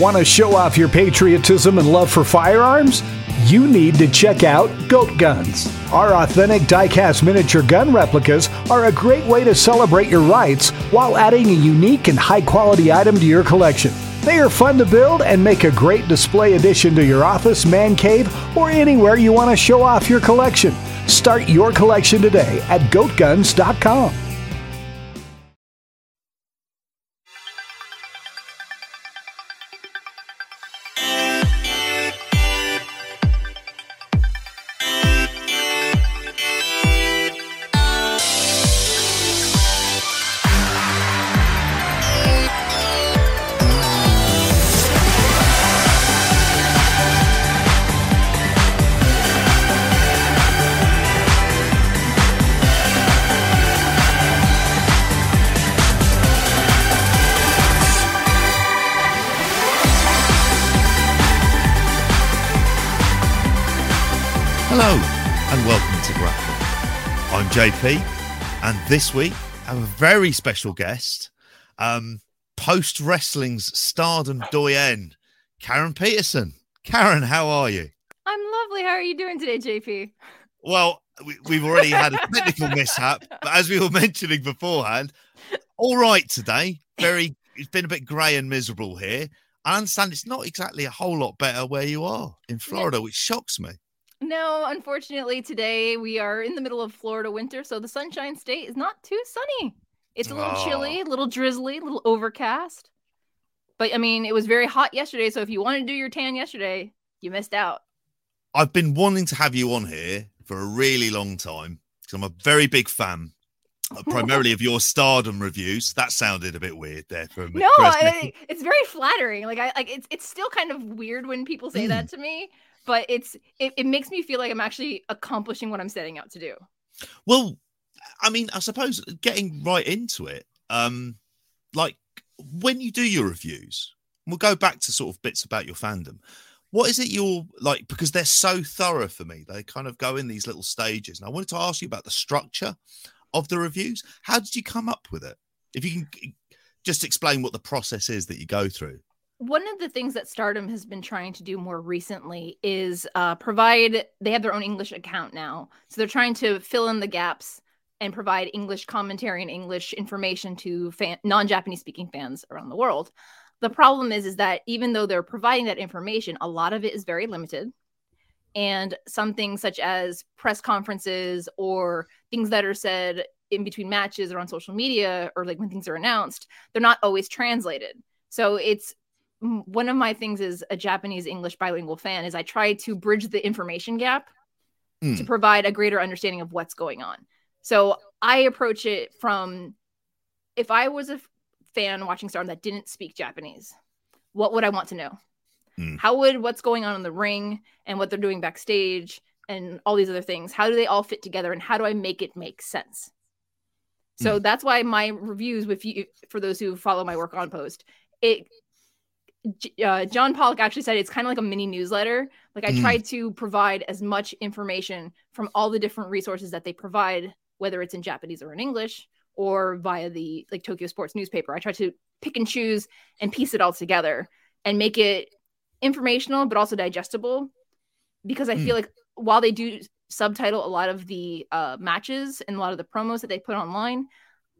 Want to show off your patriotism and love for firearms? You need to check out Goat Guns. Our authentic diecast miniature gun replicas are a great way to celebrate your rights while adding a unique and high quality item to your collection. They are fun to build and make a great display addition to your office, man cave, or anywhere you want to show off your collection. Start your collection today at goatguns.com. JP, and this week I have a very special guest, um, post wrestling's stardom doyen, Karen Peterson. Karen, how are you? I'm lovely. How are you doing today, JP? Well, we, we've already had a technical mishap, but as we were mentioning beforehand, all right today. Very, it's been a bit grey and miserable here. I understand it's not exactly a whole lot better where you are in Florida, which shocks me. No, unfortunately, today we are in the middle of Florida winter, so the Sunshine State is not too sunny. It's a little Oh. chilly, a little drizzly, a little overcast. But I mean, it was very hot yesterday, so if you wanted to do your tan yesterday, you missed out. I've been wanting to have you on here for a really long time because I'm a very big fan, uh, primarily of your Stardom reviews. That sounded a bit weird there for a minute. No, I, it's very flattering. Like I like it's it's still kind of weird when people say Mm. that to me, but it's it, it makes me feel like I'm actually accomplishing what I'm setting out to do. Well, I mean, I suppose getting right into it, um, like when you do your reviews, we'll go back to sort of bits about your fandom. What is it you're like? Because they're so thorough for me. They kind of go in these little stages. And I wanted to ask you about the structure of the reviews. How did you come up with it? If you can just explain what the process is that you go through. One of the things that Stardom has been trying to do more recently is uh, provide. They have their own English account now, so they're trying to fill in the gaps and provide English commentary and English information to fan, non-Japanese speaking fans around the world. The problem is, is that even though they're providing that information, a lot of it is very limited, and some things such as press conferences or things that are said in between matches or on social media or like when things are announced, they're not always translated. So it's one of my things as a Japanese English bilingual fan is I try to bridge the information gap Hmm. to provide a greater understanding of what's going on. So I approach it from if I was a fan watching Stardom that didn't speak Japanese, what would I want to know? Hmm. How would what's going on in the ring and what they're doing backstage and all these other things, how do they all fit together and how do I make it make sense? So that's why my reviews with you for those who follow my work on post, it uh, John Pollock actually said it's kind of like a mini newsletter. Like I Mm. try to provide as much information from all the different resources that they provide, whether it's in Japanese or in English or via the like Tokyo Sports newspaper. I try to pick and choose and piece it all together and make it informational but also digestible because I Mm. feel like while they do subtitle a lot of the uh, matches and a lot of the promos that they put online,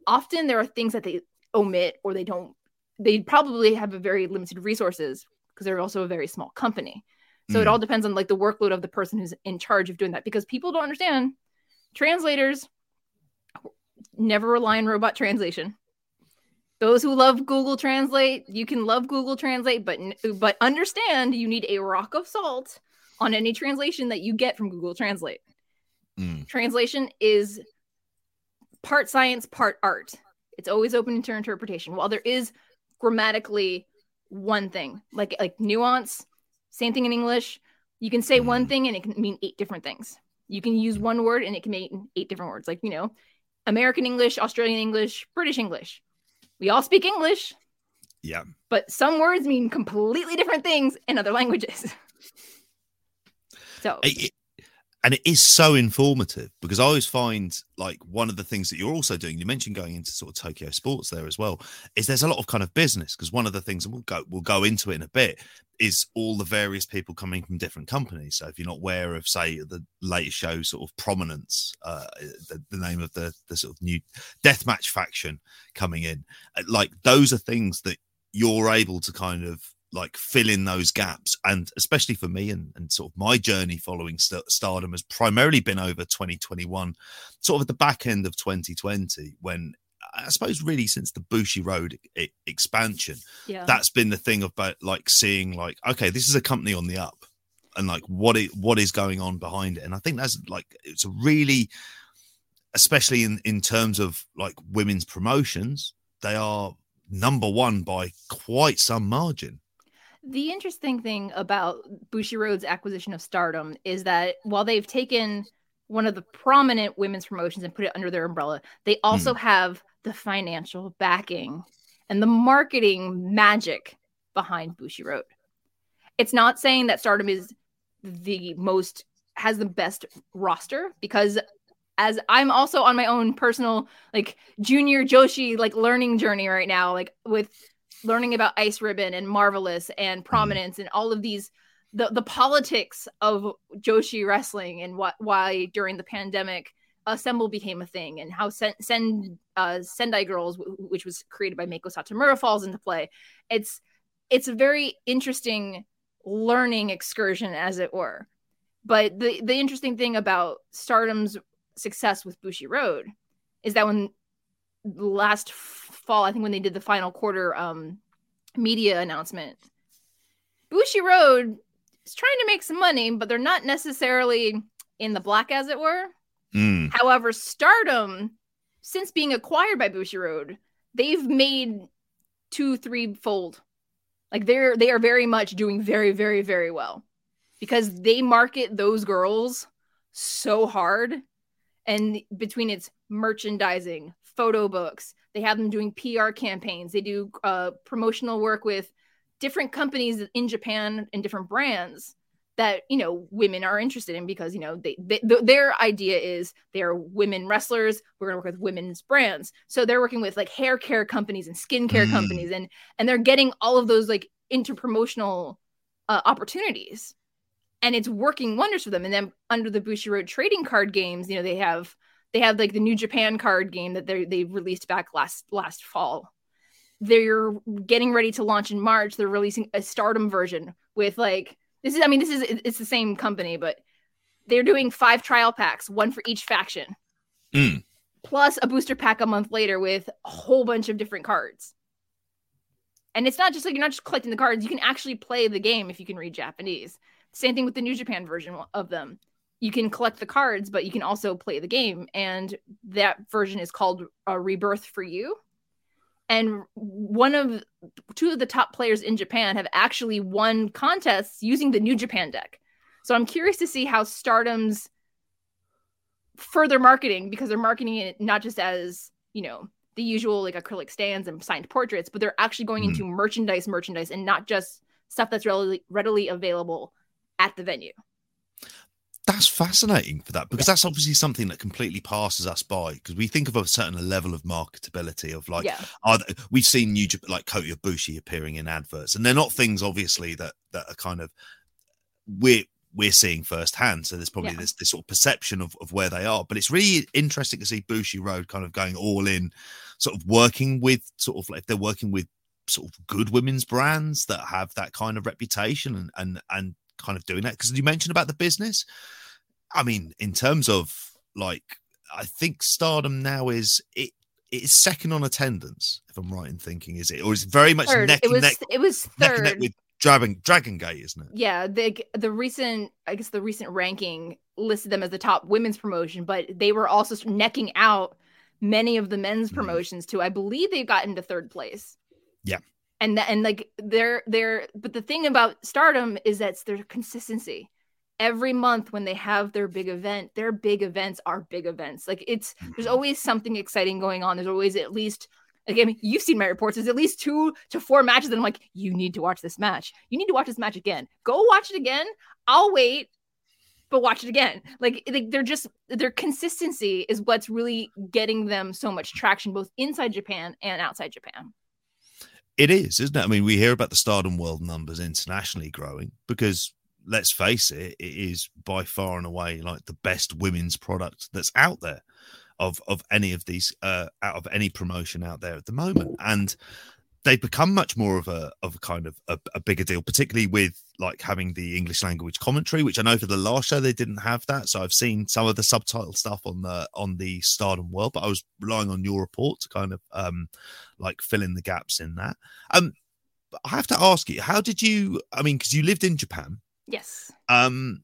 often there are things that they omit or they don't they probably have a very limited resources because they're also a very small company. So it Mm. all depends on like the workload of the person who's in charge of doing that because people don't understand translators never rely on robot translation. Those who love Google Translate, you can love Google Translate, but but understand you need a rock of salt on any translation that you get from Google Translate. Mm. Translation is part science, part art. It's always open to interpretation. While there is grammatically one thing, like like nuance, same thing in English. You can say one Mm. thing and it can mean eight different things. You can use one word and it can mean eight different words. Like, you know, American English, Australian English, British English. We all speak English, Yeah. but some words mean completely different things in other languages. so, I- I- and it is so informative because I always find like one of the things that you're also doing. You mentioned going into sort of Tokyo Sports there as well. Is there's a lot of kind of business because one of the things, and we'll go we'll go into it in a bit, is all the various people coming from different companies. So if you're not aware of, say, the latest show, sort of prominence, uh, the, the name of the the sort of new deathmatch faction coming in, uh, like those are things that you're able to kind of like fill in those gaps. And especially for me and, and sort of my journey following st- stardom has primarily been over 2021 sort of at the back end of 2020 when i suppose really since the bushiroad I- expansion Yeah. that's been the thing about like seeing like okay this is a company on the up and like what it what is going on behind it. And i think that's like it's a really especially in in terms of like women's promotions they are number one by quite some margin The interesting thing about Bushiroad's acquisition of Stardom is that while they've taken one of the prominent women's promotions and put it under their umbrella, they also hmm. have the financial backing and the marketing magic behind Bushiroad. It's not saying that Stardom is the most has the best roster because as I'm also on my own personal like junior Joshi like learning journey right now like with learning about Ice Ribbon and Marvelous and Prominence and all of these the the politics of Joshi wrestling and what why during the pandemic Assemble became a thing and how Sen, Sen uh, Sendai Girls, w- which was created by Meiko Satomura, falls into play. It's it's a very interesting learning excursion, as it were. But the the interesting thing about Stardom's success with Bushiroad is that when the last fall, I think when they did the final quarter um, media announcement, Bushiroad is trying to make some money, but they're not necessarily in the black, as it were. Mm. However, Stardom, since being acquired by Bushiroad, they've made two, three fold. Like they're they are very much doing very, very, very well because they market those girls so hard. And between its merchandising, photo books, they have them doing PR campaigns. They do uh, promotional work with different companies in Japan and different brands that you know women are interested in because you know they, they th- their idea is they're women wrestlers. We're going to work with women's brands. So they're working with like hair care companies and skincare Mm. companies and and they're getting all of those like interpromotional uh, opportunities. And it's working wonders for them. And then under the Bushiroad trading card games you know they have they have like the new Japan card game that they they released back last last fall they're getting ready to launch in March they're releasing a stardom version with like this is, I mean, this is it's the same company, but they're doing five trial packs, one for each faction, Mm. plus a booster pack a month later with a whole bunch of different cards. And it's not just like you're not just collecting the cards; you can actually play the game if you can read Japanese. Same thing with the New Japan version of them. You can collect the cards, but you can also play the game, and that version is called a Rebirth for You. And one of two of the top players in Japan have actually won contests using the New Japan deck. So I'm curious to see how Stardom's further marketing because they're marketing it not just as, you know, the usual like acrylic stands and signed portraits, but they're actually going Hmm. into merchandise merchandise and not just stuff that's readily readily available at the venue. That's fascinating for that because that's obviously something that completely passes us by because we think of a certain level of marketability of like yeah. are th- we've seen new like Kota Ibushi appearing in adverts and they're not things obviously that that are kind of we're we're seeing firsthand so there's probably Yeah. this this sort of perception of, of where they are but it's really interesting to see Bushiroad kind of going all in sort of working with sort of like if they're working with sort of good women's brands that have that kind of reputation and and and kind of doing that because you mentioned about the business i mean in terms of like i think stardom now is it it's second on attendance if i'm right in thinking is it or is it very much Third. neck It was neck it was neck neck third. with dragon dragon gate isn't it Yeah, the the recent I guess the recent ranking listed them as the top women's promotion, but they were also necking out many of the men's Mhm. promotions too. I believe they've gotten to third place. Yeah. And that and like they're they're but the thing about Stardom is that's their consistency. Every month when they have their big event, their big events are big events. Like it's there's Mhm. always something exciting going on. There's always at least again, you've seen my reports. There's at least two to four matches that I'm like, you need to watch this match. You need to watch this match again. Go watch it again. I'll wait. but watch it again. Like, like they're just their consistency is what's really getting them so much traction both inside Japan and outside Japan. It is, isn't it? I mean, we hear about the Stardom World numbers internationally growing because let's face it, it is by far and away like the best women's product that's out there of of any of these uh out of any promotion out there at the moment. And they've become much more of a of a kind of a, a, bigger deal, particularly with like having the English language commentary, which I know for the last show they didn't have that. So I've seen some of the subtitle stuff on the on the Stardom World, but I was relying on your report to kind of um like fill in the gaps in that. Um I have to ask you, how did you I mean, because you lived in Japan. Yes. Um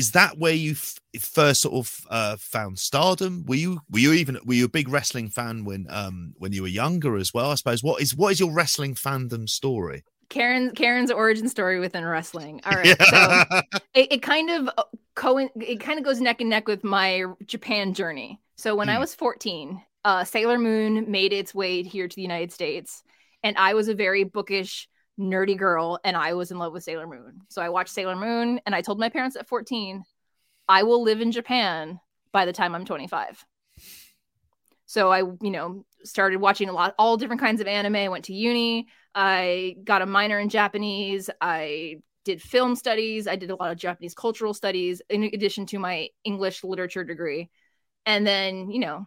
is that where you f- first sort of uh, found stardom? Were you were you even were you a big wrestling fan when um when you were younger as well? I suppose. What is what is your wrestling fandom story? Karen Karen's origin story within wrestling. All right, yeah. so it, it, kind of uh, co it kind of goes neck and neck with my Japan journey. So when mm. I hmm. was 14, uh, Sailor Moon made its way here to the United States, and I was a very bookish nerdy girl and I was in love with Sailor Moon. So I watched Sailor Moon and I told my parents at 14, I will live in Japan by the time I'm 25. So I, you know, started watching a lot, all different kinds of anime. I went to uni. I got a minor in Japanese. I did film studies. I did a lot of Japanese cultural studies in addition to my English literature degree. And then, you know,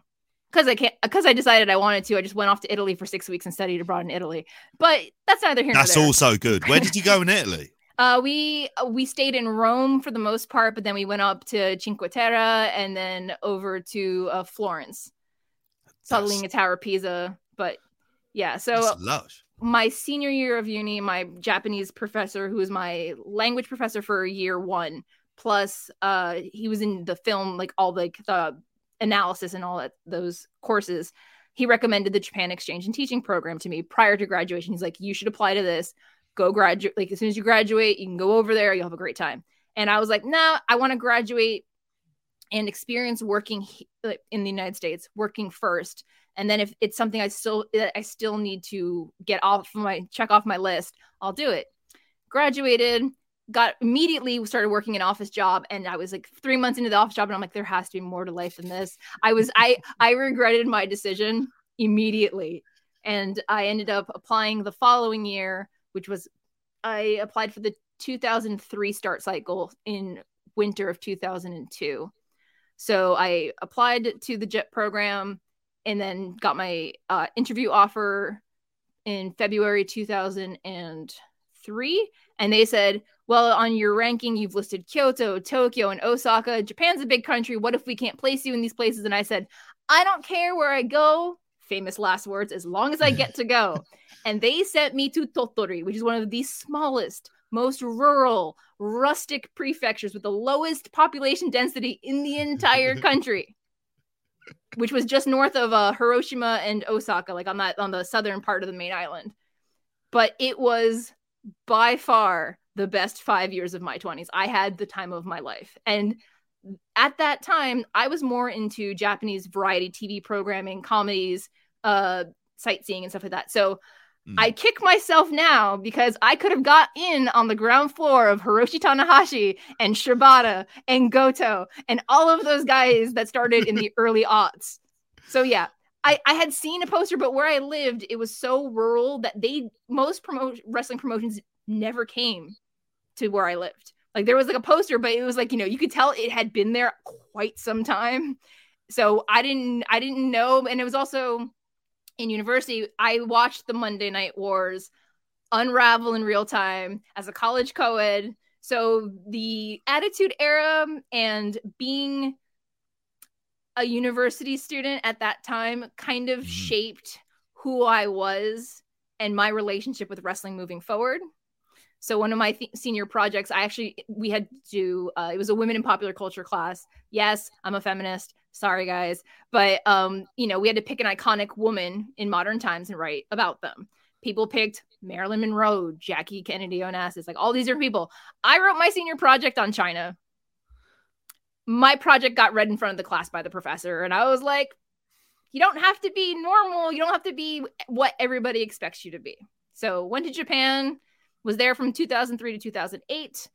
because I can't because I decided I wanted to. I just went off to Italy for six weeks and studied abroad in Italy. But that's neither here. That's also good. Where did you go in Italy? Uh, we uh, we stayed in Rome for the most part, but then we went up to Cinque Terre and then over to uh, Florence, Leaning Tower, Pisa. But yeah, so my senior year of uni, my Japanese professor, who was my language professor for year one, plus uh, he was in the film, like all like the analysis and all that those courses he recommended the japan exchange and teaching program to me prior to graduation. He's like you should apply to this. Go graduate like as soon as you graduate you can go over there. You'll have a great time. And i was like no nah, i want to graduate and experience working in the united states working first. And then if it's something i still i still need to get off my check off my list i'll do it. Graduated got immediately started working an office job and i was like three months into the office job and i'm like there has to be more to life than this. I was i i regretted my decision immediately and i ended up applying the following year which was i applied for the 2003 start cycle in winter of 2002 so i applied to the jet program and then got my uh, interview offer in february 2003 and they said well, on your ranking, you've listed Kyoto, Tokyo, and Osaka. Japan's a big country. What if we can't place you in these places? And I said, I don't care where I go. Famous last words, as long as I get to go. and they sent me to Tottori, which is one of the smallest, most rural, rustic prefectures with the lowest population density in the entire country. which was just north of uh, Hiroshima and Osaka, like on that on the southern part of the main island. But it was by far the best five years of my 20s. I had the time of my life. And at that time, I was more into Japanese variety TV programming, comedies, uh, sightseeing, and stuff like that. So mm. I kick myself now because I could have got in on the ground floor of Hiroshi Tanahashi and Shibata and Goto and all of those guys that started in the early aughts. So yeah, I, I had seen a poster, but where I lived, it was so rural that they most promote wrestling promotions never came to where I lived. Like there was like a poster, but it was like, you know, you could tell it had been there quite some time. So I didn't I didn't know. And it was also in university, I watched the Monday Night Wars unravel in real time as a college co-ed. So the attitude era and being a university student at that time kind of mm. shaped who I was and my relationship with wrestling moving forward. So one of my th- senior projects, I actually we had to do. Uh, it was a women in popular culture class. Yes, I'm a feminist. Sorry, guys, but um, you know, we had to pick an iconic woman in modern times and write about them. People picked Marilyn Monroe, Jackie Kennedy Onassis, like all these different people. I wrote my senior project on Chyna. My project got read in front of the class by the professor, and I was like, "You don't have to be normal. You don't have to be what everybody expects you to be." So went to Japan was there from 2003 to 2008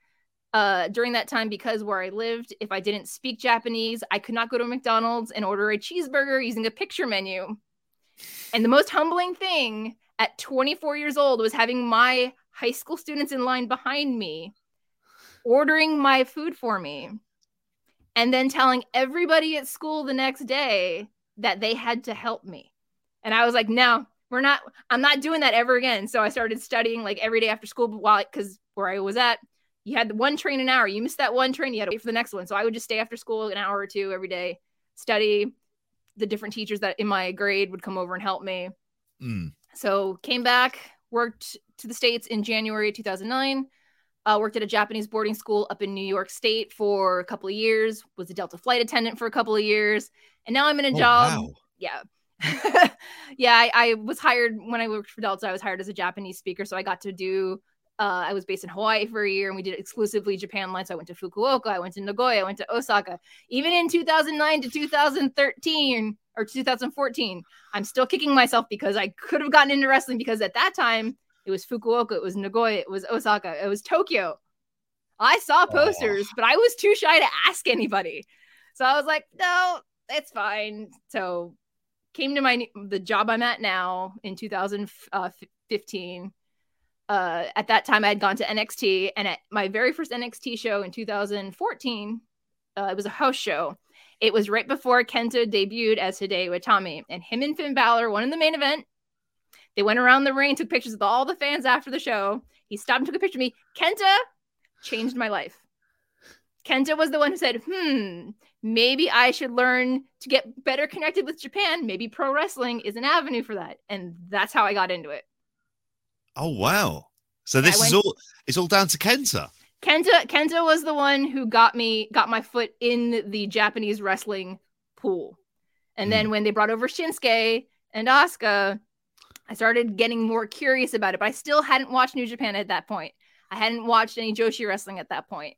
uh, during that time because where I lived, if I didn't speak Japanese, I could not go to McDonald's and order a cheeseburger using a picture menu. And the most humbling thing at 24 years old was having my high school students in line behind me ordering my food for me and then telling everybody at school the next day that they had to help me. And I was like, no, we're not, I'm not doing that ever again. So I started studying like every day after school while, because where I was at, you had the one train an hour. You missed that one train, you had to wait for the next one. So I would just stay after school an hour or two every day, study. The different teachers that in my grade would come over and help me. Mm. So came back, worked to the States in January 2009. Uh, worked at a Japanese boarding school up in New York State for a couple of years. Was a Delta flight attendant for a couple of years, and now I'm in a Oh, job. wow. Yeah, yeah. I, I was hired when I worked for Delta. I was hired as a Japanese speaker, so I got to do. Uh, I was based in Hawaii for a year, and we did exclusively Japan lines. So I went to Fukuoka, I went to Nagoya, I went to Osaka. Even in 2009 to 2013 or 2014, I'm still kicking myself because I could have gotten into wrestling because at that time it was Fukuoka, it was Nagoya, it was Osaka, it was Tokyo. I saw posters, but I was too shy to ask anybody. So I was like, no, it's fine. So came to my the job I'm at now in 2015. Uh, at that time, I had gone to NXT, and at my very first NXT show in 2014, uh, it was a house show. It was right before Kenta debuted as Hideo Itami, and him and Finn Balor won in the main event. They went around the ring, took pictures with all the fans after the show. He stopped and took a picture of me. Kenta changed my life. Kenta was the one who said, hmm, maybe I should learn to get better connected with Japan. Maybe pro wrestling is an avenue for that. And that's how I got into it. Oh wow! So this is all it's all down to Kenta. Kenta Kenta was the one who got me got my foot in the Japanese wrestling pool. And then hmm. when they brought over Shinsuke and Asuka, I started getting more curious about it, but I still hadn't watched New Japan at that point. I hadn't watched any Joshi wrestling at that point.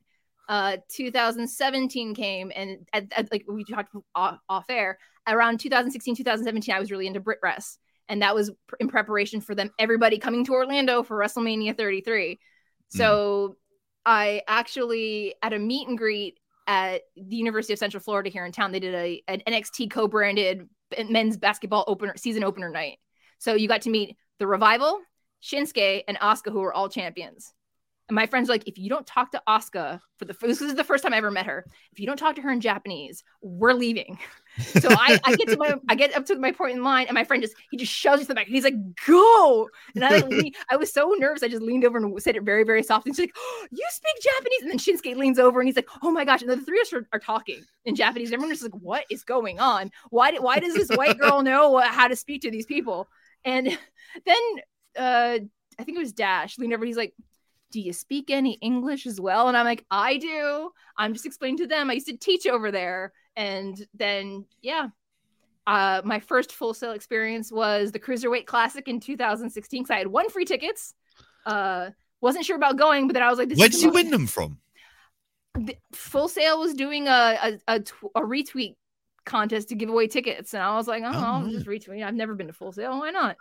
Uh, 2017 came, and at, at- like we talked off, off air, around 2016, 2017, I was really into BritWres, and that was in preparation for them, everybody coming to Orlando for WrestleMania 33. So I actually at a meet and greet at the University of Central Florida here in town, they did a an NXT co-branded men's basketball opener season opener night. So you got to meet the Revival, Shinsuke, and Asuka, who were all champions. And my friends like, if you don't talk to Asuka for the this is the first time I ever met her. If you don't talk to her in Japanese, we're leaving. So I, I get to my I get up to my point in line, and my friend just he just shoves me to the back. And he's like, "Go!" And I like, I was so nervous. I just leaned over and said it very very softly. She's like, oh, "You speak Japanese?" And then Shinsuke leans over and he's like, "Oh my gosh!" And the three of us are, are talking in Japanese. Everyone is just like, "What is going on? Why why does this white girl know how to speak to these people?" And then uh, I think it was Dash leaned over. He's like. Do you speak any English as well? And I'm like, I do. I'm just explaining to them. I used to teach over there. And then, yeah, uh, my first Full Sail experience was the Cruiserweight Classic in 2016 because I had won free tickets. Uh, wasn't sure about going, but then I was like, this Where did you win them from? the- Full Sail was doing a a, a, tw- a retweet contest to give away tickets, and I was like, oh, Oh, I'll just retweet. I've never been to Full Sail. Why not?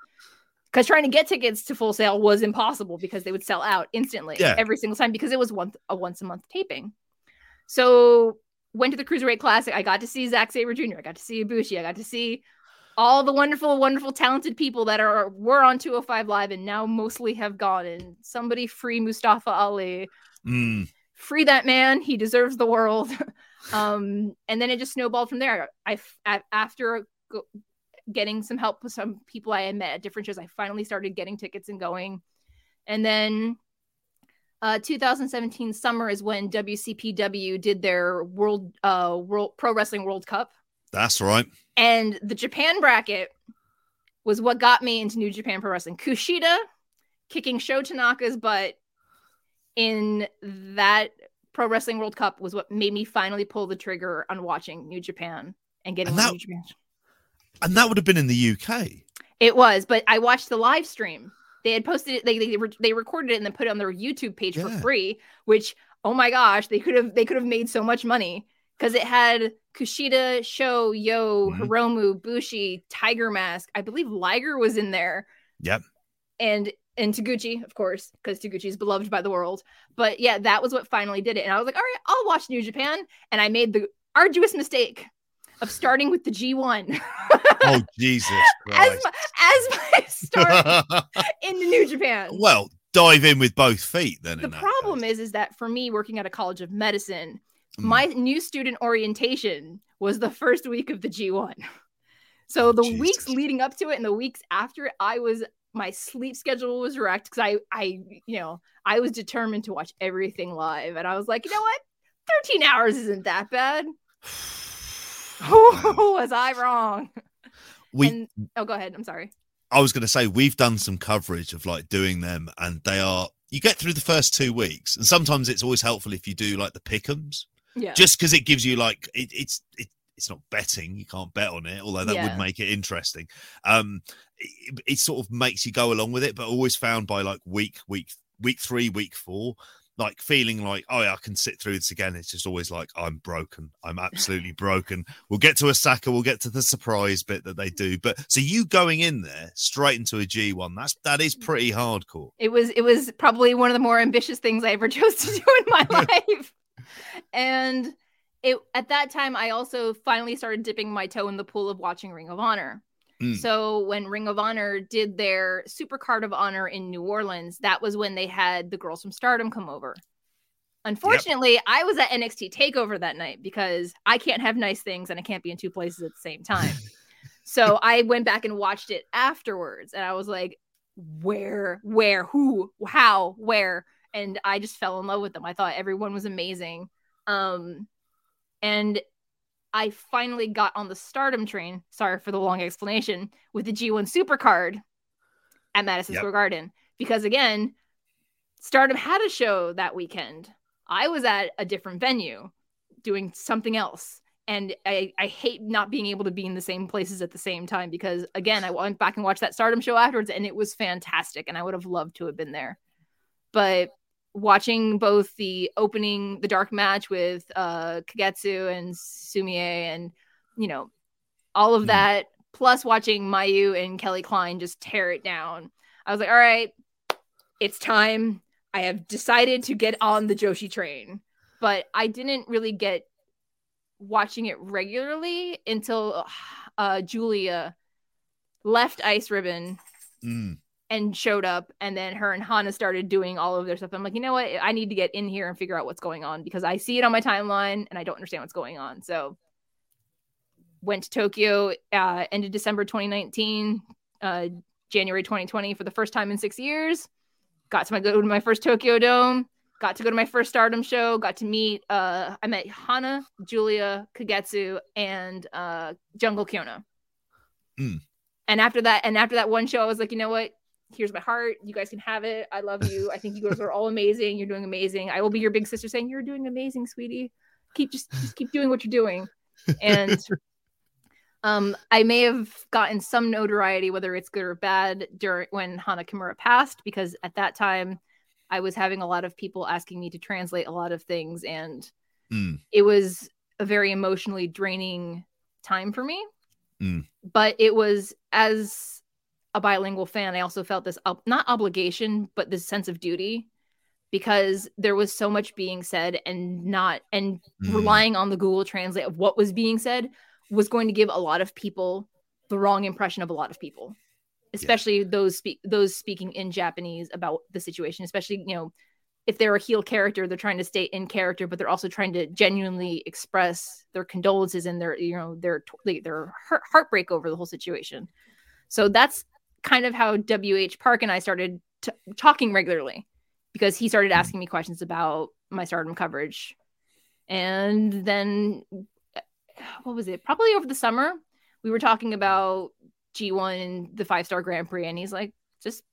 Because trying to get tickets to Full Sail was impossible because they would sell out instantly Yeah. every single time because it was once a once a month taping. So went to the Cruiserweight Classic. I got to see Zack Sabre Jr. I got to see Ibushi. I got to see all the wonderful, wonderful, talented people that are were on 205 Live and now mostly have gone. And somebody free Mustafa Ali Mm, free that man he deserves the world um and then it just snowballed from there I after go- getting some help with some people i had met at different shows i finally started getting tickets and going and then uh 2017 summer is when wcpw did their world uh world pro wrestling world cup that's right. and the Japan bracket was what got me into New Japan Pro Wrestling. Kushida kicking Sho Tanaka's butt in that Pro Wrestling World Cup was what made me finally pull the trigger on watching New Japan and getting And that- New Japan. And that would have been in the UK. It was, but I watched the live stream. They had posted it. They they, they recorded it and then put it on their YouTube page for free. Which, oh my gosh, they could have they could have made so much money because it had Kushida, Sho, Yo, Mhm. Hiromu, Bushi, Tiger Mask. I believe Liger was in there. Yep. And and Taguchi, of course, because Taguchi is beloved by the world. But yeah, that was what finally did it. And I was like, all right, I'll watch New Japan. And I made the arduous mistake of starting with the G1. oh Jesus as my, as my start into New Japan. Well, dive in with both feet then. The problem case. is, is that for me, working at a college of medicine, Mm. my new student orientation was the first week of the G1. So the Jesus. weeks leading up to it and the weeks after it, I was my sleep schedule was wrecked because I I you know I was determined to watch everything live and I was like, you know what? 13 hours isn't that bad. Oh, was I wrong? we and oh go ahead. I'm sorry. I was going to say we've done some coverage of like doing them, and they are. You get through the first two weeks, and sometimes it's always helpful if you do like the pickums, Yeah. just because it gives you like it, it's it, it's not betting. You can't bet on it, although that Yeah. would make it interesting. Um, it, it sort of makes you go along with it, but always found by like week week week three, week four. Like feeling like, oh, yeah, I can sit through this again. It's just always like, I'm broken. I'm absolutely broken. We'll get to a Osaka. We'll get to the surprise bit that they do. But so you going in there straight into a G1, that's that is pretty hardcore. it was it was probably one of the more ambitious things I ever chose to do in my life. And it at that time I also finally started dipping my toe in the pool of watching Ring of Honor. Mm. So when Ring of Honor did their Super Card of Honor in New Orleans, that was when they had the girls from Stardom come over. Unfortunately, I was at NXT Takeover that night because I can't have nice things and I can't be in two places at the same time. so I went back and watched it afterwards, and I was like, where, where, who, how, where, and I just fell in love with them. I thought everyone was amazing. Um, and I finally got on the stardom train. Sorry for the long explanation with the G1 Supercard at Madison Yep. Square Garden because again, Stardom had a show that weekend. I was at a different venue doing something else. And I, I hate not being able to be in the same places at the same time because again, I went back and watched that Stardom show afterwards and it was fantastic and I would have loved to have been there. But watching both the opening, the dark match with uh Kagetsu and Sumie and you know, all of Mhm. that, plus watching Mayu and Kelly Klein just tear it down. I was like, all right, it's time. I have decided to get on the Joshi train. But I didn't really get watching it regularly until uh Julia left Ice Ribbon Mm. And showed up and then her and Hana started doing all of their stuff. I'm like, you know what? I need to get in here and figure out what's going on because I see it on my timeline and I don't understand what's going on. So went to Tokyo uh end of December 2019, uh January 2020 for the first time in 6 years. Got to my go to my first Tokyo Dome, got to go to my first Stardom show, got to meet uh I met Hana, Julia, Kagetsu and uh Jungle Kyona. Mm. And after that and after that one show I was like, you know what? Here's my heart. You guys can have it. I love you. I think you guys are all amazing. You're doing amazing. I will be your big sister saying you're doing amazing, sweetie. Keep just, just keep doing what you're doing. And um I may have gotten some notoriety, whether it's good or bad, during when Hana Kimura passed, because at that time I was having a lot of people asking me to translate a lot of things, and Mm. it was a very emotionally draining time for me. Mm. But it was as a bilingual fan, I also felt this ob- not obligation, but this sense of duty because there was so much being said and not and Mm. relying on the Google Translate of what was being said was going to give a lot of people the wrong impression of a lot of people, especially those speak those speaking in Japanese about the situation, especially you know if they're a heel character, they're trying to stay in character, but they're also trying to genuinely express their condolences and their you know their their heart- heartbreak over the whole situation. So that's kind of how WH Park and I started t- talking regularly because he started mm-hmm. asking me questions about my stardom coverage. And then uh, what was it? Probably over the summer, we were talking about G1 and the five star Grand Prix, and he's like, just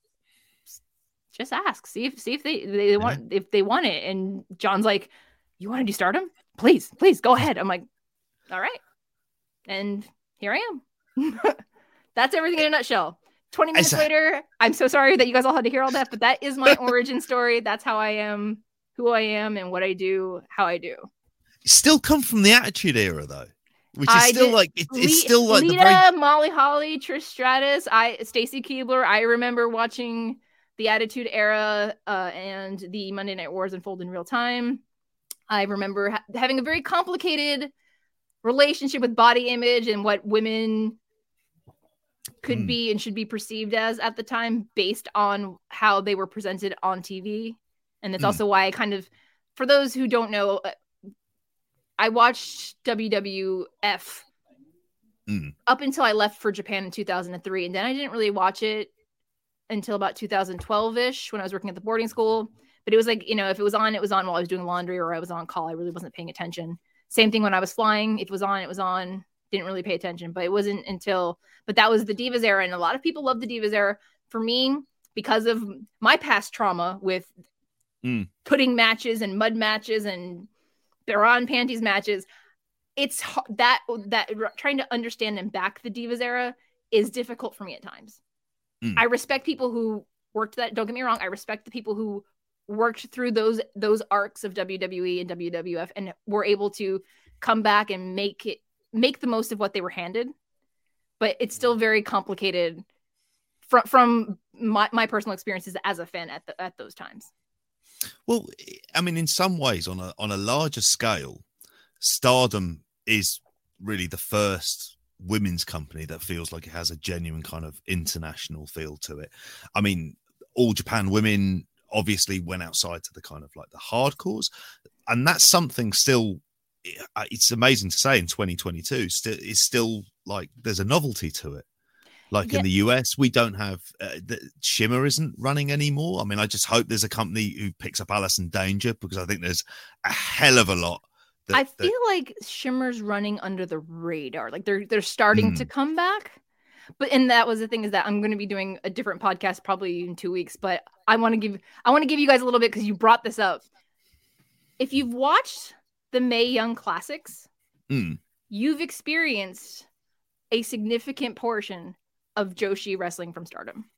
just ask, see if see if they they want if they want it. And John's like, you want to do stardom? Please, please go ahead. I'm like, all right. And here I am. That's everything in a nutshell. 20 minutes It's- later, I'm so sorry that you guys all had to hear all that, but that is my origin story. That's how I am, who I am, and what I do, how I do. Still come from the Attitude Era though, which is I still did- like it, it's Le- still like Lita, very Molly Holly, Trish Stratus, I Stacy Keibler. I remember watching the Attitude Era uh, and the Monday Night Wars unfold in real time. I remember ha- having a very complicated relationship with body image and what women could Mm. be and should be perceived as at the time based on how they were presented on TV. And that's Mm. also why I kind of, for those who don't know, uh, I watched WWF Mm. up until I left for Japan in 2003. And then I didn't really watch it until about 2012 ish when I was working at the boarding school. But it was like, you know, if it was on, it was on while I was doing laundry or I was on call. I really wasn't paying attention. Same thing when I was flying. If it was on, it was on. Didn't really pay attention. But it wasn't until, but that was the Divas era. And a lot of people love the Divas era. For me, because of my past trauma with Mm. pudding matches and mud matches and bra and panties matches, it's that that trying to understand and back the divas era is difficult for me at times. Mm. I respect people who worked that. Don't get me wrong. I respect the people who worked through those those arcs of WWE and WWF and were able to come back and make it make the most of what they were handed. But it's still mm. very complicated from from my, my personal experiences as a fan at the, at those times. Well, I mean, in some ways, on a on a larger scale, Stardom is really the first women's company that feels like it has a genuine kind of international feel to it. I mean, All Japan Women obviously went outside to the kind of like the hardcores, and that's something still. It's amazing to say in 2022, still is still like there's a novelty to it. Like Yeah. in the US, we don't have uh, the, Shimmer isn't running anymore. I mean, I just hope there's a company who picks up Allison Danger because I think there's a hell of a lot. That, I that- feel like Shimmer's running under the radar. Like they're they're starting Mm. to come back. But and that was the thing is that I'm going to be doing a different podcast probably in 2 weeks, but I want to give I want to give you guys a little bit cuz you brought this up. If you've watched the Mae Young Classics, Mm. you've experienced a significant portion of Joshi wrestling from Stardom.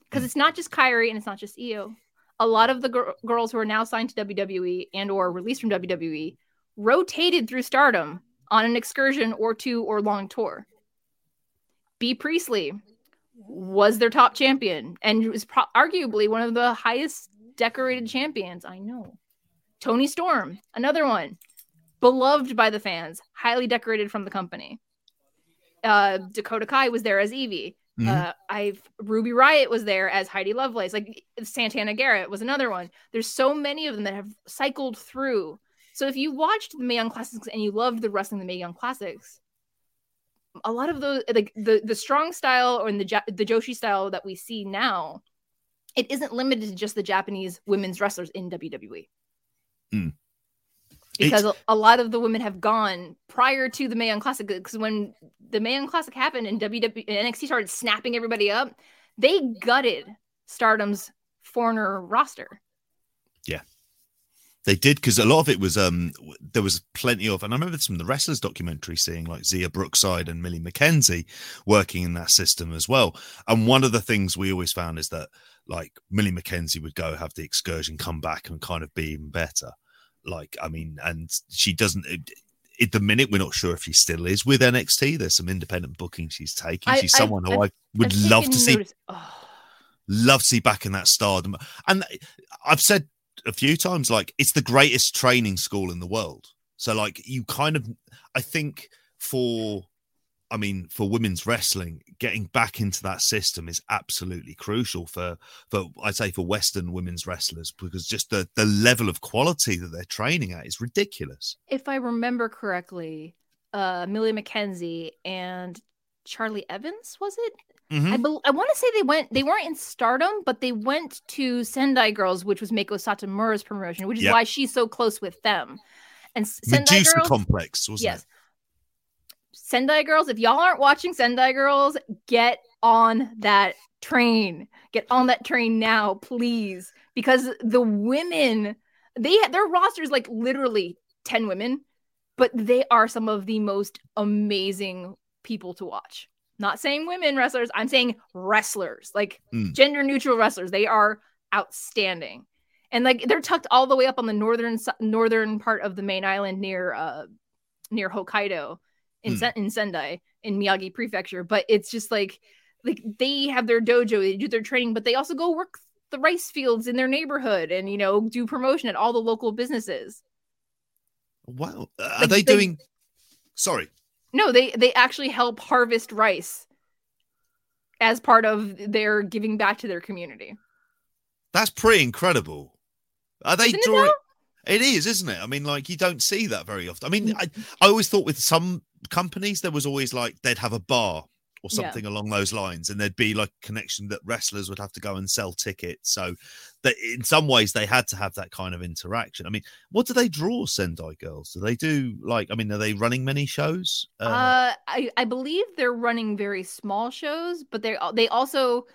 Because it's not just Kairi and it's not just Io. A lot of the gir- girls who are now signed to WWE and or released from WWE rotated through Stardom on an excursion or two or long tour. Bea Priestley was their top champion and was pro- arguably one of the highest decorated champions. I know. Toni Storm, another one, beloved by the fans, highly decorated from the company. Uh, Dakota Kai was there as Evie. Mhm. Uh, I've Ruby Riot was there as Heidi Lovelace. Like Santana Garrett was another one. There's so many of them that have cycled through. So if you watched the Mae Young Classics and you loved the wrestling the Mae Young Classics, a lot of those like the the strong style or in the Ja- the Joshi style that we see now, it isn't limited to just the Japanese women's wrestlers in WWE. Mm. Because a, a lot of the women have gone prior to the Mae Young Classic. Because when the Mae Young Classic happened and WWE NXT started snapping everybody up, they gutted Stardom's foreigner roster. Yeah, they did because a lot of it was um there was plenty of and I remember from the wrestlers documentary seeing like Xia Brookside and Millie McKenzie working in that system as well. And one of the things we always found is that like Millie McKenzie would go have the excursion, come back and kind of be even better. Like I mean, and she doesn't. At the minute, we're not sure if she still is with NXT. There's some independent booking she's taking. I- she's I've- someone who I've- I would love to see oh. love to see back in that stardom. And I've said a few times, like it's the greatest training school in the world. So like you kind of, I think for, I mean, for women's wrestling, getting back into that system is absolutely crucial for, for I'd say for Western women's wrestlers because just the the level of quality that they're training at is ridiculous. if I remember correctly, uh, Millie McKenzie and Charli Evans was it? Mhm. I bel I want to say they went. They weren't in Stardom, but they went to Sendai Girls, which was Meiko Satomura's promotion, which is Yep. why she's so close with them. And Sendai Medusa Girls, complex, wasn't yes. Sendai Girls, if y'all aren't watching Sendai Girls, get on that train. Get on that train now, please. Because the women, they their roster is like literally 10 women, but they are some of the most amazing people to watch. Not saying women wrestlers, I'm saying wrestlers, like Mm. gender neutral wrestlers. They are outstanding. And like they're tucked all the way up on the northern northern part of the main island near uh near Hokkaido in Mm. Sen- in Sendai in Miyagi Prefecture, but it's just like like they have their dojo, they do their training, but they also go work the rice fields in their neighborhood and you know do promotion at all the local businesses. Wow. Uh, are they they- doing? Sorry. No, they they actually help harvest rice as part of their giving back to their community. That's pretty incredible. Are they Isn't drawing? It is, isn't it? I mean, like you don't see that very often. I mean, Mm. I, I always thought with some companies there was always like they'd have a bar or Yeah. something along those lines, and there'd be like a connection that wrestlers would have to go and sell tickets. So that in some ways they had to have that kind of interaction. I mean, what do they draw Sendai girls? Do they do like? I mean, are they running many shows? Uh, I I believe they're running very small shows, but they they also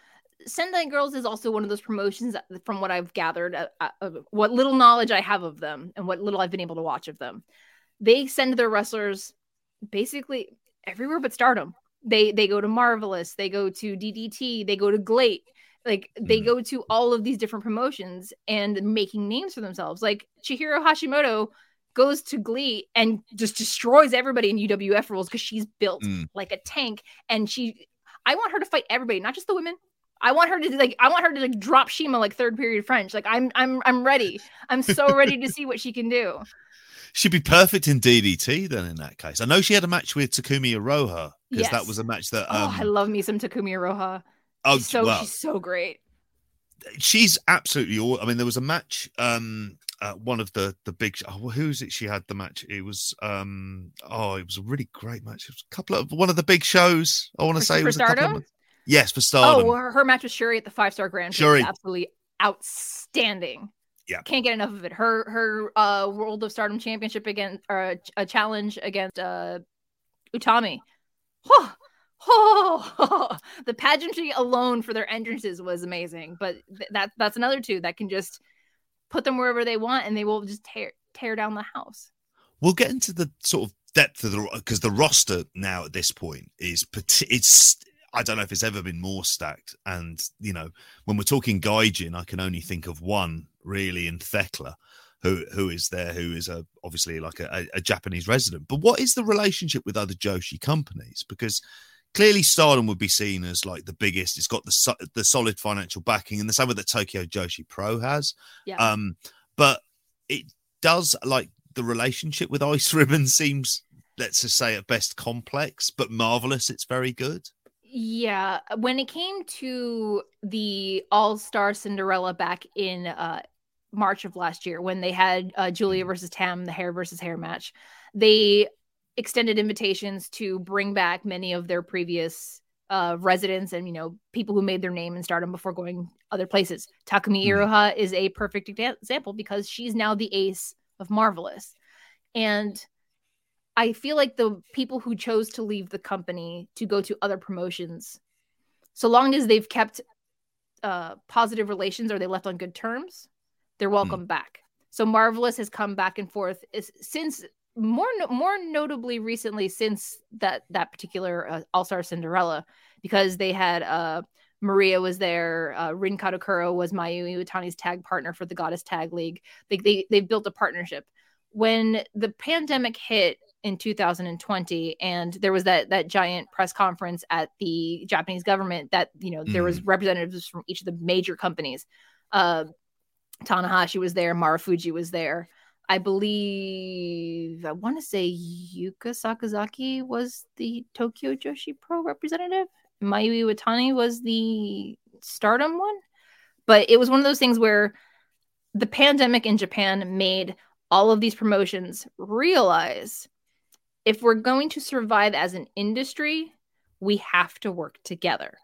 Sendai Girls is also one of those promotions that, from what I've gathered, uh, uh, what little knowledge I have of them, and what little I've been able to watch of them. They send their wrestlers basically everywhere but Stardom. They they go to Marvelous, they go to DDT, they go to Gleat. Like they Mhm. go to all of these different promotions and making names for themselves. Like Chihiro Hashimoto goes to Gleat and just destroys everybody in UWF rules because she's built Mm. like a tank. And she, I want her to fight everybody, not just the women. I want her to like, I want her to like drop Shima like third period French. Like I'm, I'm, I'm ready. I'm so ready to see what she can do. She'd be perfect in DDT then. In that case, I know she had a match with Takumi Iroha because that was a match that. oh, Um, I love me some Takumi Iroha. oh, She's so, well, she's so great. she's absolutely all i mean there was a match um uh, one of the the big oh, who's it she had the match it was um oh it was a really great match it was a couple of one of the big shows i want to say it was a couple of yes for stardom Oh, her, her match with Shuri at the five star grand Prix absolutely outstanding. Yeah. can't get enough of it. Her her uh World of Stardom Championship against or a challenge against uh Utami. Oh, oh, the pageantry alone for their entrances was amazing. But th- that that's another two that can just put them wherever they want and they will just tear tear down the house. we'll get into the sort of depth of the because the roster now at this point is it's I don't know if it's ever been more stacked. And you know, when we're talking Gaijin, I can only think of one really in Thekla, who who is there, who is a obviously like a, a Japanese resident. But what is the relationship with other Joshi companies? Because clearly Stardom would be seen as like the biggest. It's got the so- the solid financial backing, and the same with the Tokyo Joshi Pro has. Yeah. Um, but it does like the relationship with Ice Ribbon seems, let's just say, at best complex, but marvelous. It's very good. Yeah, when it came to the All Star Cinderella back in uh, March of last year, when they had uh, Julia versus Tam, the hair versus hair match, they extended invitations to bring back many of their previous uh, residents and you know people who made their name in Stardom before going other places. Takumi Mhm. Iroha is a perfect example because she's now the ace of Marvelous, and I feel like the people who chose to leave the company to go to other promotions, so long as they've kept uh, positive relations or they left on good terms, they're welcome back. So Marvelous has come back and forth is, since more more notably recently since that that particular uh, All Star Cinderella because they had uh, Maria was there, uh, Rin Kadokura was Mayu Iwatani's tag partner for the Goddess Tag League. They they they built a partnership. When the pandemic hit in 2020 and there was that that giant press conference at the Japanese government that you know there was representatives from each of the major companies. Uh Tanahashi was there Marufuji was there. I believe I want to say Yuka Sakazaki was the Tokyo Joshi Pro representative. Mayu Iwatani was the Stardom one. But it was one of those things where the pandemic in Japan made all of these promotions realize if we're going to survive as an industry, we have to work together.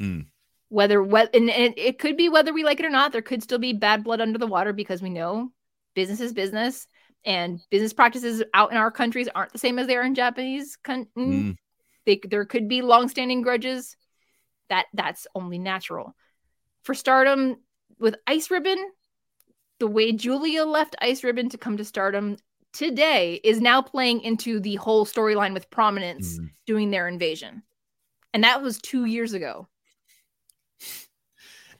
Mm. Whether what and it, it could be whether we like it or not, there could still be bad blood under the water because we know business is business and business practices out in our countries aren't the same as they are in Japanese. Con- Mm. they, there could be long-standing grudges. That that's only natural. For Stardom with Ice Ribbon, the way Julia left Ice Ribbon to come to Stardom today is now playing into the whole storyline with Prominence Mm. doing their invasion, and that was two years ago.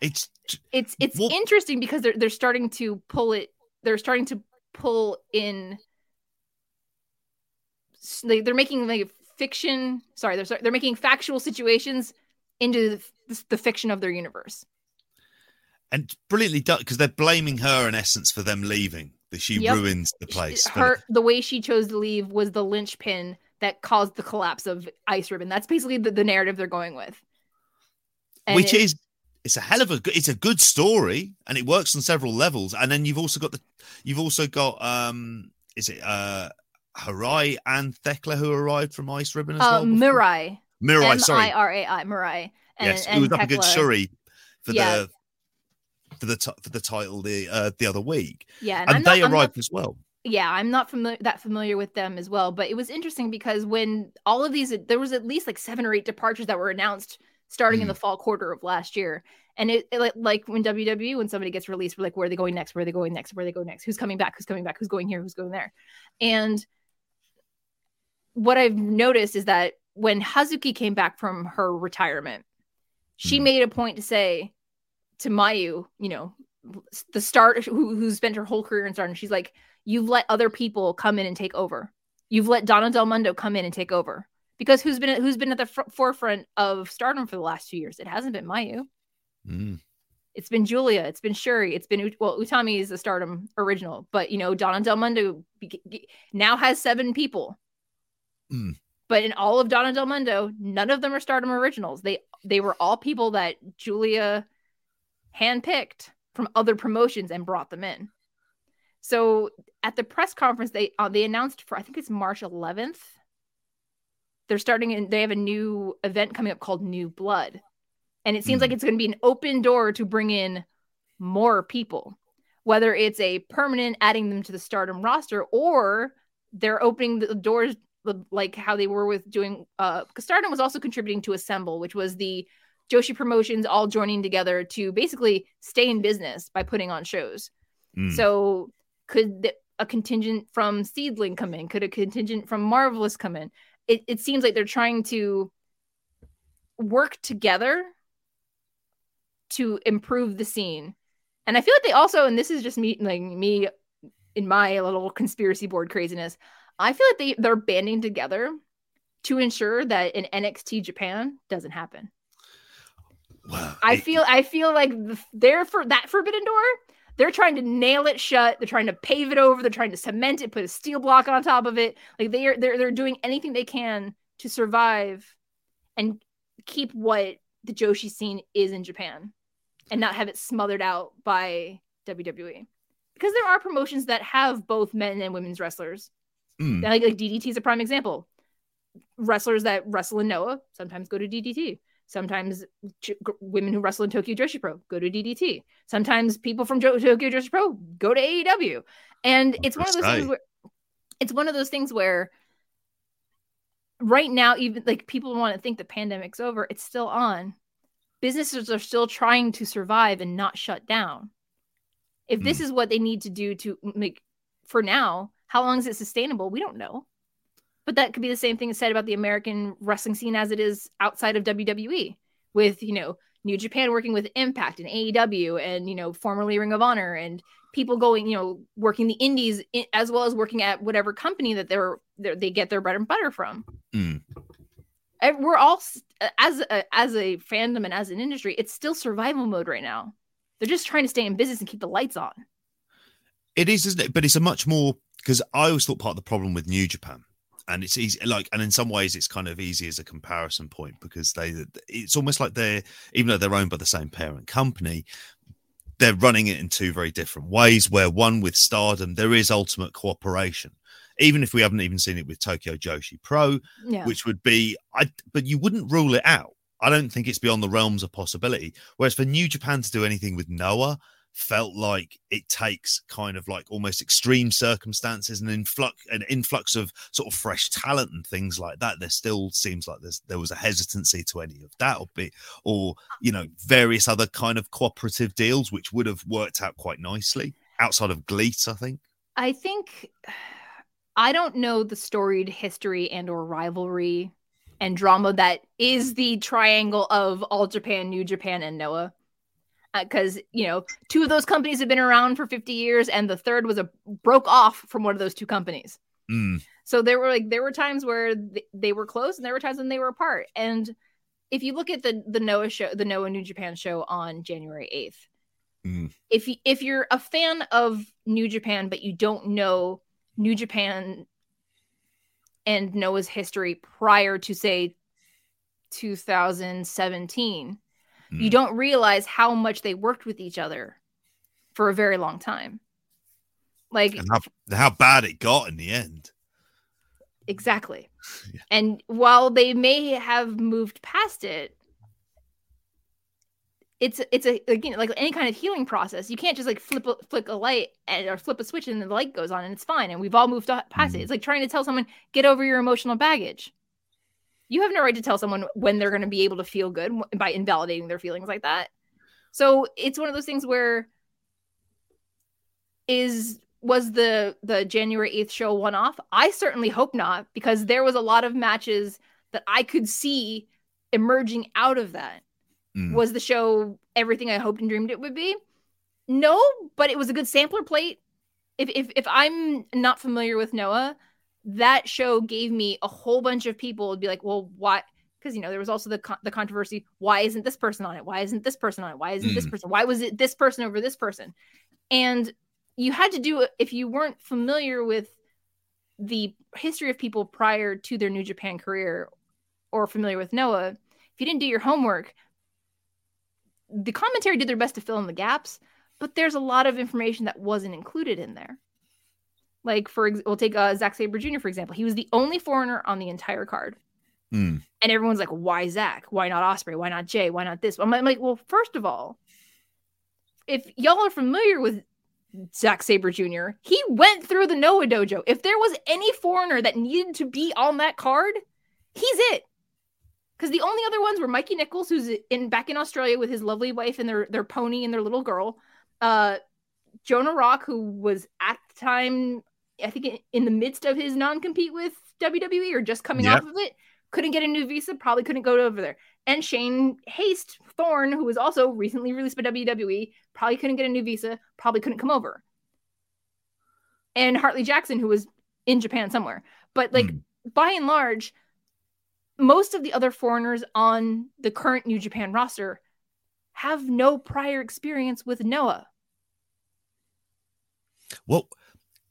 It's It's it's Well- interesting because they're they're starting to pull it. They're starting to pull in. Like they're making like fiction. Sorry, they're they're making factual situations into the, the fiction of their universe. and brilliantly done because they're blaming her in essence for them leaving. That she Yep. ruins the place. but- Her the way she chose to leave was the linchpin that caused the collapse of Ice Ribbon. That's basically the, the narrative they're going with. And which it- is it's a hell of a good it's a good story and it works on several levels and then you've also got the you've also got um is it uh Harai and Thekla who arrived from Ice Ribbon as uh, well before? Mirai. Mirai sorry I R A I Mirai. And, yes and it was up a good Thekla- shuri for Yeah. the for the ti- for the title the uh the other week. Yeah, and, not- they not arrived as well. Yeah i'm not familiar that familiar with them as well but it was interesting because when all of these there was at least like seven or eight departures that were announced starting in Mm. the fall quarter of last year. And it, it like- like when wwe when somebody gets released we're like where are they going next? Where are they going next? Where are they going next? Who's coming back? Who's coming back? Who's going here? Who's going there? And what i've noticed is that when hazuki came back from her retirement she Mm. made a point to say to mayu you know the start who, who spent her whole career in stardom she's like you've let other people come in and take over. You've let Donna Del Mundo come in and take over. Because who's been who's been at the fr- forefront of stardom for the last two years? It hasn't been Mayu. Mm. It's been Julia. It's been Shuri. It's been well, Utami is the stardom original, but you know Donna Del Mundo now has seven people. Mm. But in all of Donna Del Mundo, none of them are stardom originals. They they were all people that Julia handpicked from other promotions and brought them in. So at the press conference, they uh, they announced for I think it's March 11th. They're starting and they have a new event coming up called New Blood, and it seems Mhm. like it's going to be an open door to bring in more people, whether it's a permanent adding them to the Stardom roster or they're opening the doors like how they were with doing. Uh, because Stardom was also contributing to Assemble, which was the Joshi promotions all joining together to basically stay in business by putting on shows. Mm. So could th- a contingent from SEAdLINNNG come in? Could a contingent from Marvelous come in? It, it seems like they're trying to work together to improve the scene. And I feel like they also, and this is just me, like me in my little conspiracy board craziness, I feel like they, they're banding together to ensure that an NXT Japan doesn't happen. I feel I feel like they're for that forbidden door. They're trying to nail it shut. They're trying to pave it over. They're trying to cement it, put a steel block on top of it. Like they are they're they're doing anything they can to survive and keep what the Joshi scene is in Japan and not have it smothered out by WWE. Because there are promotions that have both men and women's wrestlers. Mm. Like, like DDT is a prime example. Wrestlers that wrestle in Noah sometimes go to DDT. Sometimes ch- women who wrestle in Tokyo Joshi Pro go to DDT. Sometimes people from jo- Tokyo Joshi Pro go to AEW. And it's one of those things where it's one of those things where right now, even like people want to think the pandemic's over, it's still on. Businesses are still trying to survive and not shut down. If this hmm. is what they need to do to make for now, how long is it sustainable? We don't know. But that could be the same thing said about the American wrestling scene as it is outside of WWE, with you know New Japan working with Impact and AEW, and you know formerly Ring of Honor, and people going you know working the Indies i- as well as working at whatever company that they're, they're they get their bread and butter from. Mm. And We're all as a, as a fandom and as an industry, it's still survival mode right now. They're just trying to stay in business and keep the lights on. It is, isn't it? But it's a much more because I always thought part of the problem with New Japan, and it's easy, like, and in some ways it's kind of easy as a comparison point because they, it's almost like they're, even though they're owned by the same parent company, they're running it in two very different ways. Where one with Stardom, there is ultimate cooperation, even if we haven't even seen it with Tokyo Joshi Pro, Yeah. which would be, I, but you wouldn't rule it out. I don't think it's beyond the realms of possibility. Whereas for New Japan to do anything with Noah felt like it takes kind of like almost extreme circumstances and influx an influx of sort of fresh talent and things like that. There still seems like there's there was a hesitancy to any of that, or be or you know various other kind of cooperative deals which would have worked out quite nicely outside of Gleats, I think. I think I don't know the storied history and or rivalry and drama that is the triangle of All Japan, New Japan, and Noah. Because you know, two of those companies have been around for 50 years, and the third was a broke off from one of those two companies. Mm, So there were like there were times where th- they were close, and there were times when they were apart. And if you look at the the Noah show, the Noah New Japan show on January 8th, Mm. If you, if you're a fan of New Japan but you don't know New Japan and Noah's history prior to say 2017, you Mm. don't realize how much they worked with each other for a very long time. Like and how, how bad it got in the end. exactly. Yeah. And while they may have moved past it, it's it's a again like any kind of healing process. You can't just like flip a, flick a light and, or flip a switch and the light goes on and it's fine. And we've all moved past it. Mhm. It's like trying to tell someone get over your emotional baggage. You have no right to tell someone when they're going to be able to feel good by invalidating their feelings like that. So it's one of those things where is was the the January 8th show one off? I certainly hope not because there was a lot of matches that I could see emerging out of that. Mm. Was the show everything I hoped and dreamed it would be? No, but it was a good sampler plate. If if if I'm not familiar with Noah, that show gave me a whole bunch of people would be like, "Well, why?" Because you know there was also the con- the controversy. Why isn't this person on it? Why isn't this person on it? Why isn't this Mm. person? Why was it this person over this person? And you had to do it if you weren't familiar with the history of people prior to their New Japan career or familiar with Noah. If you didn't do your homework, the commentary did their best to fill in the gaps, but there's a lot of information that wasn't included in there. Like for we'll take uh, Zack Sabre Jr. for example. He was the only foreigner on the entire card, Mm. and everyone's like, "Why Zach? Why not Osprey? Why not Jay? Why not this?" I'm like- I'm like, "Well, first of all, if y'all are familiar with Zack Sabre Jr., he went through the Noah dojo. If there was any foreigner that needed to be on that card, he's it. Because the only other ones were Mikey Nichols, who's in back in Australia with his lovely wife and their their pony and their little girl. Uh, Jonah Rock, who was at the time, I think in, the midst of his non compete with WWE or just coming Yeah. off of it, couldn't get a new visa, probably couldn't go over there. And Shane Haste Thorne, who was also recently released by WWE, probably couldn't get a new visa, probably couldn't come over. And Hartley Jackson, who was in Japan somewhere. But like Mm. by and large, most of the other foreigners on the current New Japan roster have no prior experience with Noah. Well,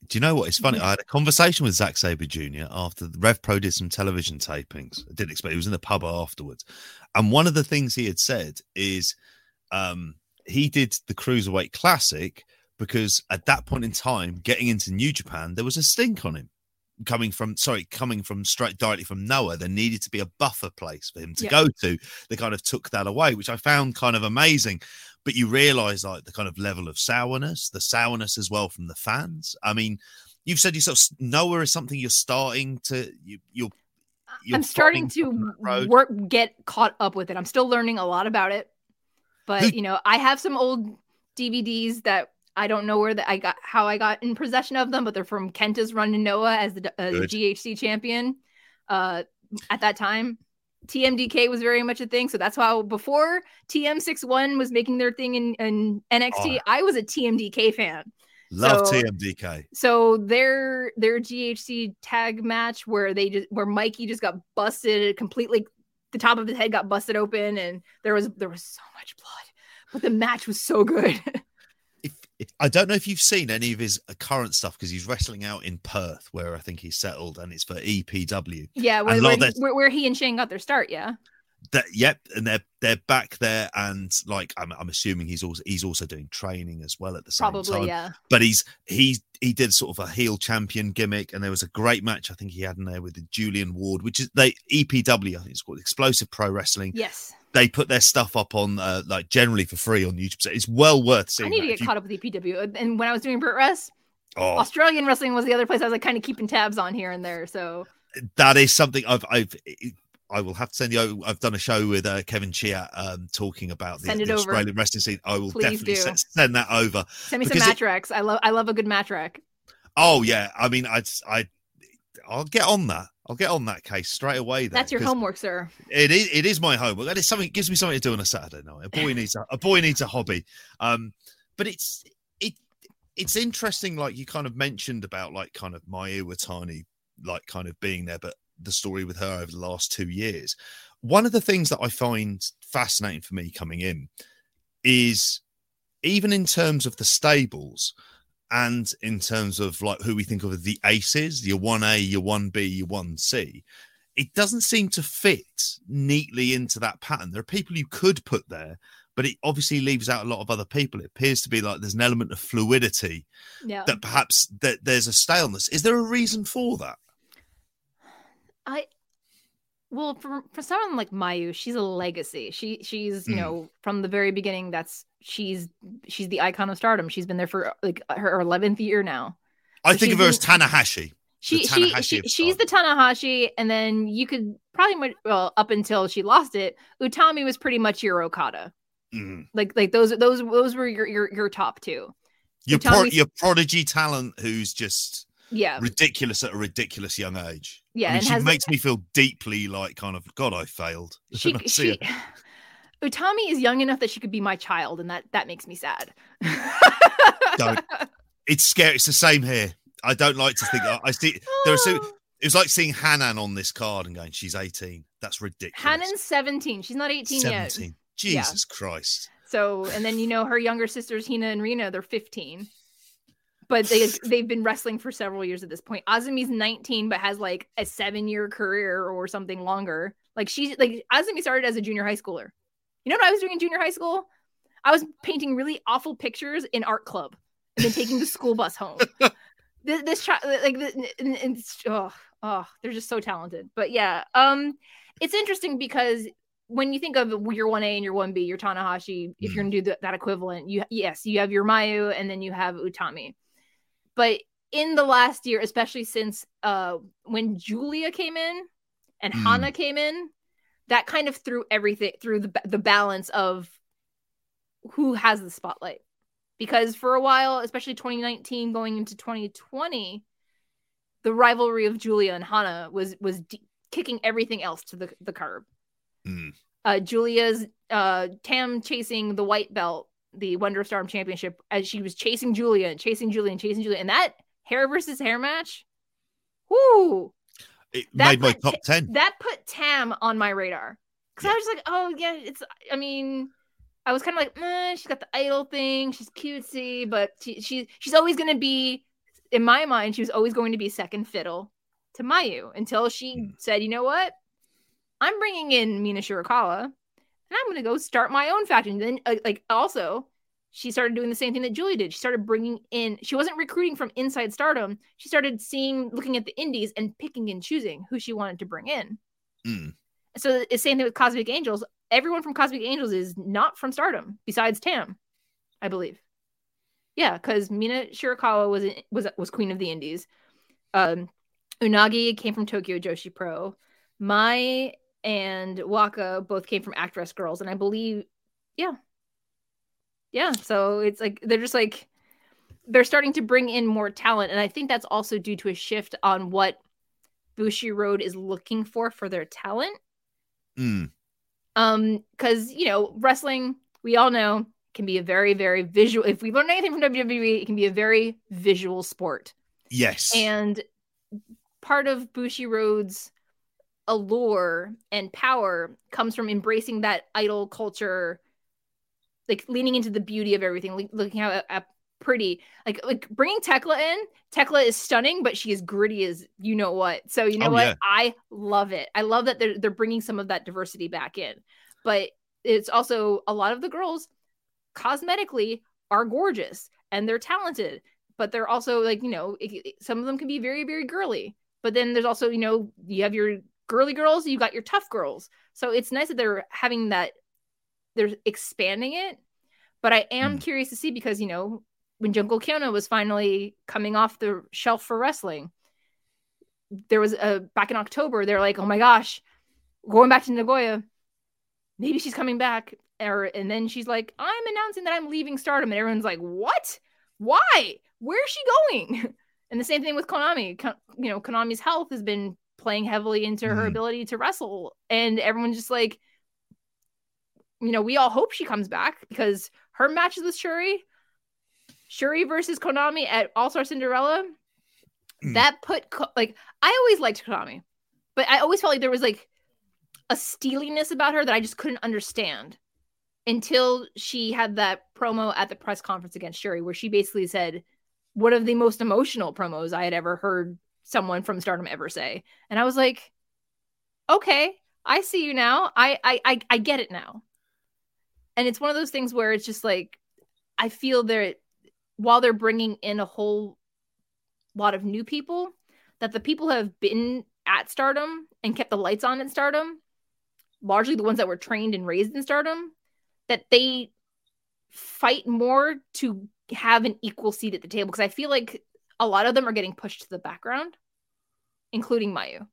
do you know what? It's funny. I had a conversation with Zack Sabre Jr. after the Rev Pro did some television tapings. I didn't expect he was in the pub afterwards. And one of the things he had said is um, he did the Cruiserweight Classic because at that point in time, getting into New Japan, there was a stink on him. Coming from sorry, coming from straight directly from Noah, there needed to be a buffer place for him to Yeah. go to. They kind of took that away, which I found kind of amazing but you realize like the kind of level of sourness, the sourness as well from the fans. I mean, you've said yourself, Noah is something you're starting to you you're. you're I'm starting to work get caught up with it. I'm still learning a lot about it. But Who- you know, I have some old DVDs that I don't know where that I got how I got in possession of them, but they're from Kenta's run to Noah as the, uh, the GHC champion. Uh, at that time, TMDK was very much a thing. So that's how before TM61 was making their thing in, in NXT, Oh. I was a TMDK fan. Love so- TMDK. So their their GHC tag match where they just where Mikey just got busted completely the top of his head got busted open and there was there was so much blood. But the match was so good. I don't know if you've seen any of his uh, current stuff because he's wrestling out in Perth, where I think he's settled, and it's for EPW. yeah, where, where, that- where, where he and Shane got their start, yeah. That yep, and they're they're back there, and like I'm, I'm assuming he's also he's also doing training as well at the same time. Probably, time. yeah. but he's he he did sort of a heel champion gimmick, and there was a great match I think he had in there with the Julian Ward, which is they EPW, I think it's called Explosive Pro Wrestling. Yes. They put their stuff up on uh, like generally for free on YouTube, so it's well worth seeing. I need to get you- caught up with the EPW. And when I was doing BritWres, oh, Australian wrestling was the other place I was like kind of keeping tabs on here and there. So that is something I've I've. I will have to send you. I've done a show with uh, Kevin Chia um, talking about the, Send it the. Australian wrestling scene. I will Please definitely do. se- send that over. send me some it- match recs. I love I love a good match rec. Oh yeah, I mean, I I I'll get on that. I'll get on that case straight away. That's your homework, sir. It is. It is my homework. That is something. It gives me something to do on a Saturday night. A boy needs a, a boy needs a hobby. Um, but it's it it's interesting. Like you kind of mentioned about like kind of Mayu Iwatani, like kind of being there, but the story with her over the last two years. One of the things that I find fascinating for me coming in is even in terms of the stables and in terms of like who we think of as the aces, your 1A, your 1B, your 1C, it doesn't seem to fit neatly into that pattern. There are people you could put there, but it obviously leaves out a lot of other people. It appears to be like there's an element of fluidity Yeah. that perhaps that there's a staleness. Is there a reason for that? I well for for someone like Mayu, she's a legacy. She she's you Mm. know from the very beginning. That's she's she's the icon of stardom. She's been there for like her eleventh year now. I think of her as Tanahashi. She she, she she's the Tanahashi, and then you could probably well up until she lost it. Utami was pretty much your Okada. Mm. Like like those those those were your your, your top two. Your, pro- your prodigy talent who's just Yeah, ridiculous at a ridiculous young age. yeah, I mean, she makes me feel deeply like kind of God. I failed. she when I see she. Utami is young enough that she could be my child, and that that makes me sad. Don't. It's scary. It's the same here. I don't like to think. I, I see. There are so. It was like seeing Hanan on this card and going, "She's 18. That's ridiculous." Hanan's 17. She's not 18 yet. 17. Jesus Christ. So, and then you know her younger sisters Hina and Rina, they're 15. But they they've been wrestling for several years at this point. Azumi's 19 but has like a 7-year career or something longer. Like she's like Azumi started as a junior high schooler. You know what I was doing in junior high school? I was painting really awful pictures in art club and then taking the school bus home. This, this child, like, the- and- and it's, oh, oh, they're just so talented. But yeah, um, it's interesting because when you think of your 1A and your 1B, your Tanahashi, if you're going to do th- that equivalent, you yes, you have your Mayu and then you have Utami. But in the last year, especially since uh when Julia came in and Mm. Hana came in, that kind of threw everything through the the balance of who has the spotlight. Because for a while, especially 2019 going into 2020, the rivalry of Julia and Hana was was d- kicking everything else to the the curb Mm. uh, Julia's uh, Tam chasing the white belt, the Wonder Storm Championship, as she was chasing Julia and chasing Julia and chasing Julia, and that hair versus hair match, whoo, It That made my top 10. that put Tam on my radar because I was like, oh yeah, it's. I mean, I was kind of like, eh, she's got the idol thing, she's cutesy, but she, she she's always gonna be, in my mind, she was always going to be second fiddle to Mayu until she Hmm. said, you know what, I'm bringing in Mina Shirakawa, and I'm gonna go start my own faction. Then, uh, like, also. She started doing the same thing that Julie did. She started bringing in, she wasn't recruiting from inside stardom. She started seeing, looking at the indies and picking and choosing who she wanted to bring in. Mm. So it's the same thing with Cosmic Angels. Everyone from Cosmic Angels is not from Stardom, besides Tam, I believe. Yeah, because Mina Shirakawa was was was Queen of the Indies. Um, Unagi came from Tokyo Joshi Pro. Mai and Waka both came from Actress Girls, and I believe, yeah, yeah. So it's like they're just like they're starting to bring in more talent, and I think that's also due to a shift on what Bushiroad is looking for for their talent Mm. um because you know wrestling we all know can be a very very visual if we learn anything from wwe it can be a very visual sport Yes. and part of Bushiroad's allure and power comes from embracing that idol culture like leaning into the beauty of everything like, looking how uh, pretty like like bringing tekla in tekla is stunning but she is gritty as you know what. So you know Oh, what? yeah. i love it. I love that they're, they're bringing some of that diversity back in. But it's also a lot of the girls cosmetically are gorgeous and they're talented but they're also like you know it, it- some of them can be very very girly. But then there's also you know you have your girly girls you got your tough girls. So it's nice that they're having that they're expanding it. But i am Mm. curious to see because you know when jungle Kyona was finally coming off the shelf for wrestling there was a back in october they're like oh my gosh going back to nagoya maybe she's coming back. Or and then she's like i'm announcing that i'm leaving stardom. And everyone's like what? Why? Where's she going? And the same thing with konami. Ko- you know konami's health has been playing heavily into her Mhm. ability to wrestle. And everyone's just like you know we all hope she comes back because her matches with shuri shuri versus konami at all-star cinderella Mm. that put like i always liked konami but i always felt like there was like a steeliness about her that i just couldn't understand until she had that promo at the press conference against Shuri, where she basically said one of the most emotional promos I had ever heard someone from Stardom ever say, and I was like, okay, I see you now. I I I, I get it now. And it's one of those things where it's just like I feel they're while they're bringing in a whole lot of new people, that the people who have been at Stardom and kept the lights on at Stardom, largely the ones that were trained and raised in Stardom, that they fight more to have an equal seat at the table because I feel like a lot of them are getting pushed to the background, including Mayu.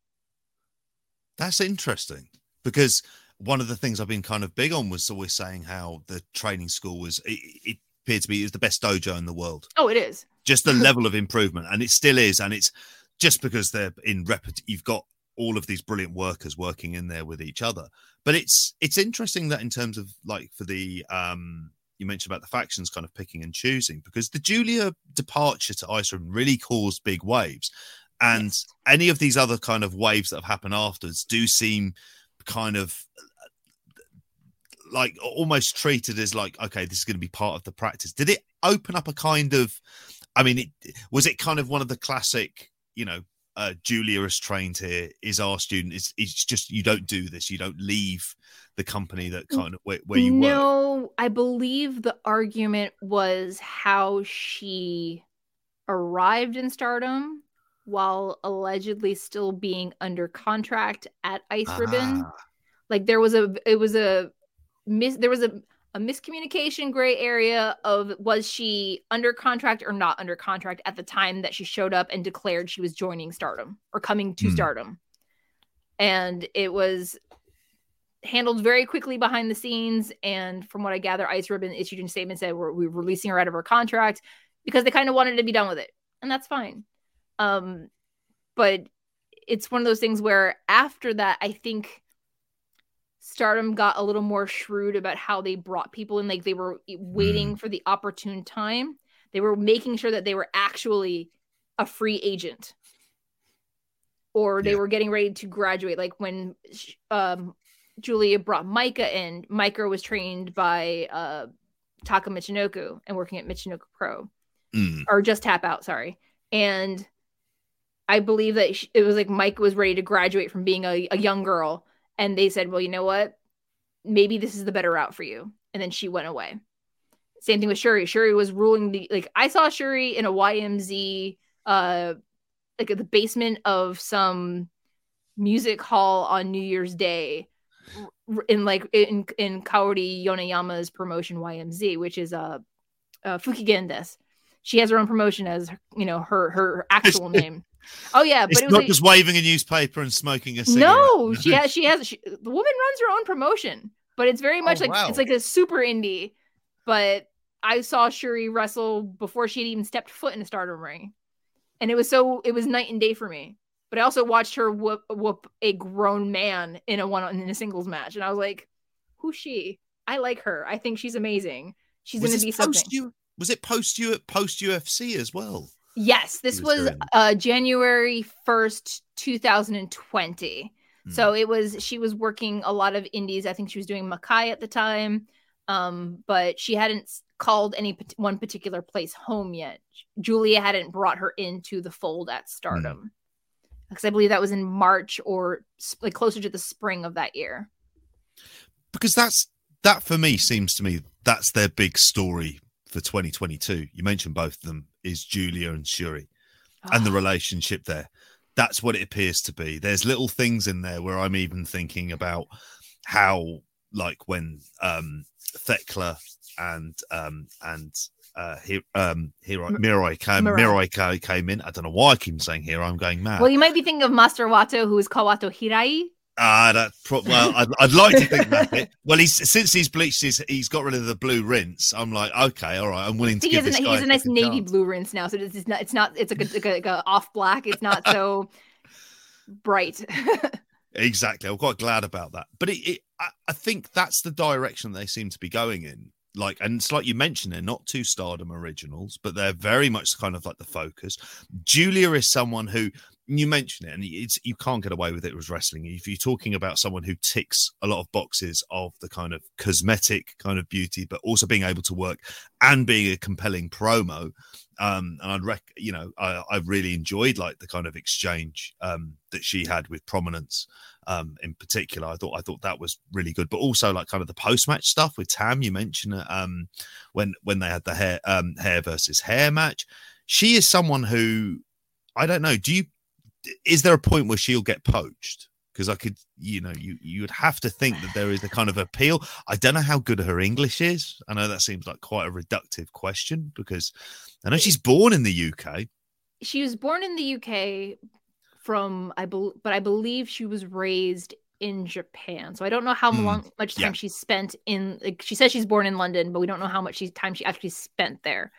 That's interesting because one of the things I've been kind of big on was always saying how the training school was it, it appeared to be is the best dojo in the world. Oh, it is. Just the level of improvement, and it still is, and it's just because they're in rep. You've got all of these brilliant workers working in there with each other. But it's it's interesting that in terms of like for the um you mentioned about the factions kind of picking and choosing because the Julia departure to Iceland really caused big waves. And yes. any of these other kind of waves that have happened afterwards do seem kind of like almost treated as like okay this is going to be part of the practice did it open up a kind of i mean it was it kind of one of the classic you know uh, Giulia is trained here is our student. It's, it's just you don't do this. You don't leave the company that kind of where, where you no, work. I believe the argument was how she arrived in stardom while allegedly still being under contract at Ice Ribbon. Ah. Like there was a it was a mis there was a a miscommunication gray area of was she under contract or not under contract at the time that she showed up and declared she was joining stardom or coming to mm. stardom. And it was handled very quickly behind the scenes. And from what i gather ice ribbon issued a statement said we're, we're releasing her out of her contract because they kind of wanted to be done with it. And that's fine. Um but it's one of those things where after that i think Stardom got a little more shrewd about how they brought people in. Like they were waiting mm. for the opportune time. They were making sure that they were actually a free agent or they yeah. were getting ready to graduate. Like when um, Giulia brought Maika in, Maika was trained by uh, Taka Michinoku and working at Michinoku Pro mm. or just tap out. Sorry. And I believe that it was like Mike was ready to graduate from being a, a young girl and they said, well, you know what? Maybe this is the better route for you. And then she went away. Same thing with Shuri. Shuri was ruling the like I saw Shuri in a YMZ uh like at the basement of some music hall on New Year's Day in like in in Kaori Yoneyama's promotion YMZ, which is a uh, uh, Fukigen Death. She has her own promotion as you know her her actual name. Oh yeah, it's but it not just waving a newspaper and smoking a cigarette. No, she has. She has. She, the woman runs her own promotion, but it's very oh, much oh, like wow. it's like a super indie. But I saw Shuri wrestle before she had even stepped foot in a Stardom ring, and it was so it was night and day for me. But I also watched her whoop whoop a grown man in a one in a singles match, and I was like, "Who's she? I like her. I think she's amazing. She's going to be something." U- was it post you at post UFC as well? Yes, this was, uh, January 1st, 2020. Mm. So it was, she was working a lot of indies. I think she was doing Makai at the time, um, but she hadn't called any one particular place home yet. Julia hadn't brought her into the fold at stardom. Mm. Because I believe that was in March or like closer to the spring of that year. Because that's that for me seems to me that's their big story for 2022. You mentioned both of them is Julia and Shuri oh. and the ah. relationship there. That's what it appears to be. There's little things in there where I'm even thinking about how, like, when um, Thekla and um, and uh, he, um, Hero, Mirai came, Mirai. Mirai came in. I don't know why I keep saying here. I'm going mad. Well, you might be thinking of Master Wato, who is Kawato Hirai. Ah, that pro- well, I'd, I'd like to think that. Well, he's since he's bleached his, he's got rid of the blue rinse. I'm like, okay, all right, I'm willing to. He give has, this a, he has a nice navy chance. blue rinse now, so it's, it's not, it's not, it's like a, like a, like a off black. It's not so bright. exactly, I'm quite glad about that. But it, it I, I think that's the direction they seem to be going in like and it's like you mentioned they're not two stardom originals but they're very much kind of like the focus Julia is someone who you mention it, and it's you can't get away with it with wrestling. If you're talking about someone who ticks a lot of boxes of the kind of cosmetic kind of beauty, but also being able to work and being a compelling promo, um, and I'd rec, you know, I, I really enjoyed like the kind of exchange um, that she had with prominence, um, in particular. I thought I thought that was really good, but also like kind of the post match stuff with Tam. You mentioned um, when when they had the hair um, hair versus hair match. She is someone who I don't know. Do you is there a point where she'll get poached? Because I could, you know, you you would have to think that there is a kind of appeal. I don't know how good her English is. I know that seems like quite a reductive question because I know she's born in the UK. She was born in the UK from I believe, but I believe she was raised in Japan. So I don't know how Mm, long much time yeah. she spent in. Like, she says she's born in London, but we don't know how much she, time she actually spent there.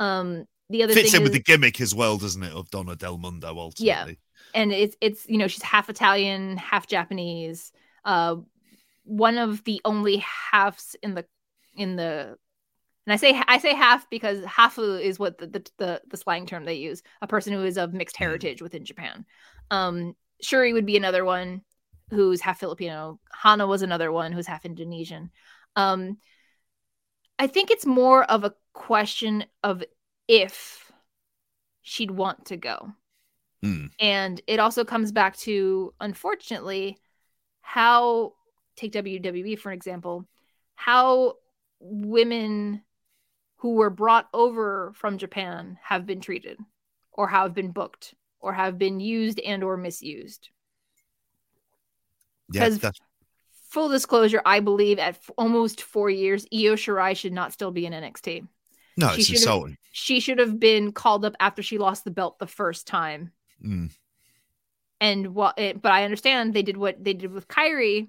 Um, the other Fits thing in with the gimmick as well, doesn't it, of Donna Del Mundo ultimately? And it's it's you know she's half Italian, half Japanese. Uh, one of the only halves in the in the and I say I say half because hafu is what the the, the, the slang term they use. A person who is of mixed Hmm. heritage within Japan. Um, Shuri would be another one who's half Filipino. Hana was another one who's half Indonesian. Um, I think it's more of a question of if she'd want to go. Hmm. And it also comes back to, unfortunately, how take WWE for an example, how women who were brought over from Japan have been treated or have been booked or have been used and or misused. Yeah, 'Cause- that's, Full disclosure, I believe at f- almost 4 years Io Shirai should not still be in NXT. no, she it's insulting. She should have been called up after she lost the belt the first time Mm. and what it, but I understand they did what they did with Kairi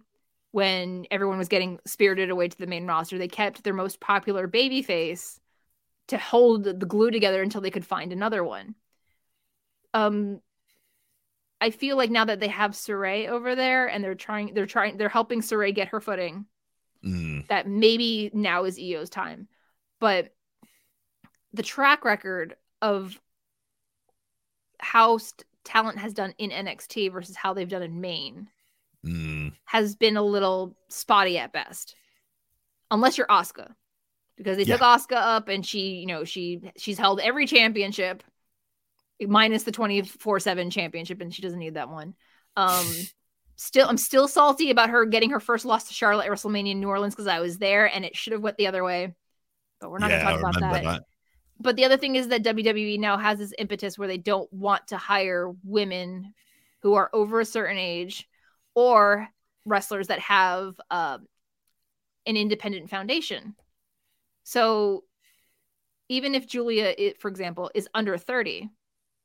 when everyone was getting spirited away to the main roster. They kept their most popular baby face to hold the glue together until they could find another one. Um I feel like now that they have Sarray over there and they're trying they're trying they're helping Sarray get her footing Mm. that maybe now is Io's time. But the track record of how st- talent has done in NXT versus how they've done in main Mm. has been a little spotty at best. Unless you're Asuka, Because they Yeah. took Asuka up and she, you know, she she's held every championship minus the 24/7 championship and she doesn't need that one. Um still I'm still salty about her getting her first loss to Charlotte at WrestleMania in New Orleans because I was there and it should have went the other way. But we're not yeah, going to talk about that. that. But the other thing is that WWE now has this impetus where they don't want to hire women who are over a certain age or wrestlers that have um, an independent foundation. So even if Julia, for example, is under 30,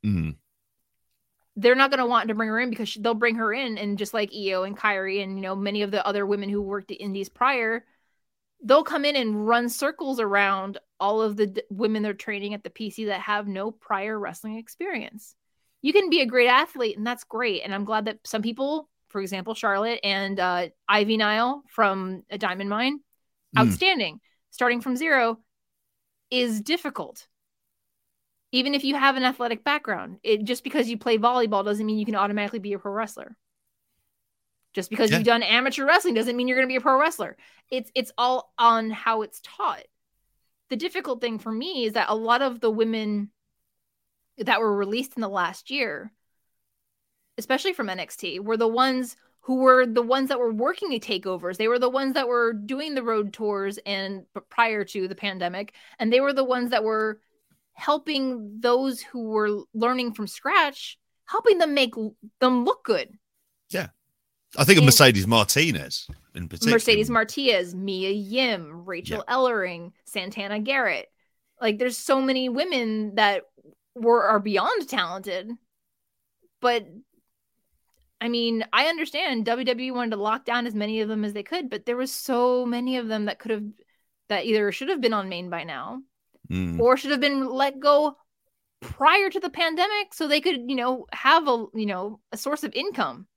Mm. they're not going to want to bring her in because she, they'll bring her in and just like Io and Kairi and you know many of the other women who worked the indies prior they'll come in and run circles around all of the d- women they're training at the PC that have no prior wrestling experience. You can be a great athlete and that's great and I'm glad that some people for example Charlotte and uh, Ivy Nile from a Diamond Mine Mm. outstanding starting from zero is difficult even if you have an athletic background it just because you play volleyball doesn't mean you can automatically be a pro wrestler just because Yeah. you've done amateur wrestling doesn't mean you're going to be a pro wrestler. It's it's all on how it's taught. The difficult thing for me is that a lot of the women that were released in the last year especially from NXT were the ones who were the ones that were working the takeovers. They were the ones that were doing the road tours and prior to the pandemic and they were the ones that were helping those who were learning from scratch helping them make them look good I think of Mercedes Martinez in particular. Mercedes Martinez, Mia Yim, Rachel Ellering, Santana Garrett. Like there's so many women that were are beyond talented. But I mean, I understand WWE wanted to lock down as many of them as they could, but there was so many of them that could have that either should have been on main by now Mm. or should have been let go prior to the pandemic so they could, you know, have a, you know, a source of income.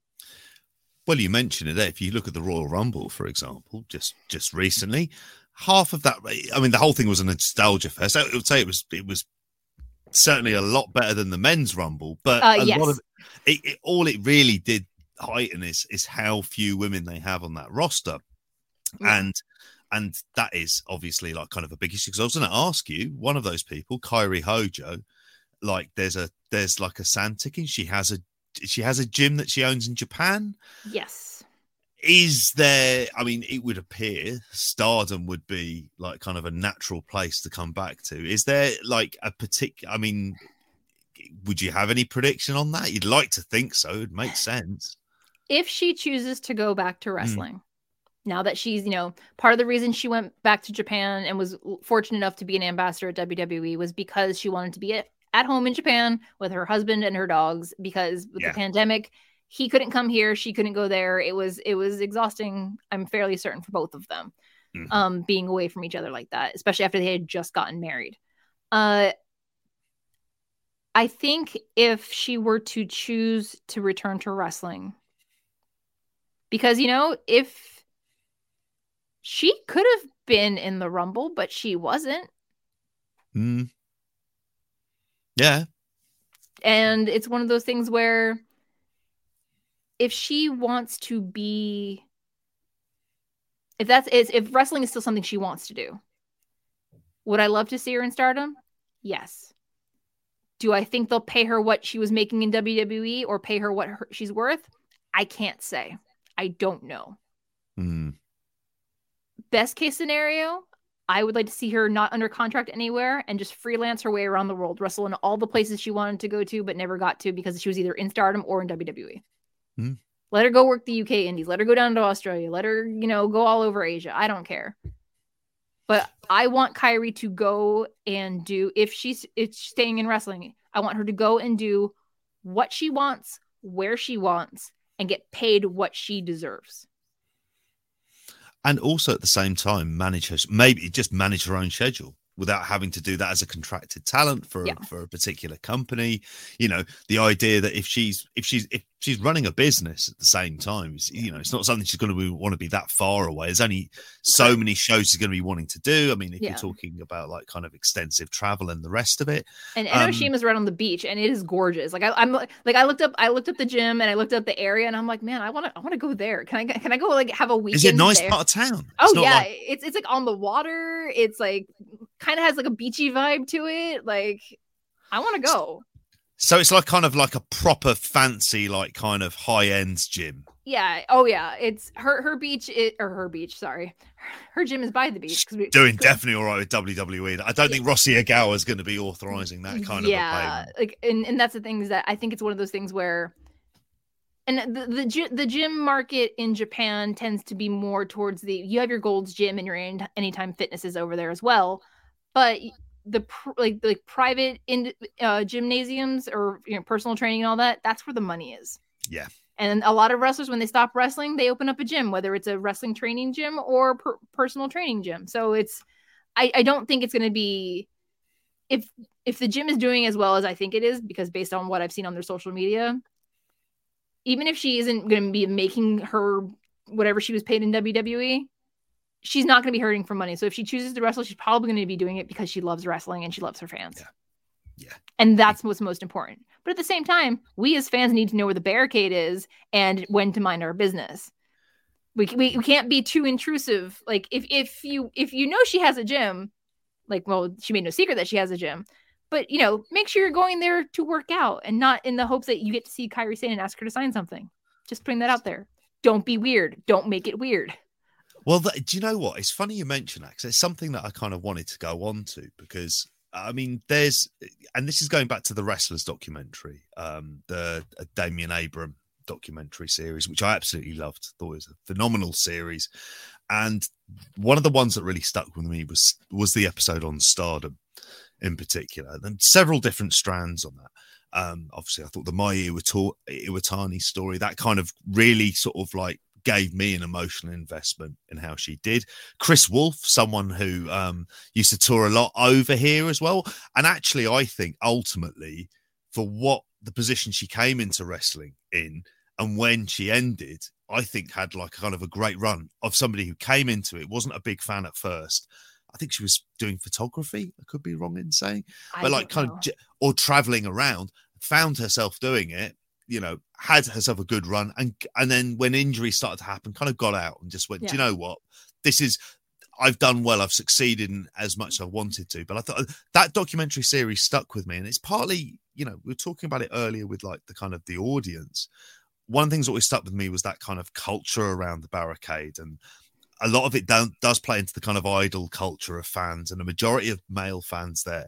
Well, you mentioned it there. If you look at the Royal Rumble, for example, just just recently, half of that. I mean, the whole thing was a nostalgia fest. I would say it was it was certainly a lot better than the men's Rumble, but Uh, a yes. lot of it, it, all it really did heighten is is how few women they have on that roster, Yeah. and and that is obviously like kind of a big issue. Because I was going to ask you, one of those people, Kairi Hojo, like there's a there's like a sand ticking. She has a she has a gym that she owns in Japan. Yes. Is there? I mean, it would appear Stardom would be like kind of a natural place to come back to. Is there like a particular? I mean, would you have any prediction on that? You'd like to think so. It makes sense. if she chooses to go back Mm. to wrestling now that she's you know part of the reason she went back to japan and was fortunate enough to be an ambassador at wwe was because she wanted to be at, at home in japan with her husband and her dogs because with Yeah. the pandemic he couldn't come here she couldn't go there it was it was exhausting i'm fairly certain for both of them Mhm. um being away from each other like that especially after they had just gotten married uh i think if she were to choose to return to wrestling because you know if she could have been in the rumble but she wasn't Mm. Yeah. and it's one of those things where if she wants to be if that's is if wrestling is still something she wants to do would i love to see her in stardom? Yes. Do i think they'll pay her what she was making in wwe or pay her what her, she's worth? I can't say. I don't know. Mm. best case scenario i would like to see her not under contract anywhere and just freelance her way around the world wrestle in all the places she wanted to go to but never got to because she was either in stardom or in wwe Hmm. let her go work the uk indies. Let her go down to australia. Let her you know go all over asia. I don't care. But i want Kairi to go and do if she's if she's staying in wrestling i want her to go and do what she wants where she wants and get paid what she deserves And also at the same time, manage her maybe just manage her own schedule without having to do that as a contracted talent for Yeah. for a particular company. You know, the idea that if she's if she's if she's running a business at the same time, it's, you know, it's not something she's going to be, want to be that far away. There's only so many shows she's going to be wanting to do. I mean, if Yeah. you're talking about like kind of extensive travel and the rest of it, And Um, Enoshima is right on the beach, and it is gorgeous. Like I, I'm like I looked up, I looked up the gym, and I looked up the area, and I'm like, man, I want to, I want to go there. Can I, can I go like have a weekend? is it a nice there? part of town? Oh It's not yeah, like- it's it's like on the water. It's like kind of has like a beachy vibe to it. Like I want to go. So it's like kind of like a proper fancy, like kind of high end gym. Yeah. Oh yeah. It's her her beach it, or her beach. Sorry, her gym is by the beach. we- Doing definitely all right with WWE. I don't think Rossy Ogawa is going to be authorizing that kind of yeah like and, and that's the thing is that i think it's one of those things where and the the, the gym market in japan tends to be more towards the you have your gold's gym and your any- anytime fitnesses over there as well but the pr- like like private in uh, gymnasiums or you know personal training and all that that's where the money is Yeah. and a lot of wrestlers when they stop wrestling they open up a gym whether it's a wrestling training gym or per- personal training gym so it's I, I don't think it's going to be if if the gym is doing as well as I think it is, because based on what I've seen on their social media, even if she isn't going to be making her whatever she was paid in WWE, she's not going to be hurting for money. So if she chooses to wrestle, she's probably going to be doing it because she loves wrestling and she loves her fans. Yeah. Yeah. And that's what's most important. But at the same time, we as fans need to know where the barricade is and when to mind our business. We, we, we can't be too intrusive. Like if if you if you know she has a gym, like well she made no secret that she has a gym, but you know make sure you're going there to work out and not in the hopes that you get to see Kairi Sane and ask her to sign something. Just putting that out there. Don't be weird. Don't make it weird. Well, do you know what? It's funny you mention that because it's something that I kind of wanted to go on to because I mean, there's, and this is going back to the wrestlers documentary, um, the uh, Damian Abraham documentary series, which I absolutely loved. Thought it was a phenomenal series, and one of the ones that really stuck with me was was the episode on Stardom, in particular, and several different strands on that. Um, obviously, I thought the Mayu Iwata- Iwatani story that kind of really sort of like gave me an emotional investment in how she did. Kris Wolf, someone who um, used to tour a lot over here as well, and actually, I think ultimately for what the position she came into wrestling in and when she ended, I think had like kind of a great run of somebody who came into it, wasn't a big fan at first. I think she was doing photography. I could be wrong in saying, I but like kind know. of or traveling around, found herself doing it, you know, had herself a good run, and and then when injuries started to happen, kind of got out and just went, Yeah. do you know what? This is I've done well. I've succeeded in as much as I wanted to. But I thought that documentary series stuck with me, and it's partly, you know, we were talking about it earlier with like the kind of the audience. One of the things that always stuck with me was that kind of culture around the barricade, and a lot of it down, does play into the kind of idol culture of fans, and a majority of male fans there.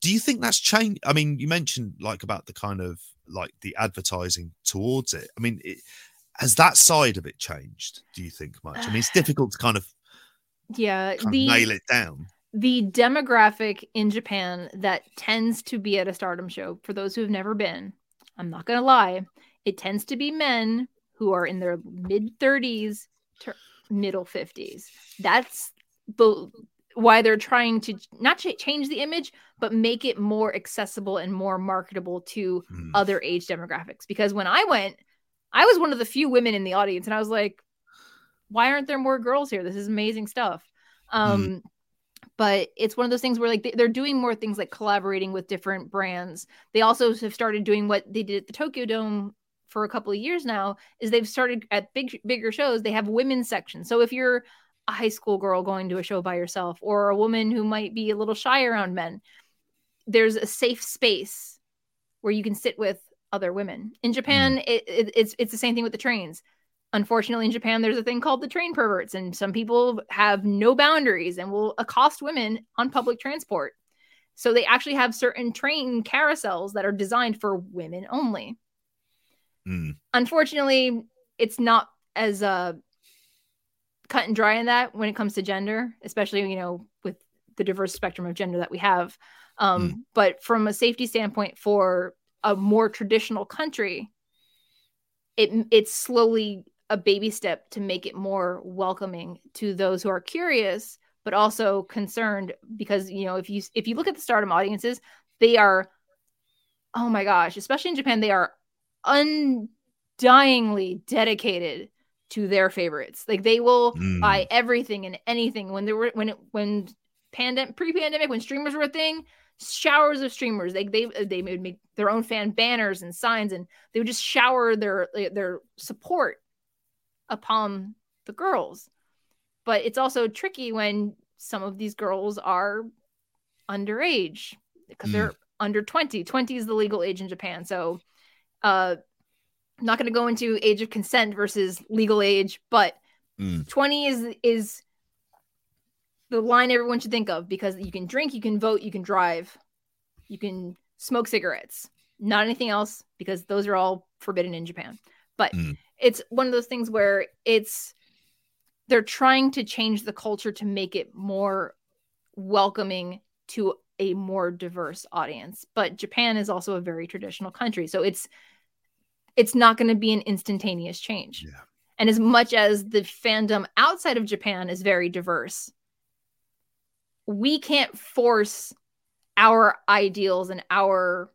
Do you think that's changed? I mean, you mentioned like about the kind of like the advertising towards it. I mean, it, has that side of it changed? Do you think much? I mean, it's difficult to kind of, Yeah, kind the of nail it down. the demographic in Japan that tends to be at a stardom show, for those who have never been, I'm not going to lie, it tends to be men who are in their mid 30s to middle 50s. That's the why they're trying to not ch- change the image, but make it more accessible and more marketable to Hmm. other age demographics. Because when I went, I was one of the few women in the audience, and I was like, why aren't there more girls here? This is amazing stuff. Um, but it's one of those things where like they- they're doing more things like collaborating with different brands. They also have started doing what they did at the Tokyo Dome for a couple of years now is they've started at big bigger shows they have women's sections. So if you're a high school girl going to a show by herself or a woman who might be a little shy around men, there's a safe space where you can sit with other women. In Japan, it, it, it's it's the same thing with the trains. Unfortunately, in Japan, there's a thing called the train perverts, and some people have no boundaries and will accost women on public transport. So they actually have certain train carousels that are designed for women only. Mm. Unfortunately, it's not as uh, cut and dry in that when it comes to gender, especially you know with the diverse spectrum of gender that we have. Um, But from a safety standpoint, for a more traditional country, it it's slowly a baby step to make it more welcoming to those who are curious but also concerned because you know if you if you look at the stardom audiences they are oh my gosh especially in japan they are undyingly dedicated to their favorites. Like they will Mm. buy everything and anything. When there were when it when pandemic pre-pandemic when streamers were a thing showers of streamers. They they they would make their own fan banners and signs and they would just shower their their support upon the girls. But it's also tricky when some of these girls are underage because Mm. they're under 20 20 is the legal age in japan. So uh I'm not going to go into age of consent versus legal age but Mm. 20 is is the line everyone should think of because you can drink you can vote you can drive you can smoke cigarettes not anything else because those are all forbidden in japan but Mm. it's one of those things where it's they're trying to change the culture to make it more welcoming to a more diverse audience but japan is also a very traditional country so it's it's not going to be an instantaneous change Yeah. and as much as the fandom outside of japan is very diverse we can't force our ideals and our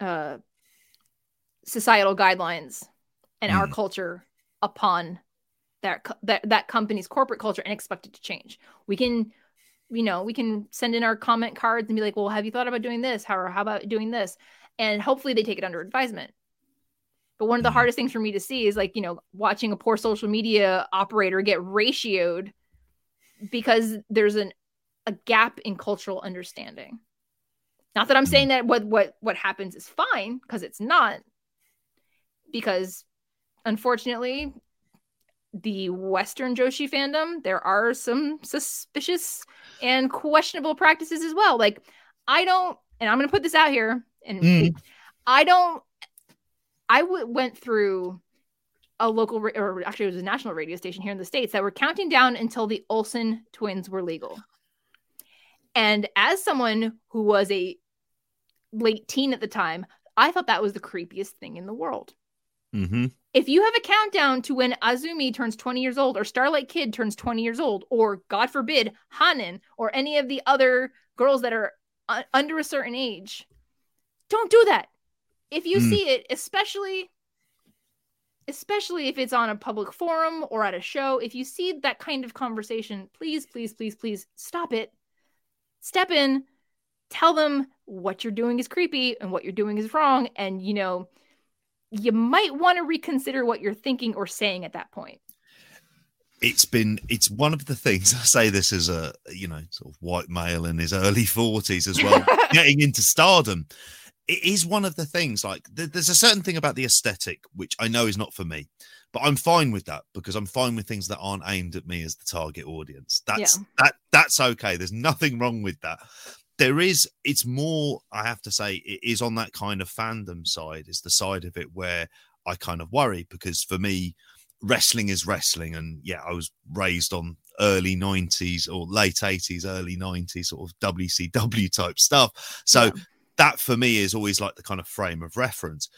uh, societal guidelines and our Mm. culture upon that, that that company's corporate culture and expect it to change. We can, you know, we can send in our comment cards and be like, "Well, have you thought about doing this? How or how about doing this?" And hopefully they take it under advisement. But one of the Mhm. hardest things for me to see is like, you know, watching a poor social media operator get ratioed because there's an a gap in cultural understanding. Not that I'm saying that what what what happens is fine because it's not. Because unfortunately, the Western Joshi fandom, there are some suspicious and questionable practices as well. Like, I don't, and I'm going to put this out here, and Mm. I don't. I w- went through a local, ra- or actually, it was a national radio station here in the states that were counting down until the Olsen twins were legal. And as someone who was a late teen at the time, I thought that was the creepiest thing in the world. hmm If you have a countdown to when Azumi turns 20 years old, or Starlight Kid turns 20 years old, or God forbid, Hanan, or any of the other girls that are u- under a certain age, don't do that. If you Mm. see it, especially especially if it's on a public forum or at a show, if you see that kind of conversation, please, please, please, please stop it. Step in, tell them what you're doing is creepy and what you're doing is wrong and you know you might want to reconsider what you're thinking or saying at that point it's been it's one of the things I say this as a you know sort of white male in his early 40s as well getting into stardom it is one of the things like th- there's a certain thing about the aesthetic which I know is not for me but I'm fine with that because I'm fine with things that aren't aimed at me as the target audience that's yeah. that that's okay there's nothing wrong with that there is it's more I have to say it is on that kind of fandom side is the side of it where I kind of worry because for me wrestling is wrestling. And yeah, I was raised on early 90s or late 80s, early 90s sort of WCW type stuff. So yeah. That for me is always like the kind of frame of reference.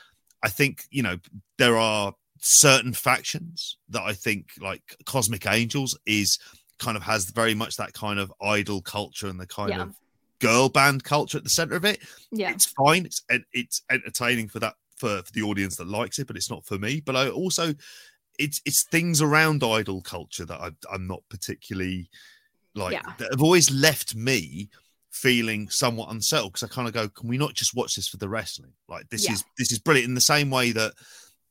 I think, you know, there are certain factions that I think like Cosmic Angels is kind of has very much that kind of idol culture and the kind yeah. of girl band culture at the center of it. Yeah. It's fine. It's it's entertaining for that for, for the audience that likes it, but it's not for me. But I also it's it's things around idol culture that I, I'm not particularly like yeah. that have always left me feeling somewhat unsettled because I kind of go, can we not just watch this for the wrestling? Like this yeah. is this is brilliant in the same way that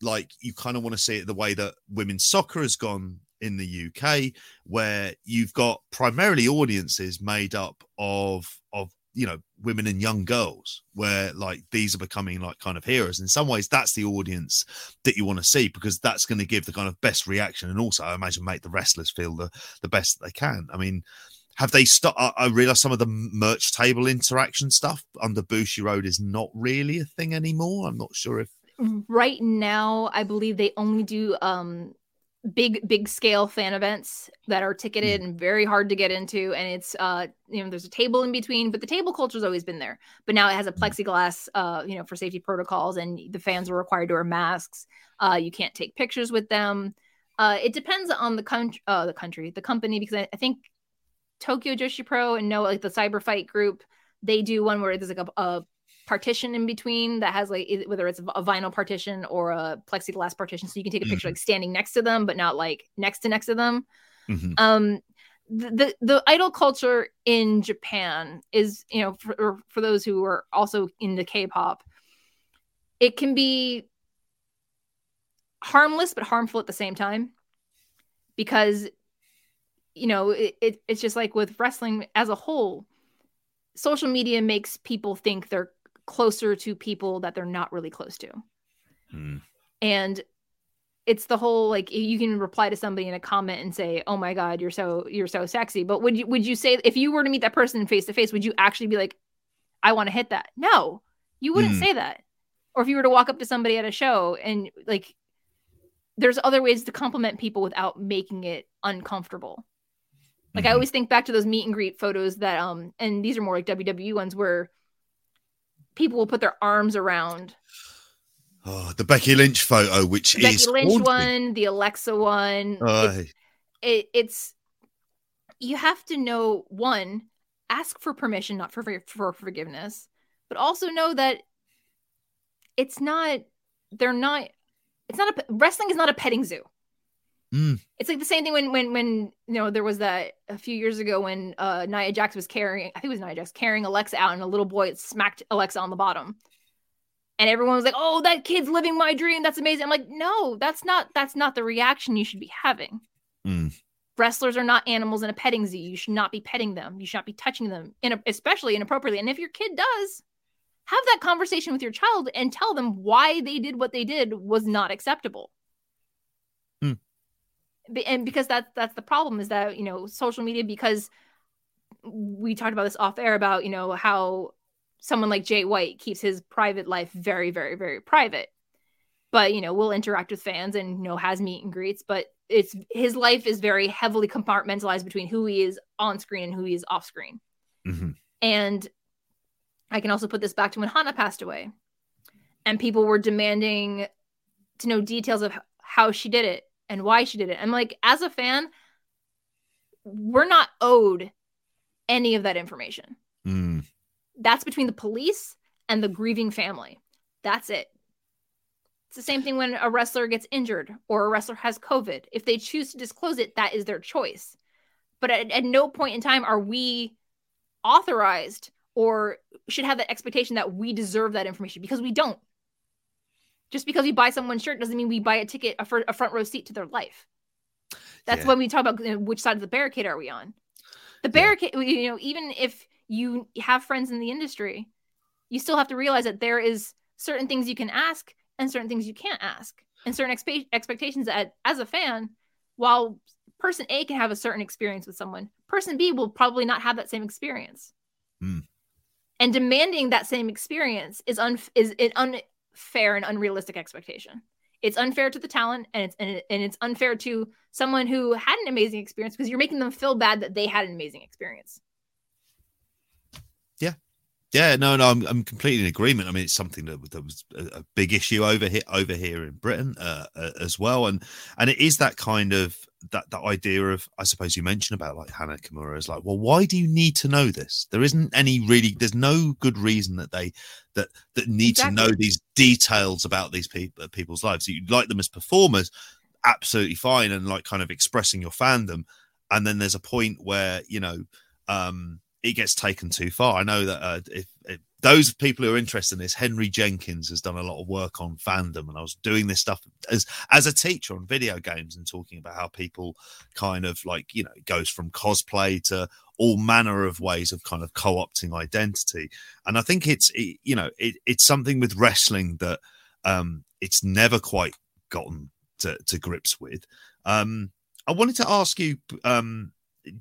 like you kind of want to see it the way that women's soccer has gone in the UK, where you've got primarily audiences made up of of you know women and young girls where like these are becoming like kind of heroes in some ways that's the audience that you want to see because that's going to give the kind of best reaction and also i imagine make the wrestlers feel the the best they can i mean have they stopped i realize some of the merch table interaction stuff under bushiroad is not really a thing anymore. I'm not sure if right now i believe they only do um big big scale fan events that are ticketed mm. and very hard to get into. And it's uh you know there's a table in between but the table culture's always been there. But now it has a mm. plexiglass uh you know for safety protocols and the fans are required to wear masks. Uh you can't take pictures with them. Uh it depends on the country uh the country the company because I, I think Tokyo Joshi Pro and know like the cyber fight group they do one where there's like a, a partition in between that has like whether it's a vinyl partition or a plexiglass partition so you can take a picture mm-hmm. like standing next to them but not like next to next to them mm-hmm. um the, the, the idol culture in Japan is you know for for those who are also into K-pop it can be harmless but harmful at the same time because you know it, it, it's just like with wrestling as a whole social media makes people think they're closer to people that they're not really close to. Hmm. And it's the whole like you can reply to somebody in a comment and say, "Oh my god, you're so you're so sexy." But would you would you say if you were to meet that person face to face, would you actually be like, "I want to hit that"? No. You wouldn't hmm. say that. Or if you were to walk up to somebody at a show and like there's other ways to compliment people without making it uncomfortable. Like mm-hmm. I always think back to those meet and greet photos that um and these are more like WWE ones where people will put their arms around. Oh, the Becky Lynch photo, which the is Becky Lynch one, the Alexa one. It's, it, it's you have to know one, ask for permission, not for for forgiveness, but also know that it's not. They're not. It's not a wrestling is not a petting zoo. Mm. It's like the same thing when when when you know there was that a few years ago when uh Nia Jax was carrying I think it was Nia Jax carrying Alexa out and a little boy smacked Alexa on the bottom. And everyone was like, "Oh, that kid's living my dream. That's amazing." I'm like, "No, that's not that's not the reaction you should be having." Mm. Wrestlers are not animals in a petting zoo. You should not be petting them. You should not be touching them, in especially inappropriately. And if your kid does, have that conversation with your child and tell them why they did what they did was not acceptable and because that's that's the problem is that you know social media because we talked about this off air about you know how someone like Jay White keeps his private life very very very private. But you know will interact with fans and you know has meet and greets but it's his life is very heavily compartmentalized between who he is on screen and who he is off screen. Mm-hmm. and i can also put this back to when hana passed away and people were demanding to know details of how she did it and why she did it. I'm like, as a fan, we're not owed any of that information. Mm. That's between the police and the grieving family. That's it. It's the same thing when a wrestler gets injured or a wrestler has COVID. If they choose to disclose it, that is their choice. But at, at no point in time are we authorized or should have that expectation that we deserve that information because we don't. Just because we buy someone's shirt doesn't mean we buy a ticket, a, fr- a front row seat to their life. That's Yeah. when we talk about you know, which side of the barricade are we on. The barricade, you know, even if you have friends in the industry, you still have to realize that there is certain things you can ask and certain things you can't ask, and certain expe- expectations that, as a fan, while person A can have a certain experience with someone, person B will probably not have that same experience. Hmm. And demanding that same experience is un- is an unfair and unrealistic expectation. It's unfair to the talent, and it's and, it, and it's unfair to someone who had an amazing experience because you're making them feel bad that they had an amazing experience. Yeah. Yeah, no, no, I'm, I'm completely in agreement. I mean, it's something that, that was a, a big issue over here, over here in Britain uh, uh, as well, and and it is that kind of that that idea of, I suppose you mentioned about like Hana Kimura is like, well, why do you need to know this? There isn't any really, there's no good reason that they that that need to know these details about these people people's lives. You like them as performers, absolutely fine, and like kind of expressing your fandom, and then there's a point where you know. um it gets taken too far. I know that uh, if, if those people who are interested in this, Henry Jenkins has done a lot of work on fandom, and I was doing this stuff as as a teacher on video games and talking about how people kind of like you know it goes from cosplay to all manner of ways of kind of co-opting identity, and I think it's it, you know it, it's something with wrestling that um it's never quite gotten to, to grips with. Um, I wanted to ask you um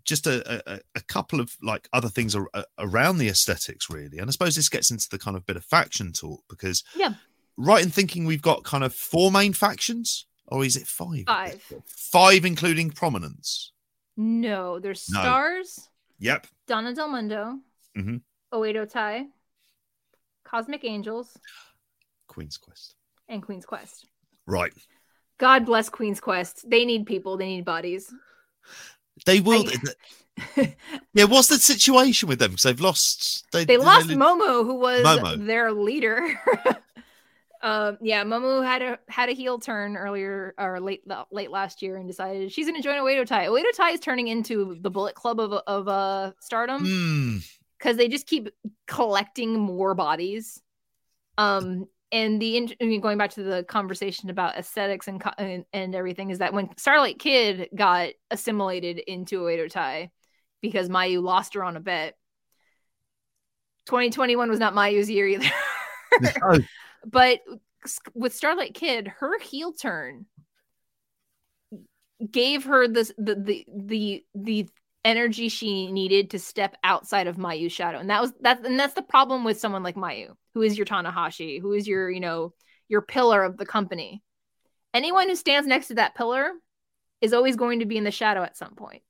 just a, a, a couple of like other things ar- a- around the aesthetics really and i suppose this gets into the kind of bit of faction talk because Yeah. right in thinking we've got kind of four main factions or is it five Five. five including prominence No, there's No. stars, yep Donna Del Mondo, Mhm. Oedo Tai, Cosmic Angels, queen's quest and Queen's Quest. right God bless Queen's Quest. They need people. They need bodies. They will I- yeah what's the situation with them because they've lost they, they lost they- Momo, who was Momo. their leader. um, yeah, Momo had a had a heel turn earlier or late late last year and decided she's going to join Oedo Tai. Oedo Tai is turning into the Bullet Club of of uh, Stardom Hmm. because they just keep collecting more bodies. Um, and the I mean, going back to the conversation about aesthetics and, and and everything is that when Starlight Kid got assimilated into Oedo Tai because Mayu lost her on a bet. 2021 was not Mayu's year either. But with Starlight Kid, her heel turn gave her this the the the the energy she needed to step outside of Mayu's shadow. And that was that's and that's the problem with someone like Mayu, who is your Tanahashi, who is your, you know, your pillar of the company. Anyone who stands next to that pillar is always going to be in the shadow at some point.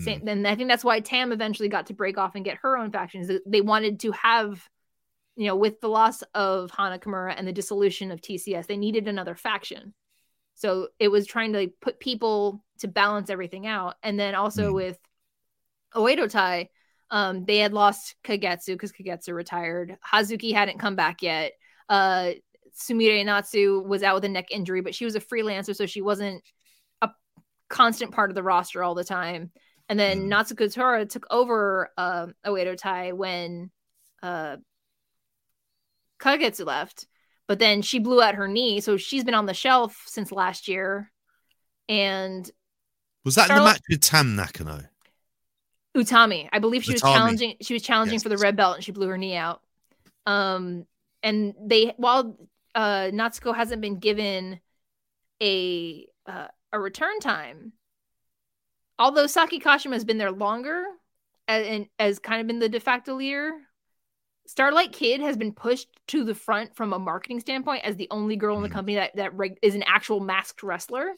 Same, and I think that's why Tam eventually got to break off and get her own factions. They wanted to have, you know, with the loss of Hana Kimura and the dissolution of TCS, they needed another faction. So it was trying to like, put people to balance everything out. And then also Mm. with Oedo Tai, um, they had lost Kagetsu because Kagetsu retired. Hazuki hadn't come back yet. Uh, Sumire Natsu was out with a neck injury, but she was a freelancer, so she wasn't a constant part of the roster all the time. And then Mm. Natsuko Tora took over uh, Oedo Tai when uh, Kagetsu left, but then she blew out her knee, so she's been on the shelf since last year. And was that in the match with tam nakano Utami. I believe she was challenging. She was challenging Yes. for the red belt, and she blew her knee out. Um, and they while uh Natsuko hasn't been given a uh, a return time, although Saki Kashima has been there longer and, and has kind of been the de facto leader. Starlight Kid has been pushed to the front from a marketing standpoint as the only girl in the Mhm. company that that reg- is an actual masked wrestler,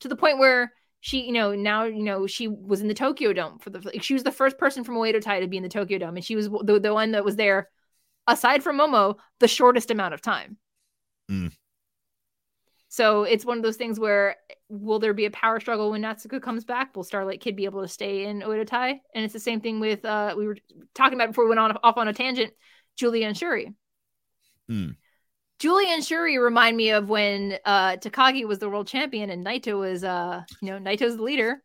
to the point where she, you know, now you know she was in the Tokyo Dome for the. Like, she was the first person from Oedo Tai to be in the Tokyo Dome, and she was the the one that was there, aside from Momo, the shortest amount of time. Mm. So it's one of those things where will there be a power struggle when Natsuko comes back? Will Starlight Kid be able to stay in Oedo Tai? And it's the same thing with uh we were talking about before we went on off on a tangent, Julia and Shuri. Hmm. Julia and Shuri remind me of when uh Takagi was the world champion and Naito was uh you know Naito's the leader.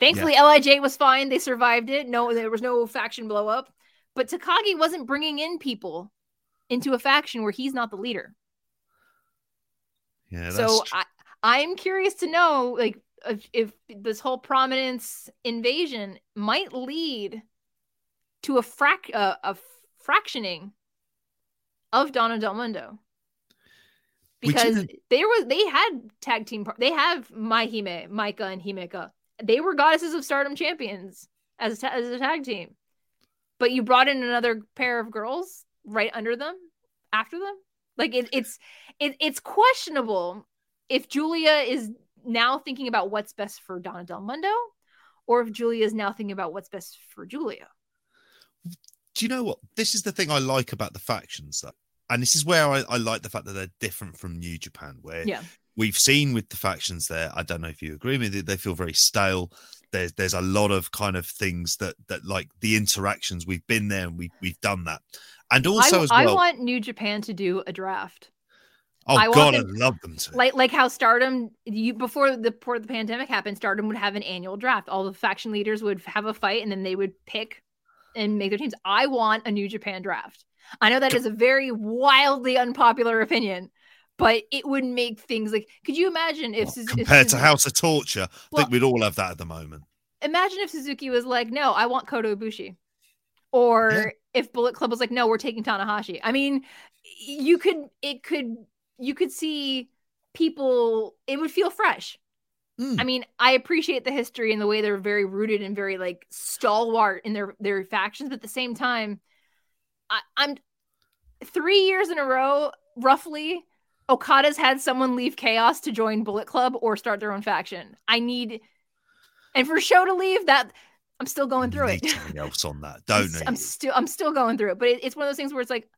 Thankfully LIJ was fine. They survived it. No there was no faction blow up. But Takagi wasn't bringing in people into a faction where he's not the leader. Yeah. so tr- I I'm curious to know like if, if this whole prominence invasion might lead to a frac uh, a fractioning of Donna Del Mondo. Because they were they had tag team par- they have Maihime, Maika and Himeka. They were goddesses of stardom champions as a, ta- as a tag team. But you brought in another pair of girls right under them after them? Like it, it's it, it's questionable if Julia is now thinking about what's best for Donna Del Mondo, or if Julia is now thinking about what's best for Julia. do you know what? This is the thing I like about the factions, though. And this is where I, I like the fact that they're different from New Japan, where Yeah. we've seen with the factions there. I don't know if you agree with it. They feel very stale. There's there's a lot of kind of things that that like the interactions we've been there and we we've done that. And also I, as I want New Japan to do a draft, oh I want God, I them- love them to. like like how Stardom you before the before the pandemic happened. Stardom would have an annual draft. All the faction leaders would have a fight, and then they would pick and make their teams. I want a New Japan draft. I know that is a very wildly unpopular opinion, but it would make things like. Could you imagine if, Well, Suzu- if compared to House of Torture, I think we'd all have that at the moment. imagine if Suzuki was like, "No, I want Kota Ibushi," or Yeah. if Bullet Club was like, "No, we're taking Tanahashi." I mean, you could, it could, you could see people. It would feel fresh. Mm. I mean, I appreciate the history and the way they're very rooted and very like stalwart in their their factions, but at the same time, I, I'm three years in a row, roughly. Okada's had someone leave Chaos to join Bullet Club or start their own faction. I need, and for Show to leave, that I'm still going through it. something else on that, I'm, don't? I'm still I'm still going through it, but it, it's one of those things where it's like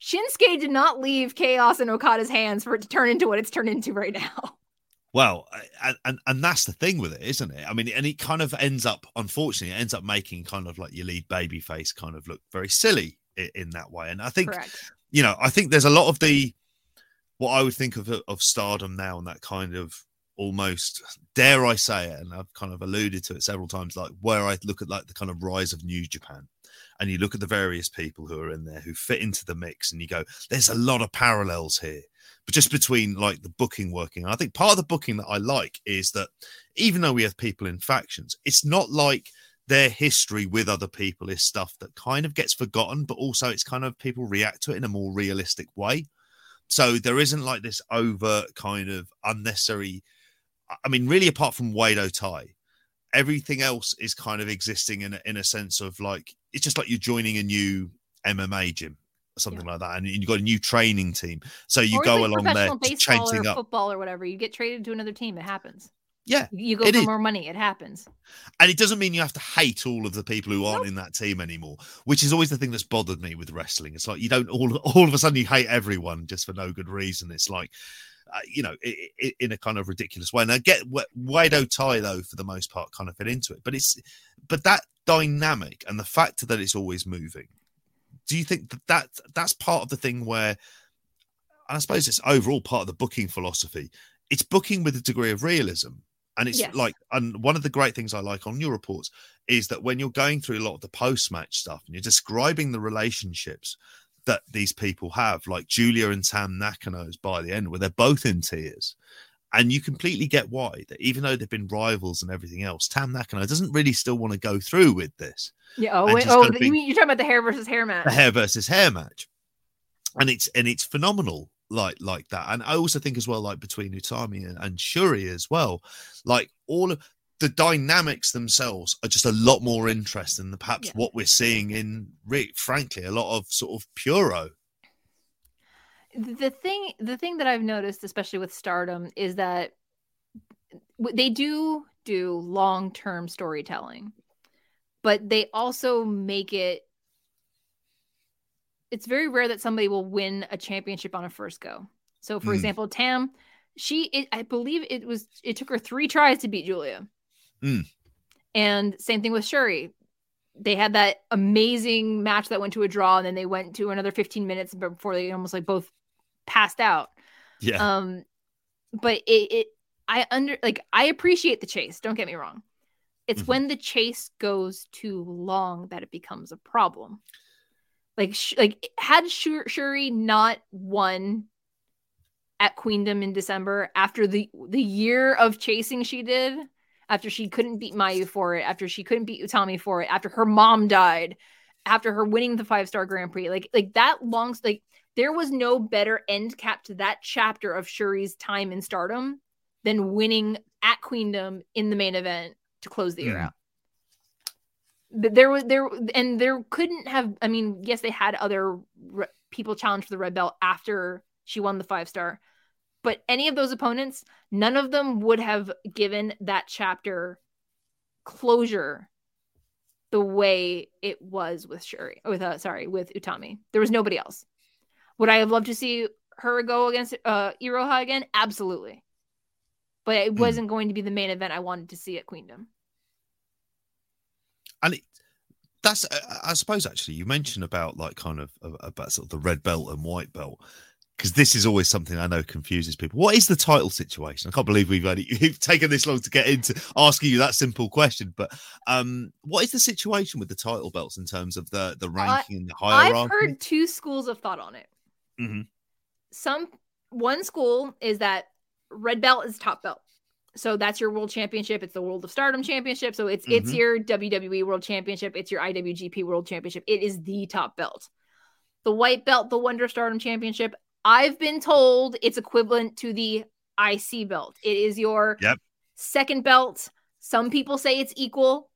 Shinsuke did not leave Chaos in Okada's hands for it to turn into what it's turned into right now. Well, and, and and that's the thing with it, isn't it? I mean, and it kind of ends up, unfortunately, it ends up making kind of like your lead baby face kind of look very silly in, that way. And I think, Correct. you know, I think there's a lot of the what I would think of of stardom now and that kind of almost dare I say it, and I've kind of alluded to it several times, like where I look at like the kind of rise of New Japan. And you look at the various people who are in there who fit into the mix, and you go, there's a lot of parallels here but just between like the booking working. And I think part of the booking that I like is that even though we have people in factions, it's not like their history with other people is stuff that kind of gets forgotten, but also it's kind of people react to it in a more realistic way. So there isn't like this overt kind of unnecessary. I mean, really, apart from Oedo Tai, everything else is kind of existing in a, in a sense of like it's just like you're joining a new MMA gym or something like that, and you've got a new training team. So you Or go like along there professional to change baseball things or up. football or whatever. You get traded to another team. It happens. Yeah, You, go for is. more money. It happens. and it doesn't mean you have to hate all of the people who aren't in that team anymore, which is always the thing that's bothered me with wrestling. It's like you don't all all of a sudden you hate everyone just for no good reason. It's like. Uh, you know, i i in a kind of ridiculous way. And I get what Oedo Tai though, for the most part, kind of fit into it. But it's, but that dynamic and the fact that it's always moving. Do you think that, that that's part of the thing where, and I suppose it's overall part of the booking philosophy. It's booking with a degree of realism, and it's Yes. like, and one of the great things I like on your reports is that when you're going through a lot of the post-match stuff and you're describing the relationships that these people have, like Julia and Tam Nakano's by the end, where they're both in tears. And you completely get why that even though they've been rivals and everything else, Tam Nakano doesn't really still want to go through with this Yeah. Oh, wait, oh, the- be- you mean you're talking about the hair versus hair match? The hair versus hair match. And it's and it's phenomenal like like that. And I also think as well, like between Utami and, and Shuri as well, like all of the dynamics themselves are just a lot more interesting than perhaps Yeah. what we're seeing in frankly a lot of sort of puro. the thing the thing that i've noticed especially with stardom is that they do do long-term storytelling but they also make it it's very rare that somebody will win a championship on a first go so for Mm. example tam she it, i believe it was it took her three tries to beat julia Mm. and same thing with shuri they had that amazing match that went to a draw and then they went to another 15 minutes before they almost like both passed out Yeah. um but it, it i under like i appreciate the chase don't get me wrong it's Mhm. when the chase goes too long that it becomes a problem like sh- like had Shur- shuri not won at Queendom in December after the the year of chasing she did, after she couldn't beat Mayu for it, after she couldn't beat Utami for it, after her mom died, after her winning the five star Grand Prix, like like that long like there was no better end cap to that chapter of Shuri's time in Stardom than winning at Queendom in the main event to close the year Mm. out. There was there and there couldn't have. I mean, yes, they had other re- people challenge for the red belt after she won the five star, but any of those opponents, none of them would have given that chapter closure the way it was with Shuri. With uh, sorry, with Utami. There was nobody else. Would I have loved to see her go against uh Iroha again? Absolutely. But it Hmm. wasn't going to be the main event I wanted to see at Queendom. And it, that's uh, I suppose actually you mentioned about like kind of uh, about sort of the red belt and white belt because this is always something I know confuses people. What is the title situation? I can't believe we've only you've taken this long to get into asking you that simple question. But um, what is the situation with the title belts in terms of the the ranking and the hierarchy? I've heard two schools of thought on it. Mhm. Some one school is that red belt is top belt. So that's your world championship. It's the World of Stardom championship. So it's it's Mhm. your WWE World Championship. It's your IWGP World Championship. It is the top belt. The white belt, the Wonder Stardom Championship. I've been told it's equivalent to the IC belt. It is your Yep. second belt. Some people say it's equal.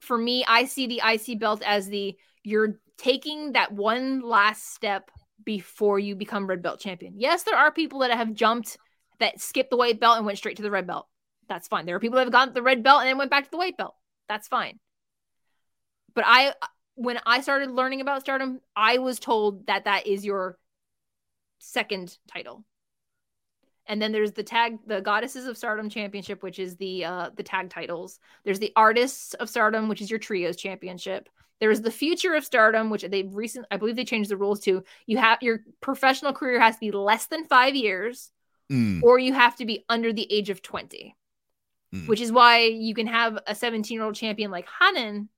For me, I see the IC belt as the you're taking that one last step before you become red belt champion. Yes, there are people that have jumped that skipped the white belt and went straight to the red belt. That's fine. There are people that have to the red belt and then went back to the white belt. That's fine. But I when I started learning about stardom, I was told that that is your second title. And then there's the tag, the Goddesses of Stardom Championship, which is the uh the tag titles. There's the Artists of Stardom, which is your trios championship. There's the Future of Stardom, which they've recent, I believe they changed the rules to. You have your professional career has to be less than five years, Mm, or you have to be under the age of 20, Mm. which is why you can have a 17 year old champion like Hanan,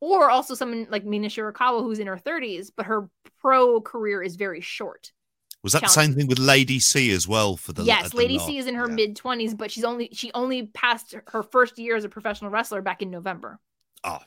or also someone like Mina Shirakawa who's in her 30s, but her pro career is very short. Was that the same thing with Lady C as well for the yes, the Lady C is in her yeah. mid 20s, but she's only she only passed her first year as a professional wrestler back in November. Ah,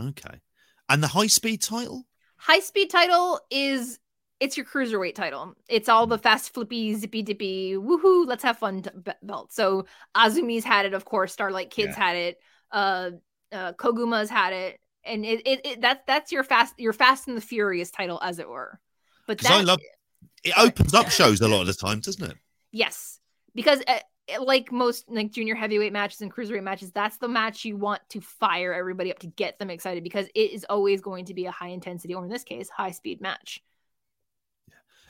okay. And the high speed title? High speed title is it's your cruiserweight title. It's all the fast flippy zippy dippy woohoo let's have fun be- belt. So Azumi's had it, of course. Starlight Kids had it. Uh, uh, Koguma's had it, and it, it, it that's that's your fast your Fast and the Furious title, as it were. But Because I that love it opens up shows a lot of the time, doesn't it? Yes, because uh, like most like junior heavyweight matches and cruiserweight matches, that's the match you want to fire everybody up to get them excited because it is always going to be a high intensity, or in this case, high speed match.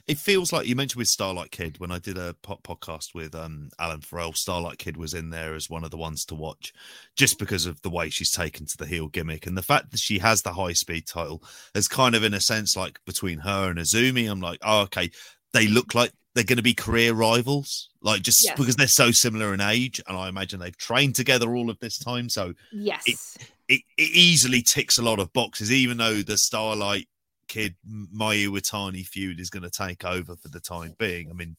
It feels like you mentioned with Starlight Kid when I did a po- podcast with um, Alan Farrell. Starlight Kid was in there as one of the ones to watch, just because of the way she's taken to the heel gimmick and the fact that she has the high speed title is kind of in a sense like between her and Azumi. I'm like, oh, okay, they look like they're going to be career rivals, like just Yes. because they're so similar in age, and I imagine they've trained together all of this time, so Yes, it, it easily ticks a lot of boxes, even though the Starlight Kid Mayu Watani feud is going to take over for the time being. I mean,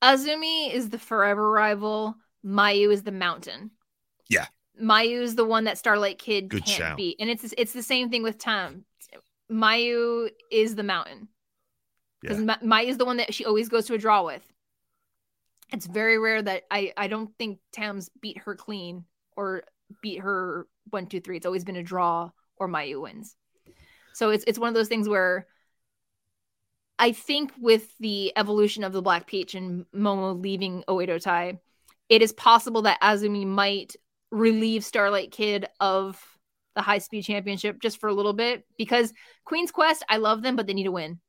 Azumi is the forever rival. Mayu is the mountain. Yeah. Mayu is the one that Starlight Kid Good can't shout. beat, and it's it's the same thing with Tam. Mayu is the mountain because Yeah. Ma- Mayu is the one that she always goes to a draw with. It's very rare that I I don't think Tam's beat her clean or beat her one two three. It's always been a draw or Mayu wins. So it's it's one of those things where I think with the evolution of the Black Peach and Momo leaving Oedo Tai, it is possible that Azumi might relieve Starlight Kid of the high speed championship just for a little bit because Queen's Quest, I love them, but they need to win.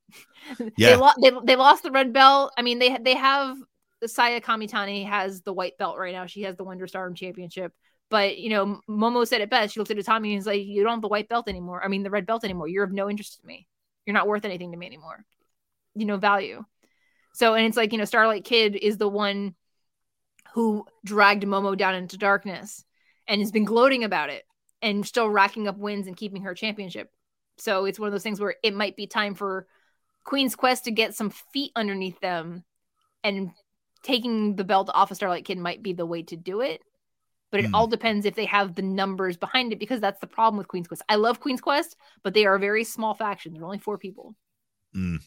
Yeah. they, lo- they, they lost the red belt. I mean, they they have Saya Kamitani has the white belt right now. She has the Wonder Stardom championship. But you know, Momo said it best. She looked at Tommy and he's like, "You don't have the white belt anymore. I mean, the red belt anymore. You're of no interest to me. You're not worth anything to me anymore. You know, value." So, and it's like you know, Starlight Kid is the one who dragged Momo down into darkness and has been gloating about it and still racking up wins and keeping her championship. So it's one of those things where it might be time for Queen's Quest to get some feet underneath them and taking the belt off of Starlight Kid might be the way to do it. But it Hmm. all depends if they have the numbers behind it because that's the problem with Queen's Quest. I love Queen's Quest, but they are a very small faction. There are only four people. Mm.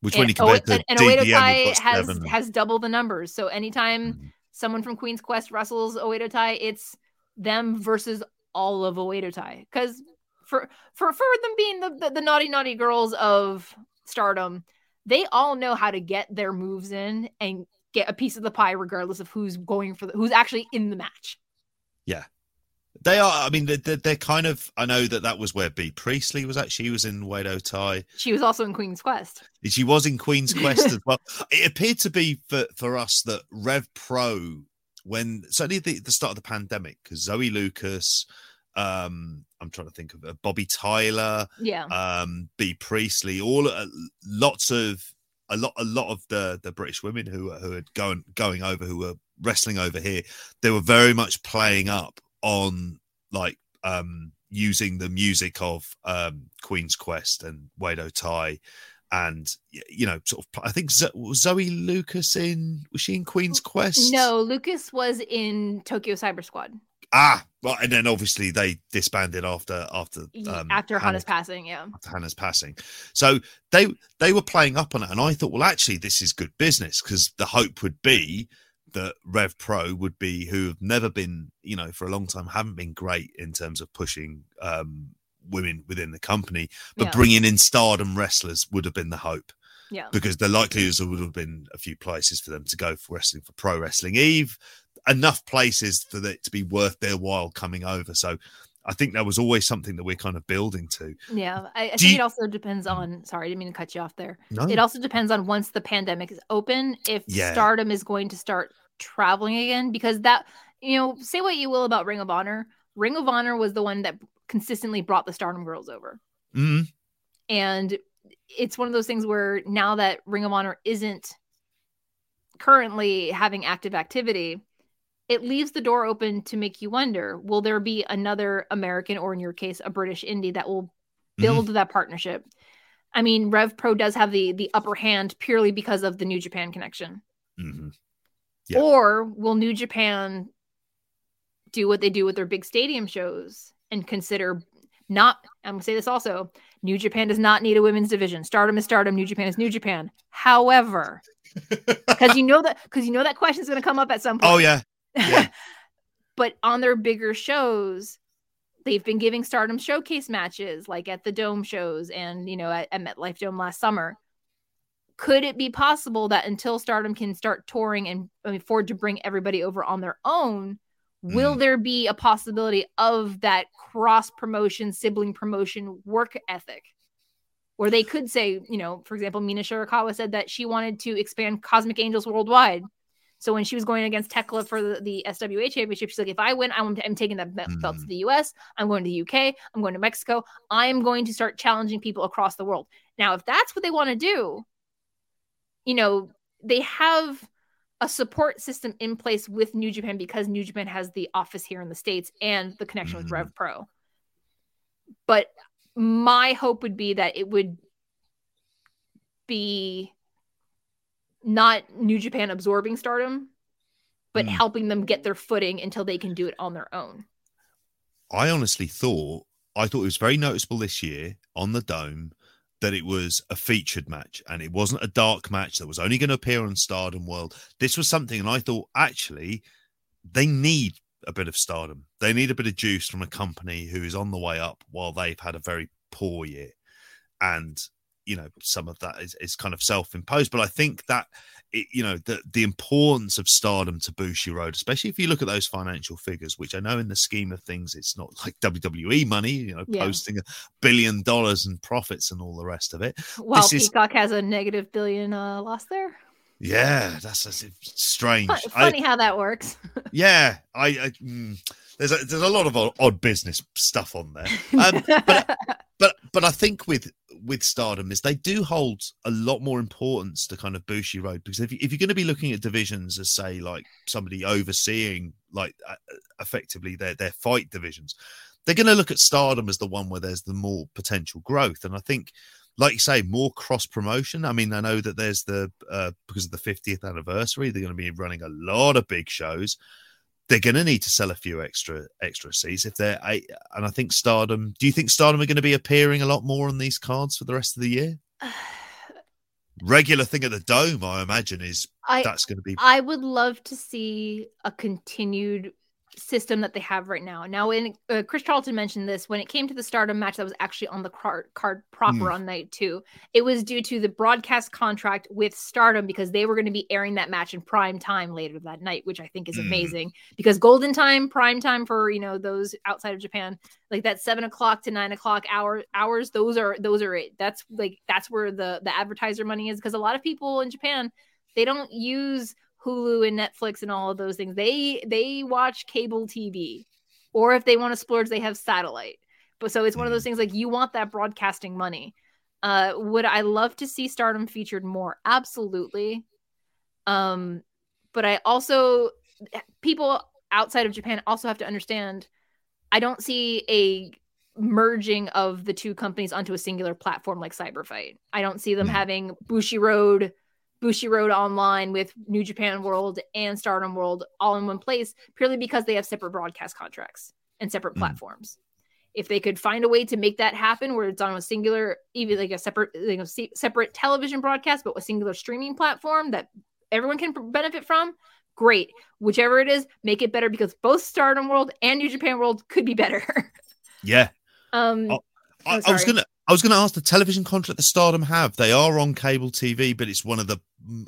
Which when you and, compare Oe- to and, and DDM, Tai has seven. has double the numbers. So anytime Mm. someone from Queen's Quest wrestles Oedo Tai, it's them versus all of Oedo Tai. Because for for for them being the, the the naughty naughty girls of Stardom, they all know how to get their moves in and get a piece of the pie, regardless of who's going for the who's actually in the match. Yeah. They are. I mean, they're, they're, kind of. I know that that was where Bea Priestley was at. She was in Oedo Tai. She was also in Queen's Quest. She was in Queen's Quest as well. It appeared to be for, for us that Rev Pro, when certainly the, the start of the pandemic, because Zoe Lukas, um, I'm trying to think of uh, Bobbi Tyler, Yeah. um, Bea Priestley, all uh, lots of a lot a lot of the the British women who who had going going over who were wrestling over here, they were very much playing up on like um using the music of um Queen's Quest and Oedo Tai and you know sort of I think Zo- was Zoe Lukas in was she in Queen's Quest? No, Lukas was in Tokyo Cyber Squad Ah, right, and then obviously they disbanded after after um, after Hana's passing. Yeah. after Hana's passing. So they they were playing up on it, and I thought, well, actually, this is good business because the hope would be that Rev Pro would be who have never been, you know, for a long time haven't been great in terms of pushing um, women within the company, but Yeah. bringing in stardom wrestlers would have been the hope Yeah. because the likelihood is there would have been a few places for them to go for wrestling for Pro Wrestling Eve, enough places for it to be worth their while coming over. So I think that was always something that we're kind of building to. Yeah. I, I think you- it also depends on. Sorry, I didn't mean to cut you off there. No, It also depends on once the pandemic is open, if Yeah. Stardom is going to start traveling again, because that you know, say what you will about Ring of Honor, Ring of Honor was the one that consistently brought the Stardom girls over. Mm, And it's one of those things where now that Ring of Honor isn't currently having active activity, it leaves the door open to make you wonder will there be another American, or in your case, a British indie that will build that partnership? I mean, Rev Pro does have the the upper hand purely because of the New Japan connection. mhm. Yeah. Or will New Japan do what they do with their big stadium shows and consider not I'm gonna say this also, New Japan does not need a women's division. Stardom is stardom, New Japan is New Japan. However, because you know that because you know that question is gonna come up at some point. oh yeah, yeah. but on their bigger shows, they've been giving Stardom showcase matches like at the Dome shows and you know at, at MetLife Dome last summer. Could it be possible that until Stardom can start touring and afford to bring everybody over on their own, will mm. there be a possibility of that cross promotion, sibling promotion work ethic? Or they could say, you know, for example, Mina Shirakawa said that she wanted to expand Cosmic Angels worldwide. So when she was going against Thekla for the, the SWA championship, she's like, if I win, I'm, I'm taking that be- belt to Mhm. the US. I'm going to the UK. I'm going to Mexico. I am going to start challenging people across the world. Now, if that's what they want to do, you know, they have a support system in place with New Japan because New Japan has the office here in the States and the connection with Mhm. Rev Pro. But my hope would be that it would be not New Japan absorbing stardom, but Mm. helping them get their footing until they can do it on their own. I honestly thought I thought it was very noticeable this year on the dome that it was a featured match and it wasn't a dark match that was only going to appear on Stardom World. This was something, and I thought actually they need a bit of stardom. They need a bit of juice from a company who is on the way up while they've had a very poor year. And you know, some of that is, is kind of self-imposed. But I think that it, you know the the importance of stardom to Bushiroad, especially if you look at those financial figures, which I know in the scheme of things, it's not like WWE money, you know, Yeah. posting a billion dollars in profits and all the rest of it. While This is- Peacock has a negative billion uh, loss there. Yeah, that's, that's strange. I- funny how that works. yeah, I, I mm, there's a, there's a lot of odd, odd business stuff on there. Um, but but but I think with with Stardom is they do hold a lot more importance to kind of Bushiroad because if, if you're going to be looking at divisions as say like somebody overseeing like uh, effectively their their fight divisions, they're going to look at Stardom as the one where there's the more potential growth. And I think like you say, more cross promotion. I mean, I know that there's the uh, because of the 50th anniversary, they're going to be running a lot of big shows. They're going to need to sell a few extra extra seats if they're. And I think Stardom. Do you think Stardom are going to be appearing a lot more on these cards for the rest of the year? Regular thing at the Dome, I imagine, is I, that's going to be. I would love to see a continued system that they have right now. Now, when uh, Chris Charlton mentioned this, when it came to the Stardom match that was actually on the card, card proper mm. on night two, it was due to the broadcast contract with Stardom because they were going to be airing that match in prime time later that night, which I think is mm. amazing because golden time, prime time for you know those outside of Japan, like that seven o'clock to nine o'clock hour hours, those are those are it. That's like that's where the the advertiser money is because a lot of people in Japan they don't use Hulu and Netflix and all of those things. They they watch cable TV, or if they want to splurge, they have satellite. But so it's one of those mm. things like you want that broadcasting money. Uh, would I love to see Stardom featured more? Absolutely. Um, but I also people outside of Japan also have to understand. I don't see a merging of the two companies onto a singular platform like Cyberfight. I don't see them mm. having Bushiroad Bushiroad Online with New Japan World and Stardom World all in one place purely because they have separate broadcast contracts and separate mm. platforms. If they could find a way to make that happen where it's on a singular, even like a separate, you know, separate television broadcast, but a singular streaming platform that everyone can benefit from, great. Whichever it is, make it better because both Stardom World and New Japan World could be better. yeah. Um, oh, I, I was gonna I was going to ask the television contract the Stardom have. They are on cable TV, but it's one of the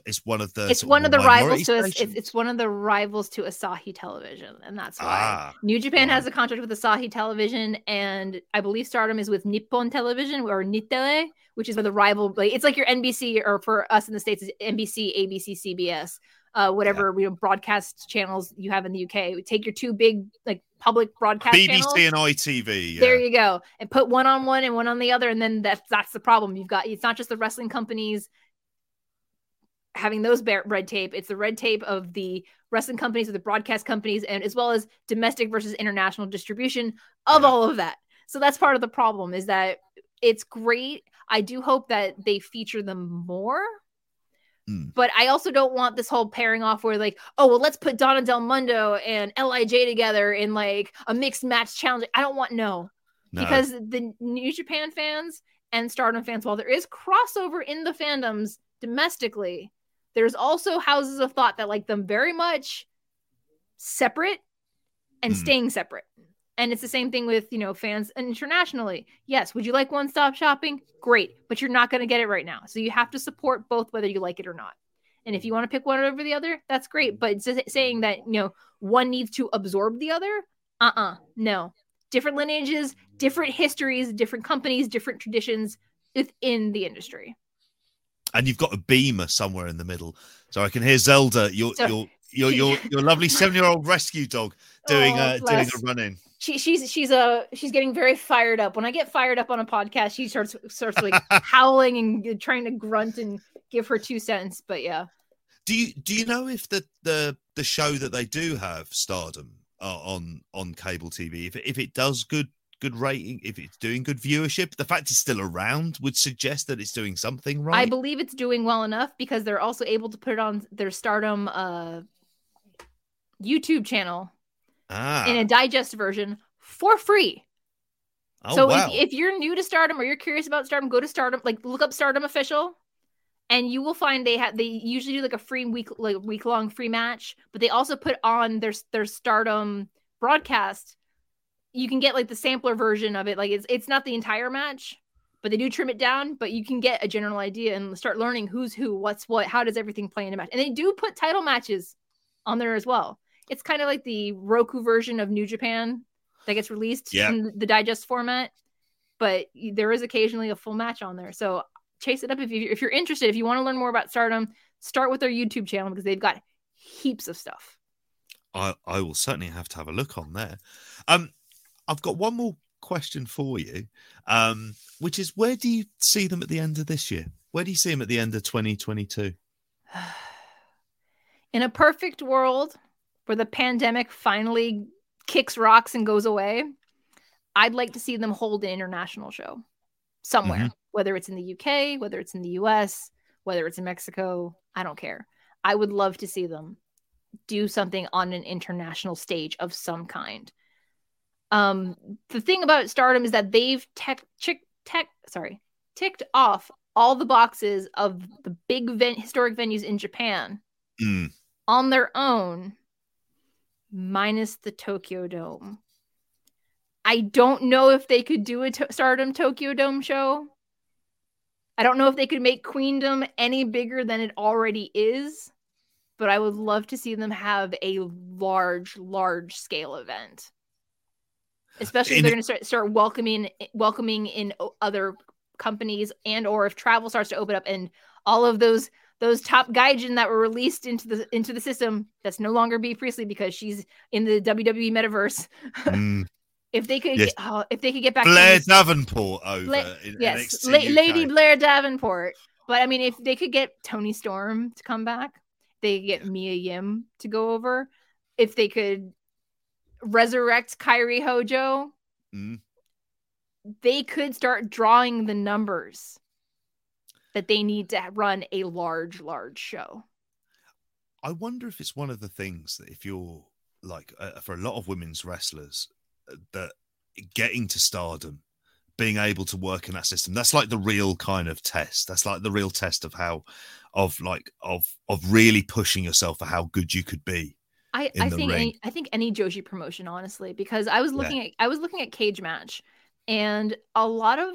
it's one of the it's one of the rivals to it's, it's one of the rivals to Asahi Television, and that's why ah, New Japan has a contract with Asahi Television, and I believe Stardom is with Nippon Television or Nittele, which is the rival. Like it's like your NBC or for us in the states, is NBC, ABC, CBS uh, whatever yeah. you know, broadcast channels you have in the UK. Take your two big like public broadcast BBC channels, and ITV. Yeah. There you go, and put one on one and one on the other, and then that's that's the problem. You've got it's not just the wrestling companies having those red tape; it's the red tape of the wrestling companies, of the broadcast companies, and as well as domestic versus international distribution of yeah. all of that. So that's part of the problem. Is that it's great. I do hope that they feature them more Mm. But I also don't want this whole pairing off where like, oh well, let's put Donna Del Mondo and Lij together in like a mixed match challenge. I don't want no, no. because the New Japan fans and Stardom fans, while there is crossover in the fandoms domestically, there's also houses of thought that like them very much separate and mm. staying separate. And it's the same thing with, you know, fans internationally. Yes, would you like one stop shopping? Great, but you're not going to get it right now. So you have to support both whether you like it or not. And if you want to pick one over the other, that's great. But it's saying that, you know, one needs to absorb the other, uh uh-uh, uh, no. Different lineages, different histories, different companies, different traditions within the industry. And you've got a beamer somewhere in the middle. So I can hear Zelda, your so, your your your your lovely seven year old rescue dog doing oh, uh, doing a run in she she's she's a uh, she's getting very fired up. When I get fired up on a podcast, she starts starts like howling and trying to grunt and give her two cents. But yeah. Do you do you know if the the the show that they do have Stardom uh, on on cable TV if if it does good good rating if it's doing good viewership the fact it's still around would suggest that it's doing something right i believe it's doing well enough because they're also able to put it on their stardom uh youtube channel ah. in a digest version for free. Oh, so wow. if, if you're new to Stardom or you're curious about Stardom, go to Stardom, like look up Stardom official, and you will find they have they usually do like a free week like week long free match, but they also put on their their Stardom broadcast. You can get like the sampler version of it, like it's it's not the entire match, but they do trim it down. But you can get a general idea and start learning who's who, what's what, how does everything play in a match, and they do put title matches on there as well it's kind of like the Roku version of New Japan that gets released yeah. in the digest format, but there is occasionally a full match on there. So chase it up if you if you're interested. If you want to learn more about Stardom, start with their YouTube channel because they've got heaps of stuff. I I will certainly have to have a look on there. Um, I've got one more question for you, um, which is where do you see them at the end of this year? Where do you see them at the end of 2022? In a perfect world, where the pandemic finally kicks rocks and goes away, I'd like to see them hold an international show somewhere. Mm-hmm. whether it's in the UK, whether it's in the US, whether it's in Mexico, I don't care. I would love to see them do something on an international stage of some kind. Um, the thing about Stardom is that they've tech, chick, tech, sorry, ticked off all the boxes of the big ven- historic venues in Japan Mm. on their own, minus the Tokyo Dome. I don't know if they could do a to- Stardom Tokyo Dome show. I don't know if they could make Queendom any bigger than it already is, but I would love to see them have a large, large scale event. Especially if they're going to start start welcoming welcoming in other companies and or if travel starts to open up and all of those those top gaijin that were released into the into the system that's no longer Bea Priestley because she's in the WWE metaverse. Mm. If they could, Yes. get, oh, if they could get back Blair these- Davenport over in yes, La- Lady Blair Davenport. But I mean, if they could get Toni Storm to come back, they could get Mia Yim to go over. If they could resurrect Kairi Hojo, Mm. they could start drawing the numbers that they need to run a large, large show. I wonder if it's one of the things that if you're like uh, for a lot of women's wrestlers uh, that getting to stardom being able to work in that system that's like the real kind of test that's like the real test of how of like of of really pushing yourself for how good you could be I, I think any, I think any Joshi promotion, honestly, because I was Yeah. looking at I was looking at Cage Match, and a lot of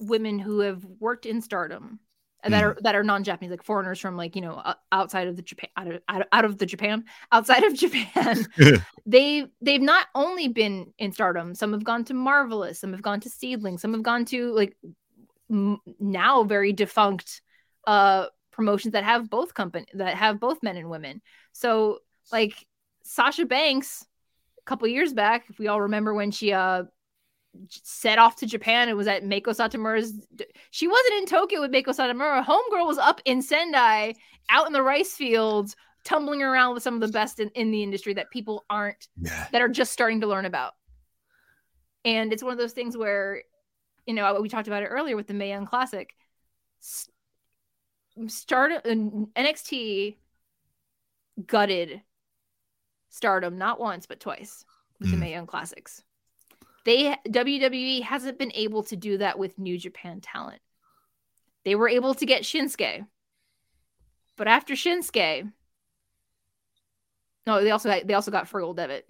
women who have worked in Stardom uh, that Mm. are that are non-Japanese, like foreigners from like you know outside of the Japan out of, out of, out of the Japan outside of Japan, they they've not only been in Stardom. Some have gone to Marvelous, some have gone to SEAdLINNNG, some have gone to like m- now very defunct uh promotions that have both company that have both men and women. So like Sasha Banks a couple years back, if we all remember when she uh set off to Japan, it was at Meiko Satomura's she wasn't in Tokyo with Meiko Satomura. Homegirl was up in Sendai, out in the rice fields, tumbling around with some of the best in, in the industry that people aren't yeah that are just starting to learn about. And it's one of those things where, you know, we talked about it earlier with the Mae Young Classic. Start NXT gutted Stardom not once but twice with the Mm. Mae Young Classics. They WWE hasn't been able to do that with New Japan talent. They were able to get Shinsuke, but after Shinsuke, no, they also got, they also got Fergal Devitt.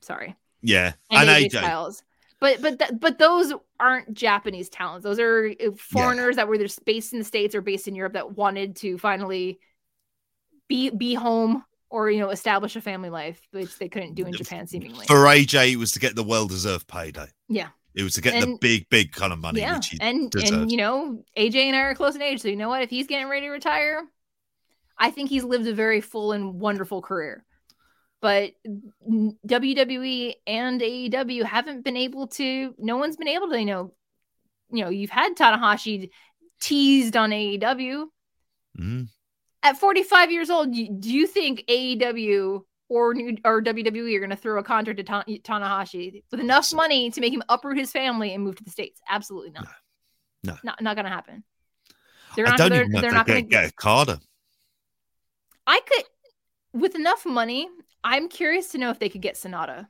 Sorry, yeah and and AJ Styles. But but th- but those aren't Japanese talents. Those are uh, foreigners that were either based in the states or based in Europe that wanted to finally be be home or you know establish a family life, which they couldn't do in Japan seemingly. for AJ it was to get the well-deserved payday Yeah. it was to get the big big kind of money yeah, which he and deserves. and you know AJ and I are close in age, so you know what? If he's getting ready to retire, I think he's lived a very full and wonderful career. But WWE and AEW haven't been able to. No one's been able to. You know, you know, you've had Tanahashi teased on AEW Mm. At 45 years old. Do you think AEW or new or WWE are going to throw a contract to Ta- Tanahashi with enough money to make him uproot his family and move to the states? Absolutely not. No. not not going to happen. They're I not. don't They're, they're not going to. get Carter. I could, with enough money. I'm curious to know if they could get Sanada.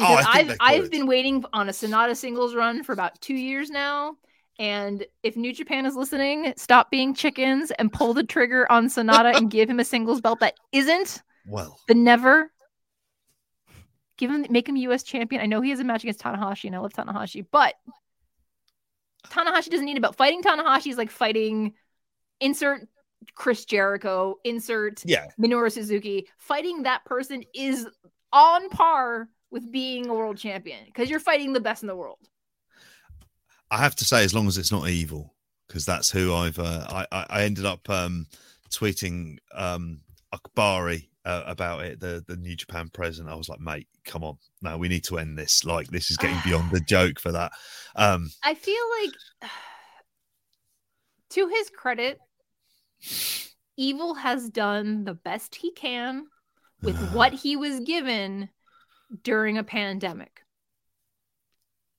Oh, I Because think I've I've been waiting on a Sanada singles run for about two years now. And if New Japan is listening, stop being chickens and pull the trigger on Sanada and give him a singles belt that isn't Well, the never. Give him, make him U.S. champion. I know he has a match against Tanahashi, and I love Tanahashi, but Tanahashi doesn't need a belt. Fighting Tanahashi is like fighting insert Chris Jericho, insert yeah, Minoru Suzuki. Fighting that person is on par with being a world champion because you're fighting the best in the world. I have to say, as long as it's not evil, because that's who I've. Uh, I, I I ended up um, tweeting um, Ohbari uh, about it, the the New Japan president. I was like, mate, come on, now we need to end this. Like, this is getting beyond the joke for that. Um, I feel like, to his credit, Evil has done the best he can with what he was given during a pandemic.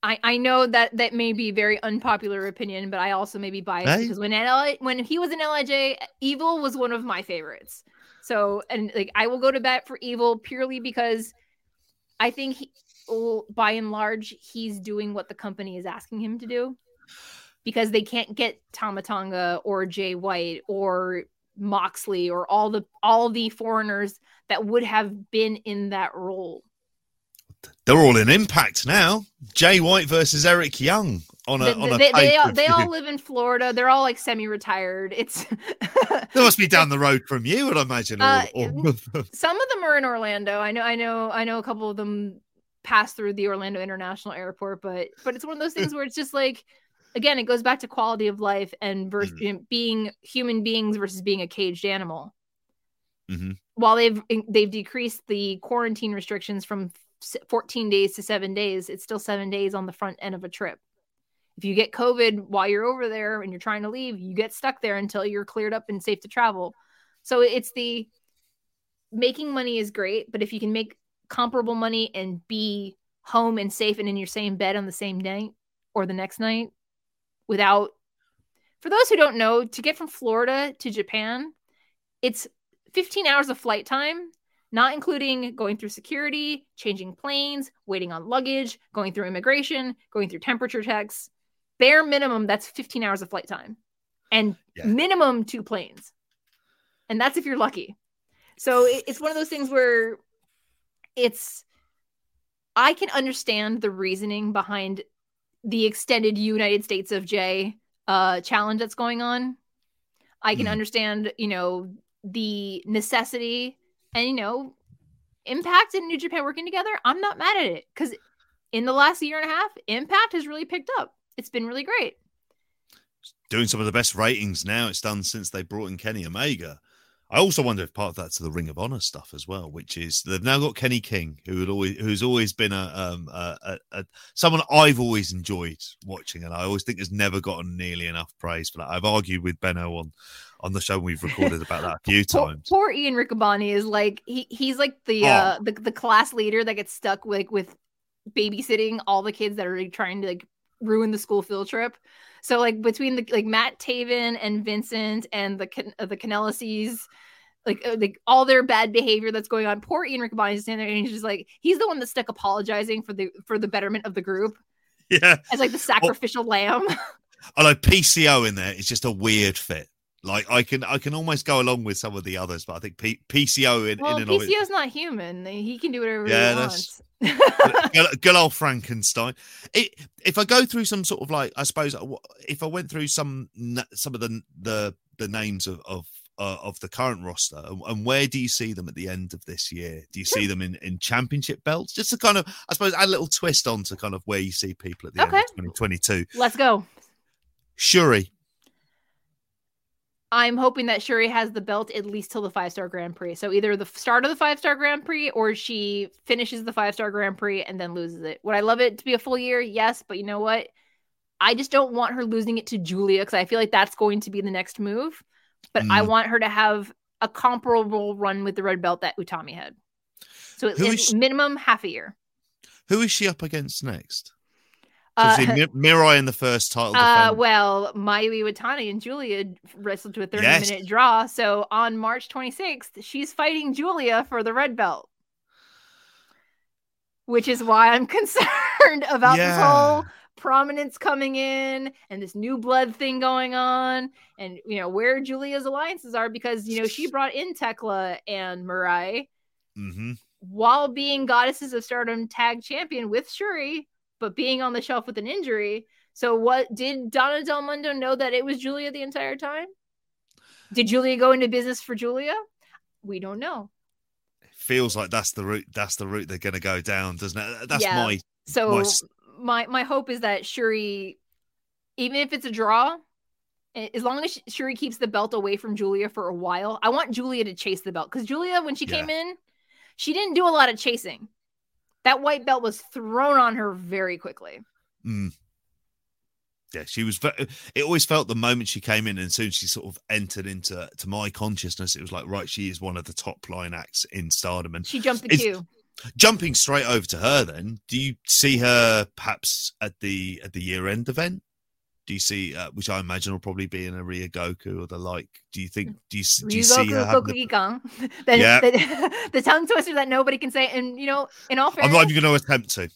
I, I know that that may be very unpopular opinion, but I also may be biased Hey. because when LI, when he was in Lij, Evil was one of my favorites. So and like I will go to bat for Evil purely because I think he, by and large he's doing what the company is asking him to do because they can't get Tama Tonga or Jay White or Moxley or all the all the foreigners that would have been in that role. They're all in Impact now. Jay White versus Eric Young on a They- on a they, they, all, they all live in Florida. They're all like semi-retired. It's They must be down the road from you, I'd imagine. Uh, all- all of some of them are in Orlando. I know, I know, I know. A couple of them pass through the Orlando International Airport, but but it's one of those things where it's just like, again, it goes back to quality of life and versus Mhm. being human beings versus being a caged animal. Mhm. While they've they've decreased the quarantine restrictions from 14 days to seven days, it's still seven days on the front end of a trip. If you get COVID while you're over there and you're trying to leave, you get stuck there until you're cleared up and safe to travel. So it's the making money is great, but if you can make comparable money and be home and safe and in your same bed on the same night or the next night without for those who don't know, to get from Florida to Japan, it's 15 hours of flight time, not including going through security, changing planes, waiting on luggage, going through immigration, going through temperature checks. Bare minimum, that's 15 hours of flight time and Yeah. minimum two planes. And that's if you're lucky. So it's one of those things where it's, I can understand the reasoning behind the extended United States of J uh, challenge that's going on. I can Mhm. understand, you know, the necessity and, you know, Impact and New Japan working together. I'm not mad at it because in the last year and a half, Impact has really picked up. It's been really great. Doing some of the best ratings now it's done since they brought in Kenny Omega. I also wonder if part of that's the Ring of Honor stuff as well, which is they've now got Kenny King, who had always who's always been a um a, a, a someone I've always enjoyed watching, and I always think has never gotten nearly enough praise for that. I've argued with Benno on on the show and we've recorded about that a few Poor, times. poor Ian Riccaboni is like he he's like the Oh. uh the, the class leader that gets stuck like with babysitting all the kids that are like, trying to like ruin the school field trip. So like between the like Matt Taven and Vincent and the uh, the Canellises, like uh, like all their bad behavior that's going on. Poor Ian Riccaboni is standing there and he's just like he's the one that's stuck apologizing for the for the betterment of the group Yeah, as like the sacrificial lamb. although PCO in there is just a weird fit. Like I can I can almost go along with some of the others, but I think P- PCO in, well, in and it, not human. He can do whatever Yeah, he wants. good, good old Frankenstein. It, if I go through some sort of like, I suppose, uh, if I went through some some of the the the names of of uh, of the current roster, and, and where do you see them at the end of this year? Do you see them in in championship belts? Just to kind of, I suppose, add a little twist on to kind of where you see people at the Okay. end of 2022. Let's go. Shuri, I'm hoping that Shuri has the belt at least till the five star Grand Prix. So either the start of the five star Grand Prix or she finishes the five star Grand Prix and then loses it. Would I love it to be a full year? Yes, but you know what? I just don't want her losing it to Julia because I feel like that's going to be the next move. But I Mm. want her to have a comparable run with the red belt that Utami had. So at Who at is she- minimum half a year. who is she up against next? Uh, Mi- Mirai in the first title Uh, well, Mayu Iwatani and Julia wrestled to a 30 Yes. minute draw. So on March 26th, she's fighting Julia for the red belt. Which is why I'm concerned about this whole prominence coming in and this new blood thing going on and you know where Julia's alliances are because you know she brought in Thekla and Mirai hmm while being goddesses of stardom tag champion with Shuri, but being on the shelf with an injury. So, what did Donna Del Mondo know that it was Julia the entire time? Did Julia go into business for Julia? We don't know. Feels like that's the route. That's the route they're going to go down, doesn't it? That's Yeah. my So, Nice. my my hope is that Shuri, even if it's a draw, as long as Shuri keeps the belt away from Julia for a while, I want Julia to chase the belt because Julia, when she Yeah. came in, she didn't do a lot of chasing. That white belt was thrown on her very quickly. Mm. Yeah, she was. It always felt the moment she came in, and soon she sort of entered into to my consciousness. It was like, right, she is one of the top line acts in Stardom, and She jumped the queue. Jumping straight over to her, then, do you see her perhaps at the at the year end event? Do you see, uh, which I imagine will probably be in a Ryogoku or the like? Do you think? Do you, do you see her? having the- the, Yeah. the, the tongue twister that nobody can say. And you know, in all fairness, I'm not even going to attempt to.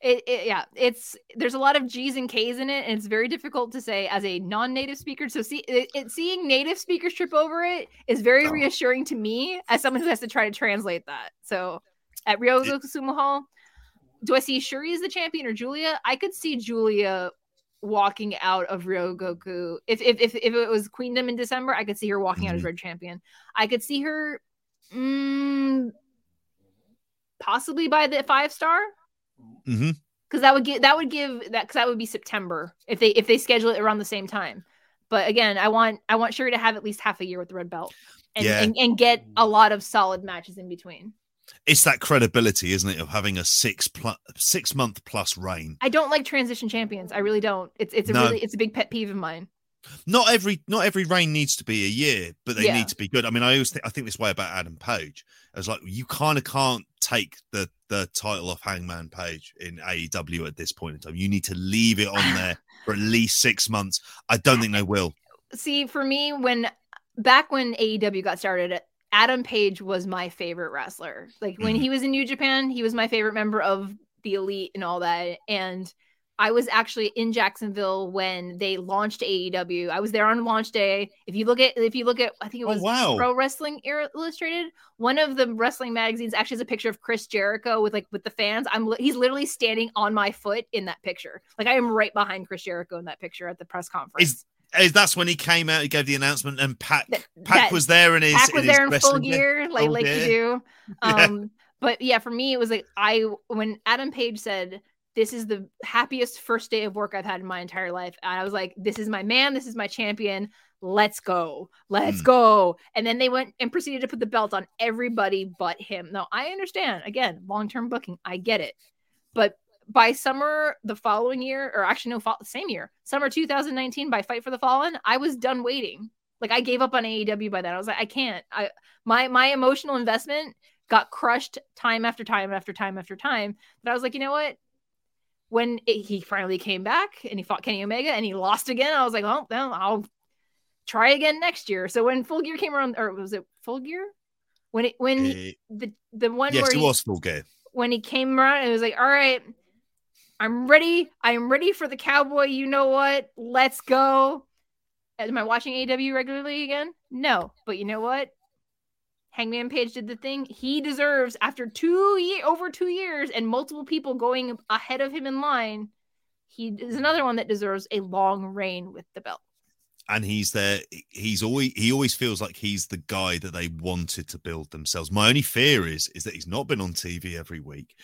it, it yeah it's there's a lot of g's and k's in it and it's very difficult to say as a non-native speaker so see it, it seeing native speakers trip over it is very Oh. reassuring to me as someone who has to try to translate that so at ryogoku sumo hall do i see shuri as the champion or julia i could see julia walking out of ryogoku if if if, if it was queendom in december i could see her walking out as Mhm. red champion i could see her mm, possibly by the five star hmm because that would give that would give that because that would be September if they if they schedule it around the same time. But again, I want I want Shuri to have at least half a year with the red belt and Yeah. and, and get a lot of solid matches in between. It's that credibility, isn't it, of having a six plus six month plus reign. I don't like transition champions. I really don't. It's it's a No. really it's a big pet peeve of mine. Not every not every reign needs to be a year, but they Yeah. need to be good. I mean, I always think I think this way about Adam Page. I was like, you kind of can't take the the title off Hangman Page in AEW at this point in time. You need to leave it on there for at least six months. I don't think they will. See, for me, when back when AEW got started, Adam Page was my favorite wrestler. Like when he was in New Japan, he was my favorite member of the elite and all that. And I was actually in Jacksonville when they launched AEW. I was there on launch day. If you look at if you look at I think it Oh, was wow. Pro Wrestling Illustrated, one of the wrestling magazines actually has a picture of Chris Jericho with like with the fans. I'm he's literally standing on my foot in that picture. Like I am right behind Chris Jericho in that picture at the press conference. Eh, That's when he came out. He gave the announcement, and Pac That- Pac was there in his. Was in his there in full gear, like Oh, like yeah. you do. Yeah. Um, but yeah, for me, it was like I when Adam Page said, "This is the happiest first day of work I've had in my entire life," and I was like, "This is my man. This is my champion. Let's go, let's Mm. go." And then they went and proceeded to put the belt on everybody but him. Now I understand. Again, long term booking, I get it, but. By summer the following year, or actually no, fall, same year, summer 2019, by Fight for the Fallen, I was done waiting. Like I gave up on AEW by then. I was like, I can't. I my my emotional investment got crushed time after time after time after time. But I was like, you know what? When it, he finally came back and he fought Kenny Omega and he lost again, I was like, well, then I'll try again next year. So when Full Gear came around, or was it Full Gear? When it when he, Eh, the the one yes, where it he- was full gear. when he came around, it was like, all right, I'm ready. I'm ready for the cowboy. You know what? Let's go. Am I watching AW regularly again? No. But you know what? Hangman Page did the thing. He deserves, after two year over two years and multiple people going ahead of him in line, he is another one that deserves a long reign with the belt. And he's there he's always he always feels like he's the guy that they wanted to build themselves my only fear is is that he's not been on tv every week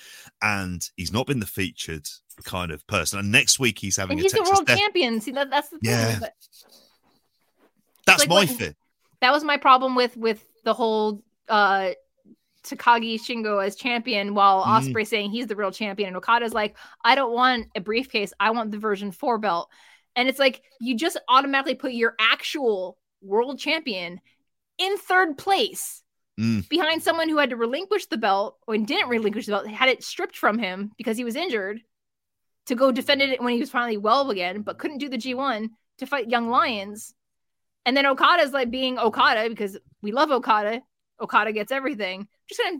and he's not been the featured kind of person and next week he's having And a he's the Texas world Death- champion. See that that's the thing. Yeah. But that's like my fear that was my problem with with the whole uh Takagi Shingo as champion while Mm. Osprey saying he's the real champion and Okada's like I don't want a briefcase I want the version 4 belt and it's like you just automatically put your actual world champion in third place Mm. behind someone who had to relinquish the belt or didn't relinquish the belt had it stripped from him because he was injured to go defend it when he was finally well again but couldn't do the G1 to fight Young Lions and then Okada's like being Okada because we love Okada. Okada gets everything. Just gonna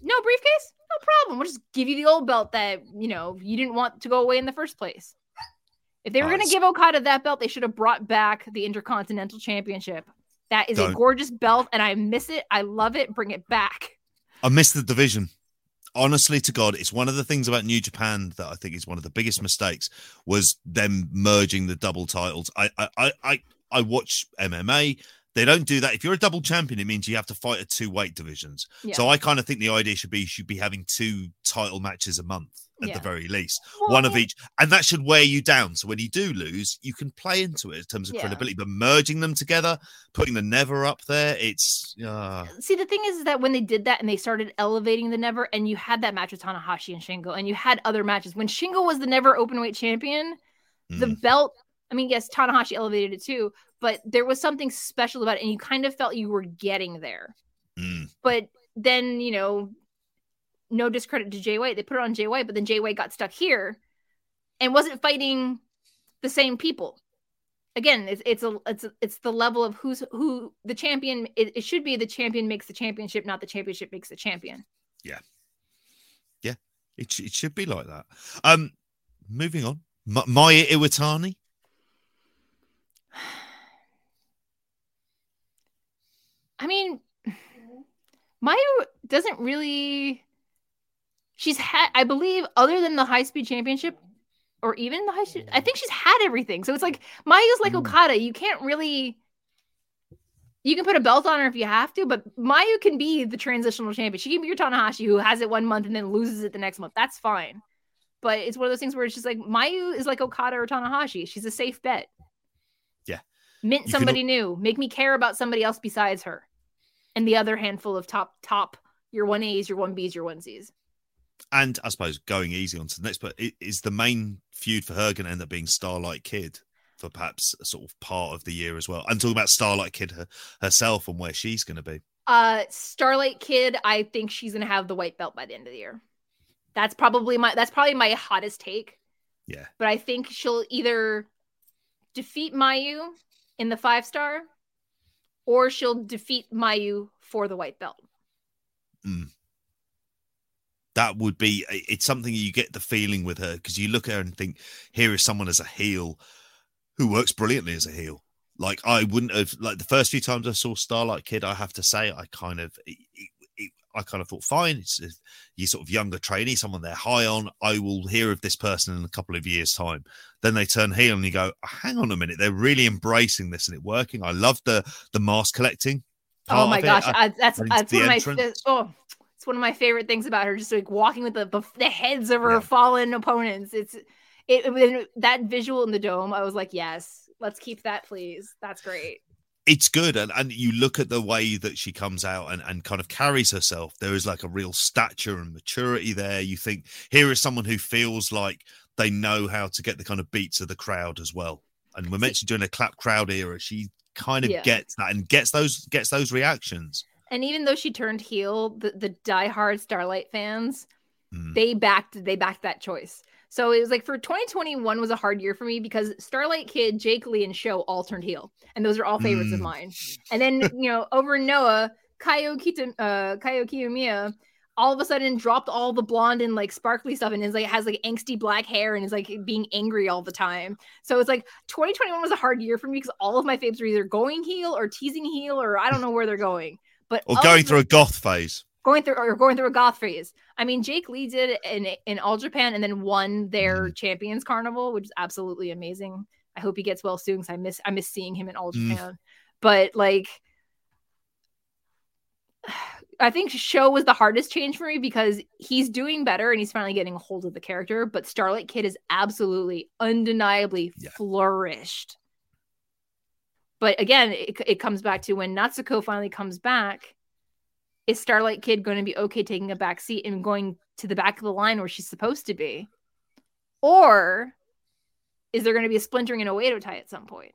no briefcase, no problem. We'll just give you the old belt that you know you didn't want to go away in the first place. If they were gonna give Okada that belt, they should have brought back the Intercontinental Championship. That is a Don't. gorgeous belt, and I miss it. I love it. Bring it back. i miss the division honestly to god it's one of the things about new japan that i think is one of the biggest mistakes was them merging the double titles i i i i, I watch mma they don't do that if you're a double champion it means you have to fight at two weight divisions Yeah. so i kind of think the idea should be you should be having two title matches a month at Yeah. the very least one of Well, each and that should wear you down so when you do lose you can play into it in terms of Yeah. credibility but merging them together putting the never up there it's uh See, the thing is is that when they did that and they started elevating the Never, and you had that match with Tanahashi and Shingo, and you had other matches when Shingo was the Never open weight Champion, the mm, belt i mean yes tanahashi elevated it too but there was something special about it and you kind of felt you were getting there mm. but then you know no discredit to Jay White. They put it on Jay White, but then Jay White got stuck here and wasn't fighting the same people. Again, it's it's a it's it's the level of who's who the champion. It, it should be the champion makes the championship, not the championship makes the champion. Yeah, yeah, it it should be like that. Um, moving on, M- Mayu Iwatani. I mean, Mayu doesn't really. She's had, I believe, other than the high speed championship, or even the high speed, I think she's had everything. So it's like Mayu's like Mm. Okada. You can't really. You can put a belt on her if you have to, but Mayu can be the transitional champion. She can be your Tanahashi who has it one month and then loses it the next month. That's fine. But it's one of those things where it's just like Mayu is like Okada or Tanahashi. She's a safe bet. Yeah. Mint You can- somebody new. Make me care about somebody else besides her. And the other handful of top top your one A's, your one B's, your one C's. And I suppose going easy on to the next, but is the main feud for her going to end up being Starlight Kid for perhaps a sort of part of the year as well? I'm talking about Starlight Kid her, herself and where she's going to be. Uh Starlight Kid, I think she's gonna have the white belt by the end of the year. That's probably my that's probably my hottest take. Yeah. But I think she'll either defeat Mayu in the five star or she'll defeat Mayu for the white belt. That would be, it's something you get the feeling with her because you look at her and think, here is someone as a heel who works brilliantly as a heel. Like I wouldn't have like the first few times I saw Starlight Kid. I have to say, I kind of, it, it, I kind of thought, fine, it's a, you sort of younger trainee, someone they're high on. I will hear of this person in a couple of years' time. Then they turn heel, and you go, oh, hang on a minute, they're really embracing this and it working. I love the the mask collecting. Oh my gosh, I- that's that's one of my oh, it's one of my favorite things about her. Just like walking with the the heads of her Yeah. fallen opponents. It's it, it that visual in the dome. I was like, yes, let's keep that, please. That's great. it's good and, and you look at the way that she comes out and, and kind of carries herself there is like a real stature and maturity there you think here is someone who feels like they know how to get the kind of beats of the crowd as well and we mentioned during a clap crowd era she kind of Yeah. gets that and gets those gets those reactions And even though she turned heel, the, the diehard Starlight fans, Mm. they backed they backed that choice. So it was like for 2021 was a hard year for me because Starlight Kid, Jake Lee, and Show all turned heel, and those are all favorites of Mm. mine. And then you know over Noah, Kaio Kita, uh, Kaito Kiyomiya, all of a sudden dropped all the blonde and like sparkly stuff and is like has like angsty black hair and is like being angry all the time. So it's like 2021 was a hard year for me because all of my faves are either going heel or teasing heel or I don't know where they're going. But or going through a goth phase going through or going through a goth phase. I mean, Jake Lee did it in in All Japan and then won their Champions Carnival, which is absolutely amazing. I hope he gets well soon because I miss I miss seeing him in All Mm. Japan. But like, I think Show was the hardest change for me because he's doing better and he's finally getting a hold of the character. But Starlight Kid is absolutely, undeniably Yeah. flourished. But again, it, it comes back to when Natsuko finally comes back is Starlight Kid going to be okay taking a back seat and going to the back of the line where she's supposed to be? Or is there going to be a splintering in a Oedo Tai at some point?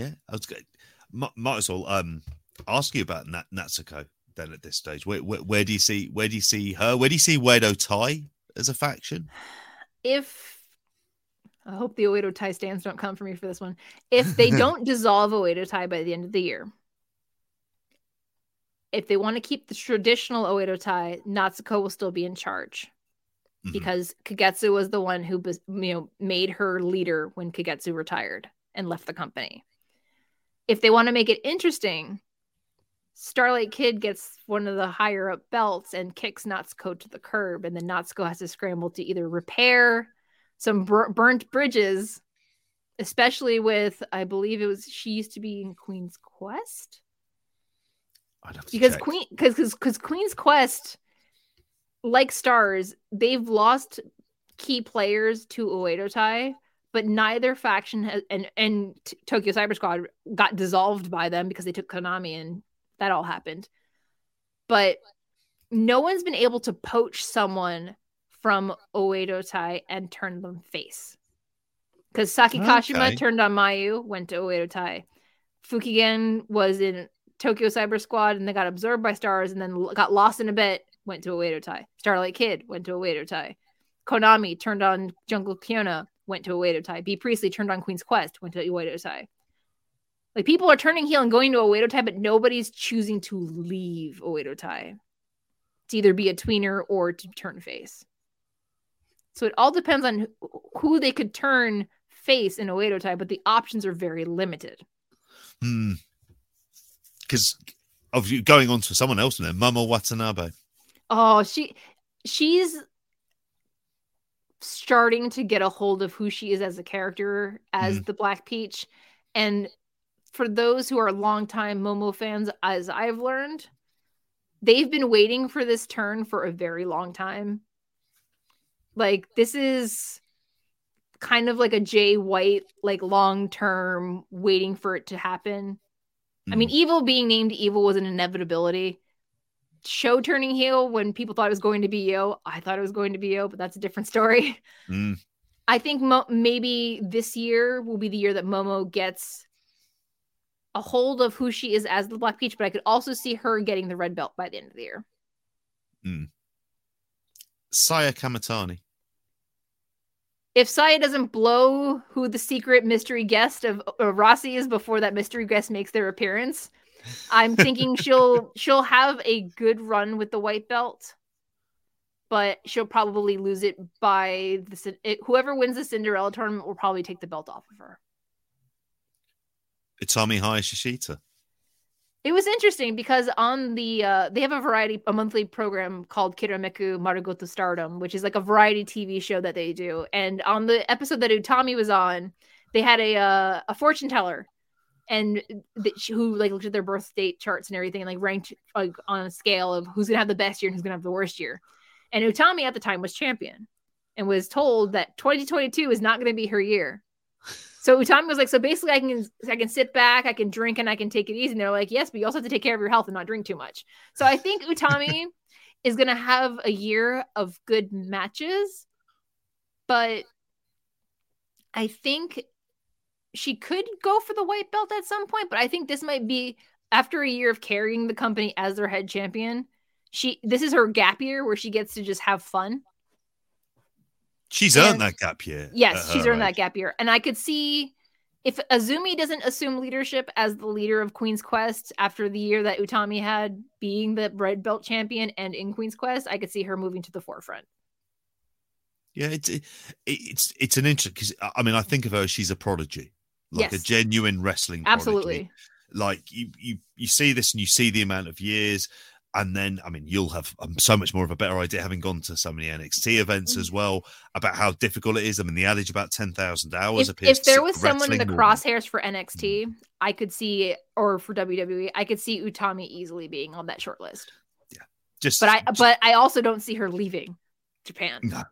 yeah i was good might, might as well um ask you about Nat- natsuko then at this stage where, where, where do you see where do you see her where do you see Oedo Tai as a faction If I hope the Oedo Tai stands don't come for me for this one. If they don't dissolve Oedo Tai by the end of the year, if they want to keep the traditional Oedo Tai, Natsuko will still be in charge. Mhm. because Kagetsu was the one who you know made her leader when Kagetsu retired and left the company. If they want to make it interesting, Starlight Kid gets one of the higher up belts and kicks Natsuko to the curb, and then Natsuko has to scramble to either repair some bur- burnt bridges, especially with I believe it was she used to be in Queen's Quest I'd have to because check. Queen because because Queen's Quest, like Stars, they've lost key players to Oedo Tai, but neither faction has and and Tokyo Cyber Squad got dissolved by them because they took Konami and that all happened. But no one's been able to poach someone from Oedo Tai and turn them face. Because Saki Kashima Okay. turned on Mayu, went to Oedo Tai. Fukigen was in Tokyo Cyber Squad and they got absorbed by stars and then got lost in a bit went to Oedo Tai. Starlight Kid went to Oedo Tai. Konami turned on Jungle Kyona, went to Oedo Tai. Bea Priestley turned on Queen's Quest, went to Oedo Tai. Like people are turning heel and going to Oedo Tai, but nobody's choosing to leave Oedo Tai to either be a tweener or to turn face. So it all depends on who they could turn face in Oedo Tai, but the options are very limited. Hmm. Because of you going on to someone else now, Momo Watanabe. Oh, she she's starting to get a hold of who she is as a character as Mm. the Black Peach. And for those who are longtime Momo fans, as I've learned, they've been waiting for this turn for a very long time. Like this is kind of like a Jay White, like long term waiting for it to happen. I mean, evil being named evil was an inevitability. SHO turning heel when people thought it was going to be Yo, I thought it was going to be Yo, but that's a different story. Mm. I think Mo- maybe this year will be the year that Momo gets a hold of who she is as the Black Peach, but I could also see her getting the red belt by the end of the year. Saya Kamitani. If Saya doesn't blow who the secret mystery guest of uh, Rossy is before that mystery guest makes their appearance, I'm thinking she'll she'll have a good run with the white belt, but she'll probably lose it by the it, whoever wins the Cinderella tournament will probably take the belt off of her. Utami Hayashishita. It was interesting because on the uh, they have a variety a monthly program called Kirameku Marugoto Stardom, which is like a variety TV show that they do. And on the episode that Utami was on, they had a uh, a fortune teller, and th- who like looked at their birth date charts and everything, and like ranked like on a scale of who's gonna have the best year and who's gonna have the worst year. And Utami at the time was champion, and was told that 2022 is not gonna be her year. So Utami was like, so basically, I can I can sit back, I can drink, and I can take it easy. And they're like, yes, but you also have to take care of your health and not drink too much. So I think Utami is gonna have a year of good matches, but I think she could go for the white belt at some point. But I think this might be after a year of carrying the company as their head champion. She this is her gap year where she gets to just have fun. She's And- earned that gap year. Yes, she's earned that gap year. And I could see if AZM doesn't assume leadership as the leader of Queen's Quest after the year that Utami had being the red belt champion and in Queen's Quest, I could see her moving to the forefront. Yeah, it's it, it's it's an interesting because I mean I think of her as she's a prodigy, like a genuine wrestling. prodigy. Absolutely. like you you you see this and you see the amount of years and then i mean you'll have um, so much more of a better idea having gone to so many nxt events Mm. as well about how difficult it is i mean the adage about 10,000 hours If, appears if there was someone in the crosshairs for NXT, I could see, or for WWE, I could see Utami easily being on that short list. Yeah, just But I, just- but I also don't see her leaving Japan. no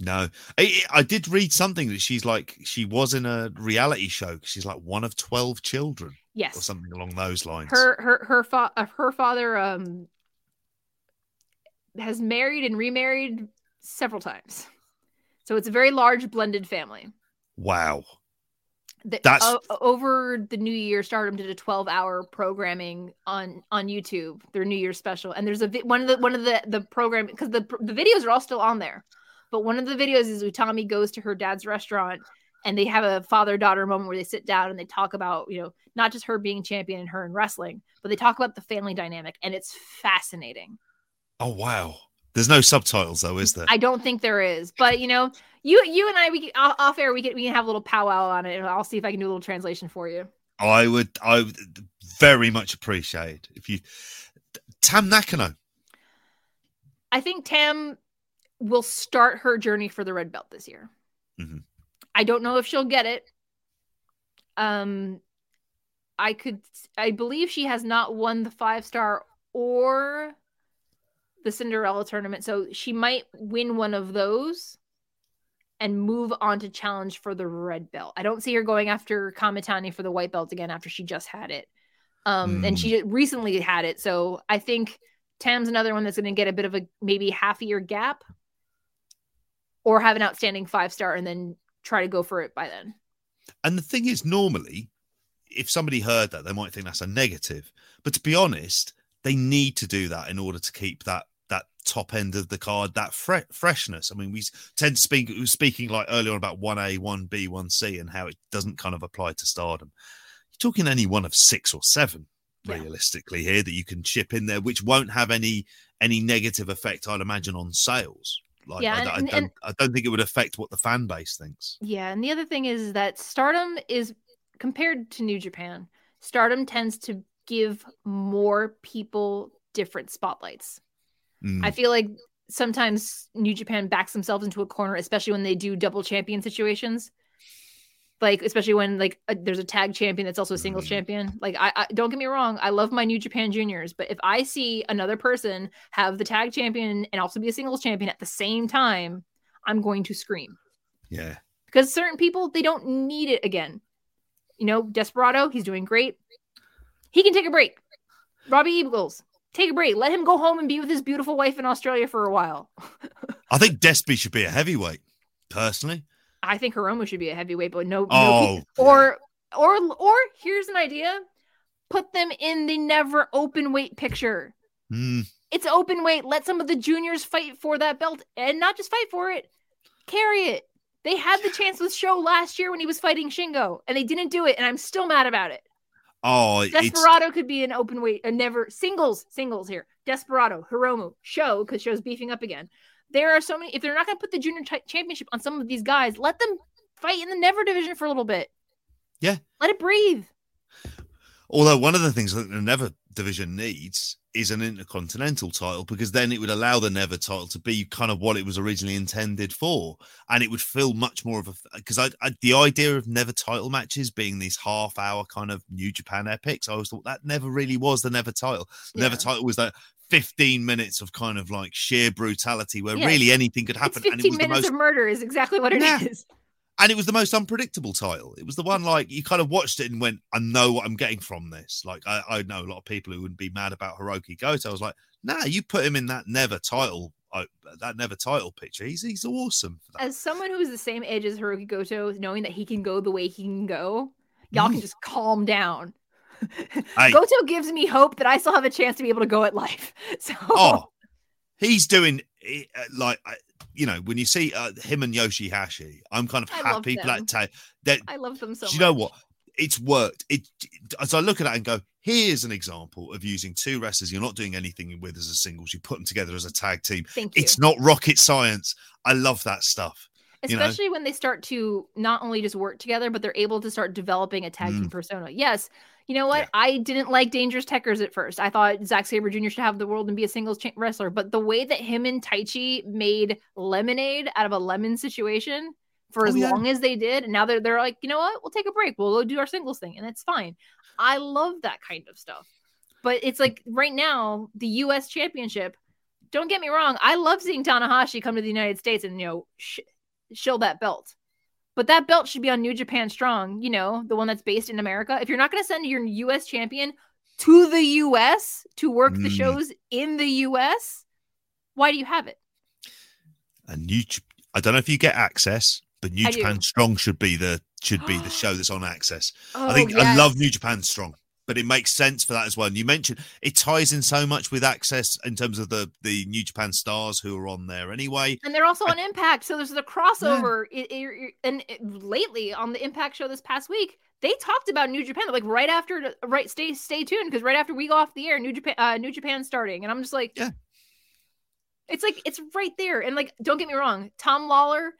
no. I, I did read something that she's like she was in a reality show she's like one of 12 children yes, or something along those lines. Her her her fa- uh, her father um has married and remarried several times. So it's a very large blended family. Wow. The, That's- o- over the new year stardom did a 12 hour programming on on youtube their new year special. And there's a vi- one of the one of the the program because the the videos are all still on there but one of the videos is utami goes to her dad's restaurant and they have a father daughter moment where they sit down and they talk about you know not just her being champion and her in wrestling but they talk about the family dynamic and it's fascinating. Oh wow. There's no subtitles though is there? I don't think there is but you know you you and i we off air we can we can have a little powwow on it and i'll see if i can do a little translation for you. I would, I would very much appreciate if you, Tam Nakano. I think Tam will start her journey for the red belt this year. Mhm. I don't know if she'll get it. Um, I could, I believe she has not won the five star or the Cinderella tournament, so she might win one of those and move on to challenge for the red belt. I don't see her going after Kamitani for the white belt again after she just had it. Um, and she recently had it, so I think Tam's another one that's going to get a bit of a maybe half a year gap or have an outstanding five star and then try to go for it by then. And the thing is, normally, if somebody heard that, they might think that's a negative. But to be honest, they need to do that in order to keep that that top end of the card that fre- freshness. I mean, we tend to speak speaking like earlier on about one A, one B, one C, and how it doesn't kind of apply to Stardom. You're talking any one of six or seven Yeah. realistically here that you can chip in there, which won't have any any negative effect, I'd imagine, on sales. Like, Yeah, I, and- I don't, and- I don't think it would affect what the fan base thinks. Yeah, and the other thing is that Stardom is compared to New Japan. Stardom tends to give more people different spotlights. Mm, I feel like sometimes New Japan backs themselves into a corner, especially when they do double champion situations. Like especially when like a, there's a tag champion that's also a singles Mm. champion. Like I, I don't get me wrong, I love my New Japan juniors, but if I see another person have the tag champion and also be a singles champion at the same time, I'm going to scream yeah, because certain people they don't need it again. You know, Desperado, he's doing great. He can take a break. Robbie Eagles, take a break. Let him go home and be with his beautiful wife in Australia for a while. I think Despy should be a heavyweight, personally. I think Hiromu should be a heavyweight, but no, no Oh, pe- or or or here's an idea: put them in the never open weight picture. Mm, It's open weight. Let some of the juniors fight for that belt, and not just fight for it, carry it. They had the chance with SHO last year when he was fighting Shingo, and they didn't do it, and I'm still mad about it. oh, Desperado could be an open weight, a never singles, singles here. Desperado, Hiromu, SHO, because SHO's beefing up again. There are so many. If they're not going to put the junior ti- championship on some of these guys, let them fight in the never division for a little bit. Yeah. let it breathe. Although one of the things that the Never division needs is an intercontinental title because then it would allow the Never title to be kind of what it was originally intended for, and it would feel much more of a because I, I the idea of Never title matches being these half hour kind of New Japan epics, I always thought that never really was the Never title. The Never title was that. 15 minutes of kind of like sheer brutality where really anything could It's happen and it 15 was the minutes most of murder is exactly what it is. And it was the most unpredictable title. It was the one like you kind of watched it and went, I know what I'm getting from this. Like I, I know a lot of people who wouldn't be mad about Hiroki Goto. I was like, nah, you put him in that never title, uh, that never title picture. He's he's awesome for that. As someone who is the same age as Hiroki Goto, knowing that he can go the way he can go, y'all can just calm down. Hey. Goto gives me hope that I still have a chance to be able to go at life. So oh, he's doing uh, like I- you know when you see uh, him and Yoshihashi, I'm kind of I happy them. that. I love them so do you know what? It's worked. It as I look at that and go, here's an example of using two wrestlers you're not doing anything with as a singles. You put them together as a tag team. Thank you. It's not rocket science. I love that stuff. you know? Especially when they start to not only just work together, but they're able to start developing a tag team persona. Yes. You know what? Yeah. I didn't like Dangerous Tekkers at first. I thought Zack Sabre Jr. should have the world and be a singles cha- wrestler. But the way that him and Taichi made lemonade out of a lemon situation for Oh, as yeah. long as they did, and now they're they're like, you know what? We'll take a break. We'll go do our singles thing, and it's fine. I love that kind of stuff. But it's like right now, the U.S. Championship. Don't get me wrong. I love seeing Tanahashi come to the United States and you know sh- shill that belt. But that belt should be on New Japan Strong, you know, the one that's based in America. If you're not going to send your US champion to the US to work the Mm. shows in the US, why do you have it? And New, I don't know if you get access, but New I do. Japan Strong should be the should be the show that's on access. Oh, I think I love New Japan Strong, but it makes sense for that as well. And you mentioned it ties in so much with access in terms of the the New Japan stars who are on there anyway. And they're also on Impact, so there's the crossover. It- it- and lately on the Impact show this past week, they talked about New Japan. Like right after, right, stay stay tuned because right after we go off the air, New Japan, uh, New Japan starting, and I'm just like, Yeah. it's like it's right there. And like, don't get me wrong, Tom Lawlor,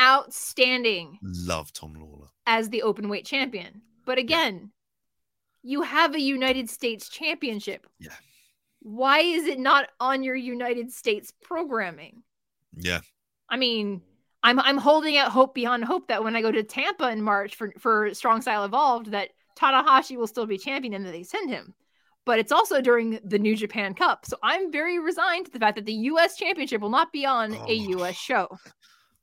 outstanding Love Tom Lawlor. as the open weight champion. But again, you have a United States championship. Yeah. Why is it not on your United States programming? Yeah. I mean, I'm I'm holding out hope beyond hope that when I go to Tampa in March for for Strong Style Evolved, that Tanahashi will still be champion and that they send him. But it's also during the New Japan Cup, so I'm very resigned to the fact that the U.S. Championship will not be on oh a Oh. U.S. show.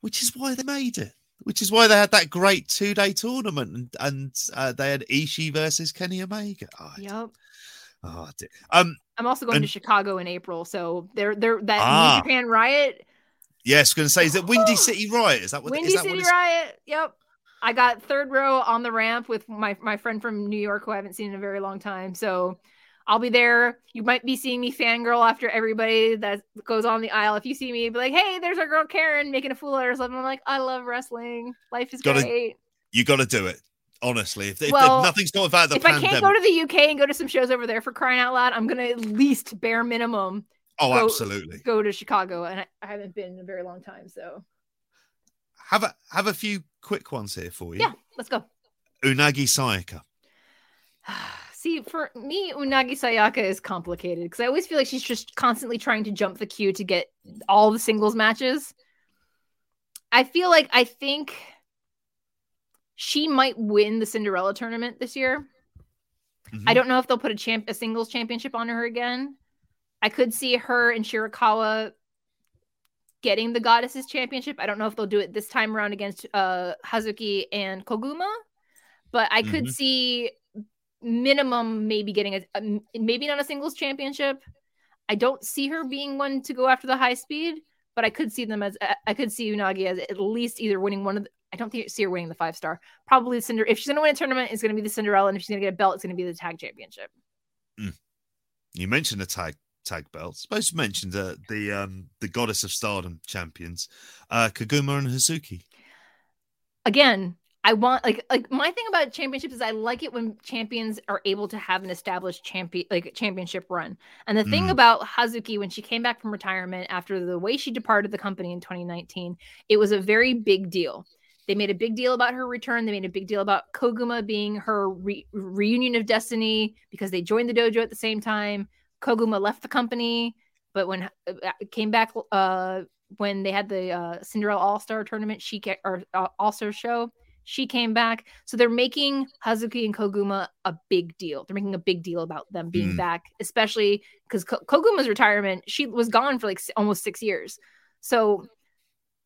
which is why they made it. Which is why they had that great two day tournament and and uh, they had Ishii versus Kenny Omega. Oh, Yep. oh, um, I'm also going And- to Chicago in April, so they're they're that Ah. New Japan Riot, yes, going to say, is it Windy City Riot? Is that what? Windy is that City what Riot. Yep. I got third row on the ramp with my my friend from New York who I haven't seen in a very long time. So I'll be there. You might be seeing me fangirl after everybody that goes on the aisle. If you see me, be like, "Hey, there's our girl Karen making a fool of herself." I'm like, "I love wrestling. Life is Gotta- great." You got to do it. Honestly, if, Well, if nothing's about the if I can't go to the UK and go to some shows over there for crying out loud, I'm gonna at least bare minimum oh, go- absolutely. go to Chicago, and I, I haven't been in a very long time. So Have a have a few quick ones here for you. yeah, let's go. Unagi Sayaka. See, for me, Unagi Sayaka is complicated because I always feel like she's just constantly trying to jump the queue to get all the singles matches. I feel like I think she might win the Cinderella tournament this year. Mhm. I don't know if they'll put a champ a singles championship on her again. I could see her and Shirakawa getting the goddesses championship. I don't know if they'll do it this time around against uh Hazuki and Koguma, but I could Mhm. see minimum maybe getting a, a maybe not a singles championship. I don't see her being one to go after the high speed, but I could see them as I could see Unagi as at least either winning one of the I don't think see her winning the five star. Probably the Cinder. If she's going to win a tournament, it's going to be the Cinderella, and if she's going to get a belt, it's going to be the tag championship. You mentioned the tag tag belts. Supposed to mention the the um the goddess of stardom champions, uh Koguma and Hazuki. Again, I want like like my thing about championships is I like it when champions are able to have an established champion like championship run. And the thing Mm. about Hazuki when she came back from retirement after the way she departed the company in 2019, it was a very big deal. They made a big deal about her return. They made a big deal about Koguma being her re- reunion of destiny because they joined the dojo at the same time. Koguma left the company, but when uh, came back uh, when they had the uh, Cinderella All Star tournament, she ca- or uh, All Star show, she came back. So they're making Hazuki and Koguma a big deal. They're making a big deal about them being Mm. back, especially because Ko- Koguma's retirement, she was gone for like almost six years. So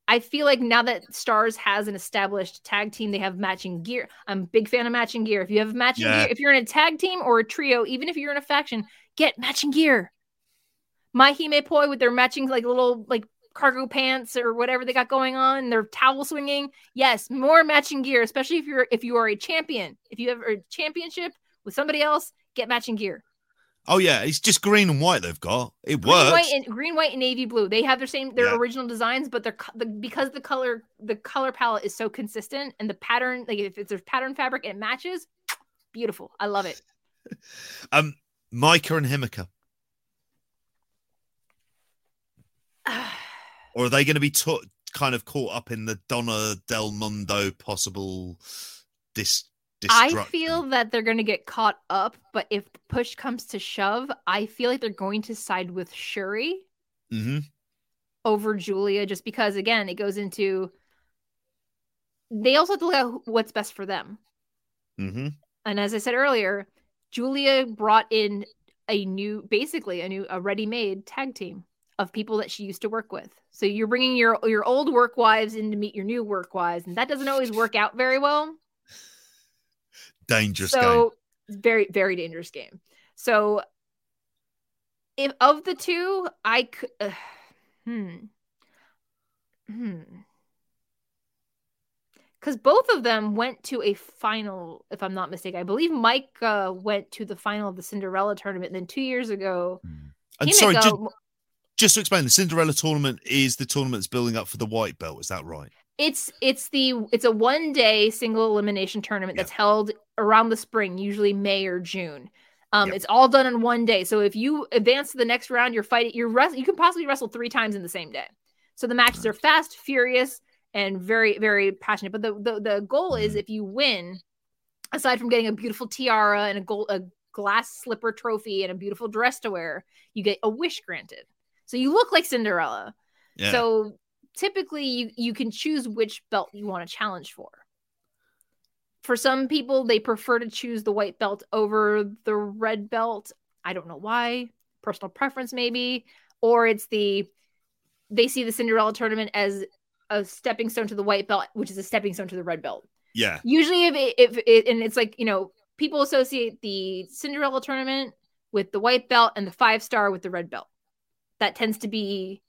I feel like now that Stars has an established tag team, they have matching gear. I'm a big fan of matching gear. If you have matching Yeah. gear, if you're in a tag team or a trio, even if you're in a faction, get matching gear. MaiHime Poi with their matching like little like cargo pants or whatever they got going on, their towel swinging. Yes, more matching gear, especially if you're if you are a champion. If you have a championship with somebody else, get matching gear. Oh yeah, it's just green and white they've got. It Green, works. white, and green, white, and navy blue. They have their same their Yeah. original designs, but they're the, because the color the color palette is so consistent and the pattern like if it's a pattern fabric and it matches, beautiful. I love it. Um, Maika and Himeka, or are they going to be ta- kind of caught up in the Donna Del Mondo possible dis? I feel that they're going to get caught up, but if push comes to shove, I feel like they're going to side with Shuri Mhm. over Julia just because again, it goes into they also have to look at what's best for them. Mhm. And as I said earlier, Julia brought in a new, basically a new, a ready-made tag team of people that she used to work with. So you're bringing your your old work wives in to meet your new work wives, and that doesn't always work out very well. Dangerous game. so very very dangerous game. So if of the two, I could, uh, hmm, hmm. Because both of them went to a final, if I'm not mistaken. I believe Mike uh, went to the final of the Cinderella tournament. And then two years ago, And sorry, just, just to explain, the Cinderella tournament is the tournament that's building up for the white belt. Is that right? it's it's the it's a one day single elimination tournament Yep. that's held around the spring, usually May or June. Um, Yep. It's all done in one day. So if you advance to the next round, you're fighting. You're wrest- you can possibly wrestle three times in the same day. So the matches are fast, furious, and very very passionate. But the the, the goal is Mhm. if you win, aside from getting a beautiful tiara and a gold a glass slipper trophy and a beautiful dress to wear, you get a wish granted. So you look like Cinderella. Yeah. So typically you you can choose which belt you want to challenge for. For some people they prefer to choose the white belt over the red belt. I don't know why. Personal preference maybe or it's the they see the Cinderella tournament as a stepping stone to the white belt, which is a stepping stone to the red belt. yeah. Usually if it, if it and it's like, you know, people associate the Cinderella tournament with the white belt and the five star with the red belt. That tends to be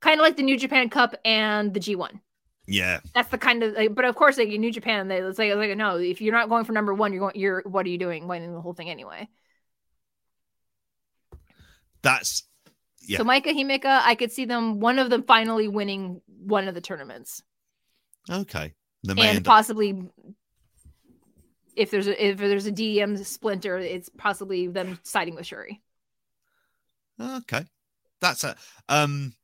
kind of like the New Japan Cup and the G1. Yeah. That's the kind of, like, but of course, like in New Japan, they it's like, like no, if you're not going for number one, you're going, you're what are you doing, winning the whole thing anyway. that's yeah. So Maika Himeka, I could see them one of them finally winning one of the tournaments. Okay. And end up- possibly if there's a if there's a DDM splinter, it's possibly them siding with Shuri. Okay. That's a um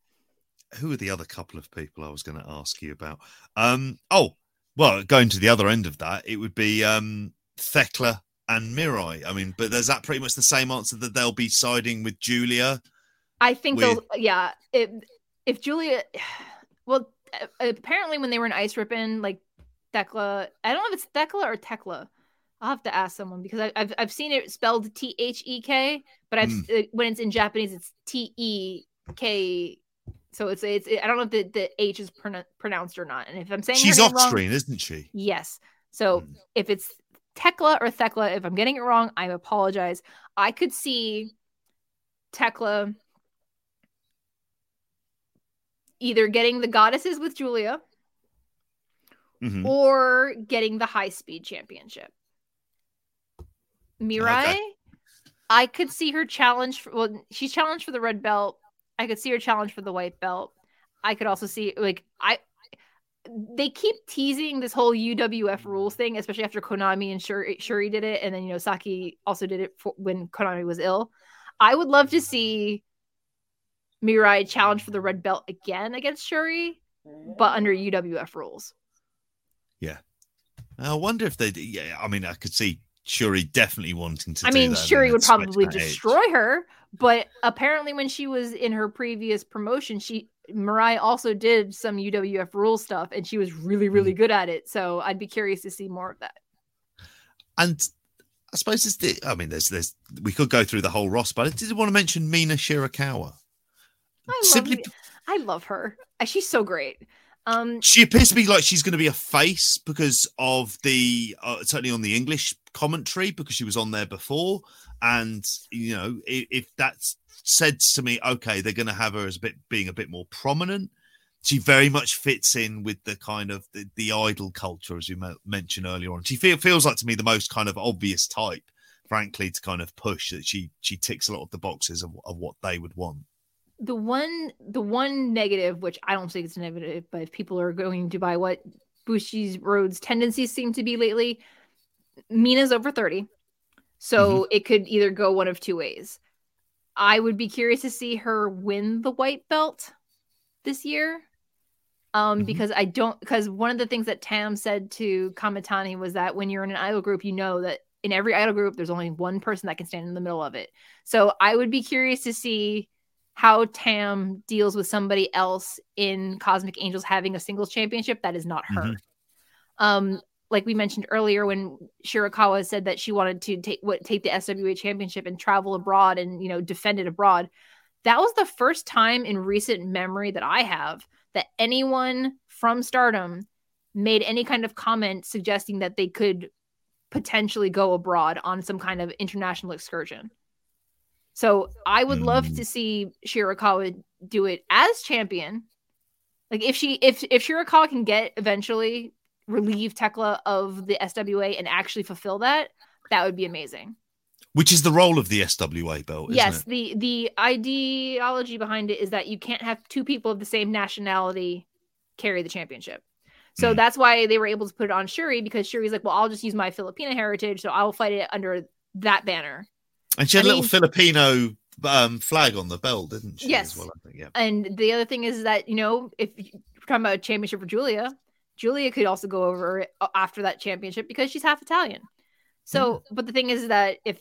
who are the other couple of people I was going to ask you about? Um oh, well, going to the other end of that, it would be um Thekla and Mirai. I mean, but is that pretty much the same answer that they'll be siding with Julia? I think With- they'll yeah. If if Julia, well, apparently when they were in Ice Ribbon, like Thekla, I don't know if it's Thekla or Tekla. I'll have to ask someone because I, I've I've seen it spelled T H E K, but I've Mm. uh, when it's in Japanese it's T E K. So it's it's I don't know if the, the H is pronou- pronounced or not. And if I'm saying She's off wrong, screen, isn't she? Yes. So Mm. if it's Tekla or Thekla, if I'm getting it wrong, I apologize. I could see Tekla either getting the goddesses with Julia Mhm. or getting the high speed championship. Mirai, Okay. I could see her challenge for well, she's challenged for the red belt. I could see her challenge for the white belt. I could also see like I they keep teasing this whole UWF rules thing, especially after Konami and Shuri, Shuri did it, and then you know Saki also did it for, when Konami was ill. I would love to see Mirai challenge for the red belt again against Shuri, but under UWF rules. Yeah, I wonder if they. Yeah, I mean, I could see Shuri definitely wanting to. I mean, Shuri would probably destroy her, but apparently, when she was in her previous promotion, she Mariah also did some UWF rule stuff, and she was really, Hmm. really good at it. So I'd be curious to see more of that. And I suppose it's the. I mean, there's there's we could go through the whole Ross, but I did want to mention Mina Shirakawa. I love, Simply, I love her. She's so great. Um, she appears to be like she's going to be a face because of the uh, certainly on the English commentary because she was on there before, and you know if, if that's said to me, okay, they're going to have her as a bit being a bit more prominent. She very much fits in with the kind of the, the idol culture, as you me- mentioned earlier on. She feel, feels like to me the most kind of obvious type, frankly, to kind of push that she she ticks a lot of the boxes of, of what they would want. The one, the one negative, which I don't think it's negative, but if people are going to buy what Bushiroad's tendencies seem to be lately, Mina's over thirty, so it could either go one of two ways. I would be curious to see her win the white belt this year. Um, Mhm. because I don't because one of the things that Tam said to Kamitani was that when you're in an idol group, you know that in every idol group there's only one person that can stand in the middle of it. So I would be curious to see how Tam deals with somebody else in Cosmic Angels having a singles championship that is not her. Mhm. Um, like we mentioned earlier, when Shirakawa said that she wanted to take what take the SWA championship and travel abroad and you know defend it abroad, that was the first time in recent memory that I have that anyone from Stardom made any kind of comment suggesting that they could potentially go abroad on some kind of international excursion. So I would love to see Shirakawa do it as champion. Like if she if if Shirakawa can get eventually relieve Tekla of the SWA and actually fulfill that, that would be amazing. Which is the role of the SWA belt, isn't yes, it? the the ideology behind it is that you can't have two people of the same nationality carry the championship. So Mm. that's why they were able to put it on Shuri because Shuri's like, well, I'll just use my Filipino heritage, so I'll fight it under that banner. And she had I a little mean- Filipino um, flag on the belt, didn't she? Yes. Well, I think. Yeah. And the other thing is that you know, if you're talking about a championship for Julia, Julia could also go over uh, after that championship because she's half Italian. So, hmm. but the thing is that if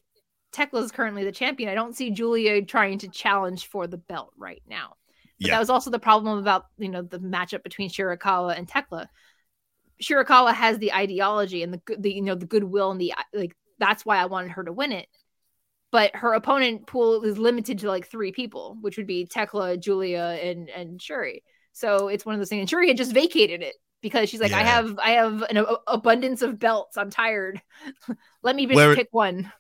Tekla is currently the champion, I don't see Julia trying to challenge for the belt right now. But Yeah. that was also the problem about you know the matchup between Shirakawa and Tekla. Shirakawa has the ideology and the good, the you know the goodwill and the uh, like. That's why I wanted her to win it. But her opponent pool is limited to like three people, which would be Tekla, Julia, and and Shuri. So it's one of those things. And Shuri had just vacated it because she's like, I have I have an a- abundance of belts. I'm tired. Let me just Where- pick one.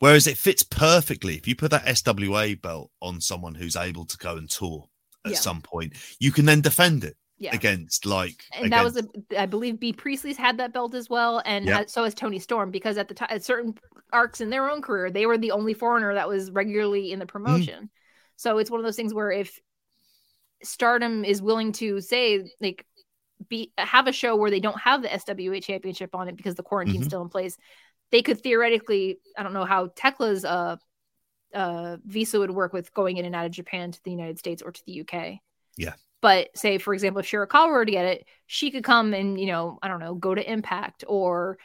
Whereas it fits perfectly if you put that SWA belt on someone who's able to go and tour at Yeah. some point, you can then defend it Yeah. against like. and that was a, I believe Bea Priestley's had that belt as well, and has- so has Toni Storm because at the time, at certain arcs in their own career, they were the only foreigner that was regularly in the Mm. promotion. So it's one of those things where if Stardom is willing to say like be have a show where they don't have the SWA championship on it because the quarantine's Mhm. still in place, they could theoretically, I don't know how Tekla's uh uh visa would work with going in and out of Japan to the United States or to the UK. Yeah. But say for example, if Shirakawa were to get it, she could come and, you know, I don't know, go to Impact or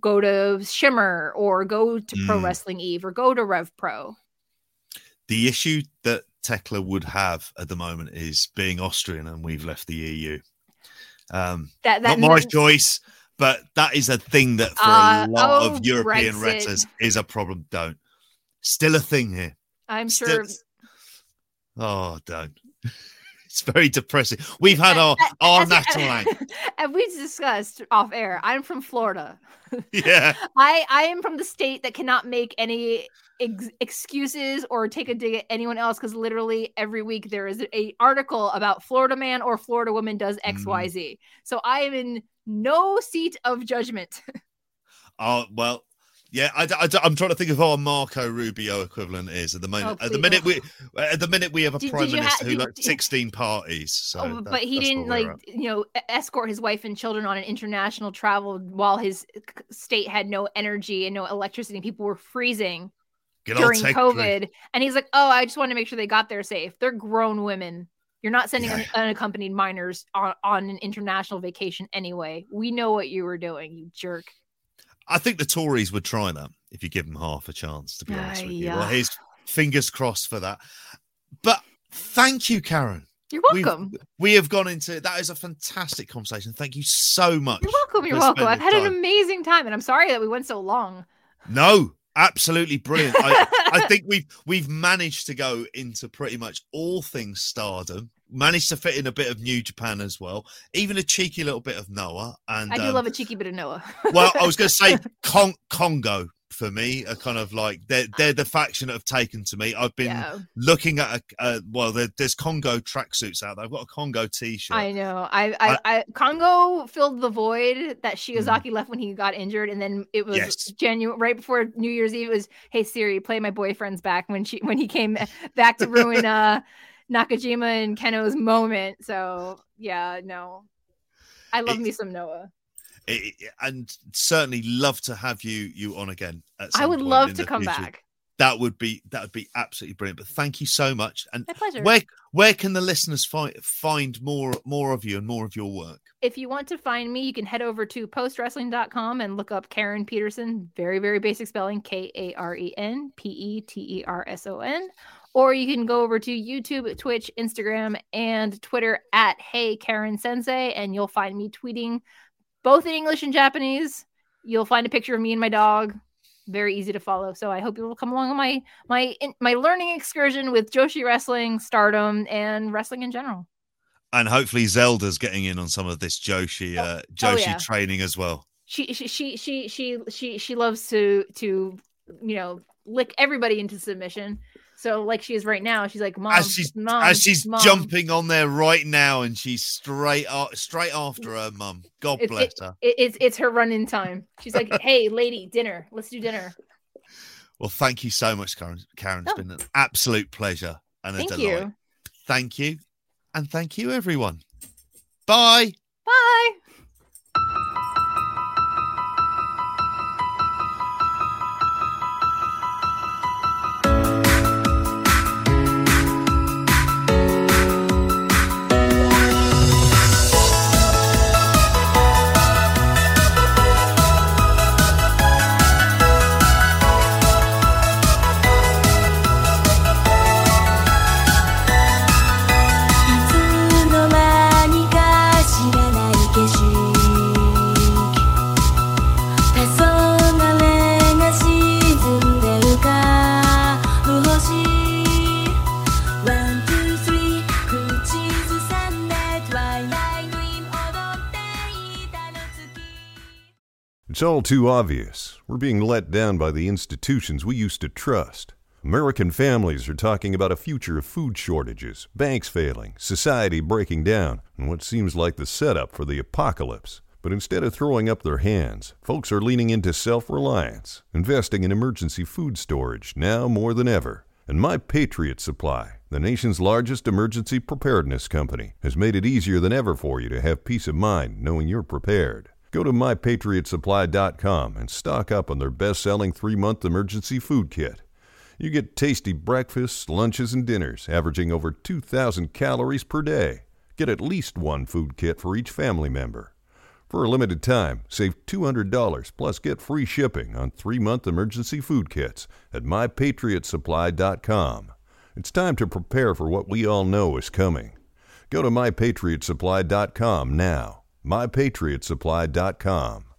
go to Shimmer or go to Pro Mm. Wrestling Eve or go to Rev Pro. The issue that Tekla would have at the moment is being Austrian, and we've left the EU. Um, That that not my choice, but that is a thing that for Uh, a lot oh, of European wrestlers is a problem. Don't. Still a thing here. I'm Still- sure Oh, don't. It's very depressing. We've had our our national anthem. and we discussed off air. I'm from Florida. Yeah. I I am from the state that cannot make any ex- excuses or take a dig at anyone else because literally every week there is a article about Florida man or Florida woman does X Mhm. Y Z. So I am in no seat of judgment. Oh well, yeah. I, am trying to think of our Marco Rubio equivalent is at the moment. Oh, at the minute we at the minute we have a Did- prime did you ha- minister who like 16 parties. So Oh, that- but he didn't like at. you know escort his wife and children on an international travel while his state had no energy and no electricity. People were freezing. Old during COVID. And he's like, Oh, I just want to make sure they got there safe. They're grown women. You're not sending un- unaccompanied minors on, on an international vacation anyway. We know what you were doing, you jerk. I think the Tories would try that if you give them half a chance. To be honest with you, well, here's fingers crossed for that. But thank you, Karen. You're We've- welcome. We have gone into that is a fantastic conversation. Thank you so much. You're welcome. You're welcome. I've had an amazing time, and I'm sorry that we went so long. No, absolutely brilliant. I, I think we've we've managed to go into pretty much all things stardom. Managed to fit in a bit of New Japan as well, even a cheeky little bit of Noah. And I do um, love a cheeky bit of Noah. well, I was going to say Con- Kongo for me are kind of like they're they're the faction that have taken to me. I've been yeah, looking at a, a well, there, there's Kongo tracksuits out there. I've got a Kongo T-shirt. I know. I, I, I, Kongo filled the void that Shiozaki left when he got injured, and then it was Mm. Yes. genuine. Right before New Year's Eve, it was, "Hey Siri, play my boyfriend's back." When she when he came back to ruin uh Nakajima and Kenoh's moment. So yeah, no, I love It- me some Noah. It- it- and certainly love to have you you on again. At I would point love to come future. back. That would be that would be absolutely brilliant. But thank you so much. And My pleasure. where where can the listeners find find more more of you and more of your work? if you want to find me, you can head over to postwrestling.com and look up Karen Peterson. Very, very basic spelling K A R E N P E T E R S O N. Or you can go over to YouTube, Twitch, Instagram, and Twitter at Hey Karen Sensei, and you'll find me tweeting both in English and Japanese. You'll find a picture of me and my dog. Very easy to follow. So I hope you will come along on my my my learning excursion with Joshi Wrestling, Stardom, and wrestling in general. And hopefully Zelda's getting in on some of this Joshi uh, Joshi oh, yeah. training as well. she she she she she she she loves to to you know lick everybody into submission. So like she is right now, she's like mom, as she's mom, as she's Mom." jumping on there right now, and she's straight up, straight after her mum. God It- bless her. It, it's it's her run in time. She's like, hey lady, dinner. Let's do dinner. Well, thank you so much, Karen. Karen, it's Oh. been an absolute pleasure and a Thank delight. you. Thank you, and thank you, everyone. Bye. Bye.「It's all too obvious. We're being let down by the institutions we used to trust. American families are talking about a future of food shortages, banks failing, society breaking down, and what seems like the setup for the apocalypse. But instead of throwing up their hands, folks are leaning into self reliance, investing in emergency food storage now more than ever. And My Patriot Supply, the nation's largest emergency preparedness company, has made it easier than ever for you to have peace of mind knowing you're prepared. Go to mypatriotsupply.com and stock up on their best selling three month emergency food kit. You get tasty breakfasts, lunches, and dinners averaging over 2,000 calories per day. Get at least one food kit for each family member. For a limited time, save $200 plus get free shipping on three month emergency food kits at mypatriotsupply.com. It's time to prepare for what we all know is coming. Go to mypatriotsupply.com now. mypatriotsupply.com.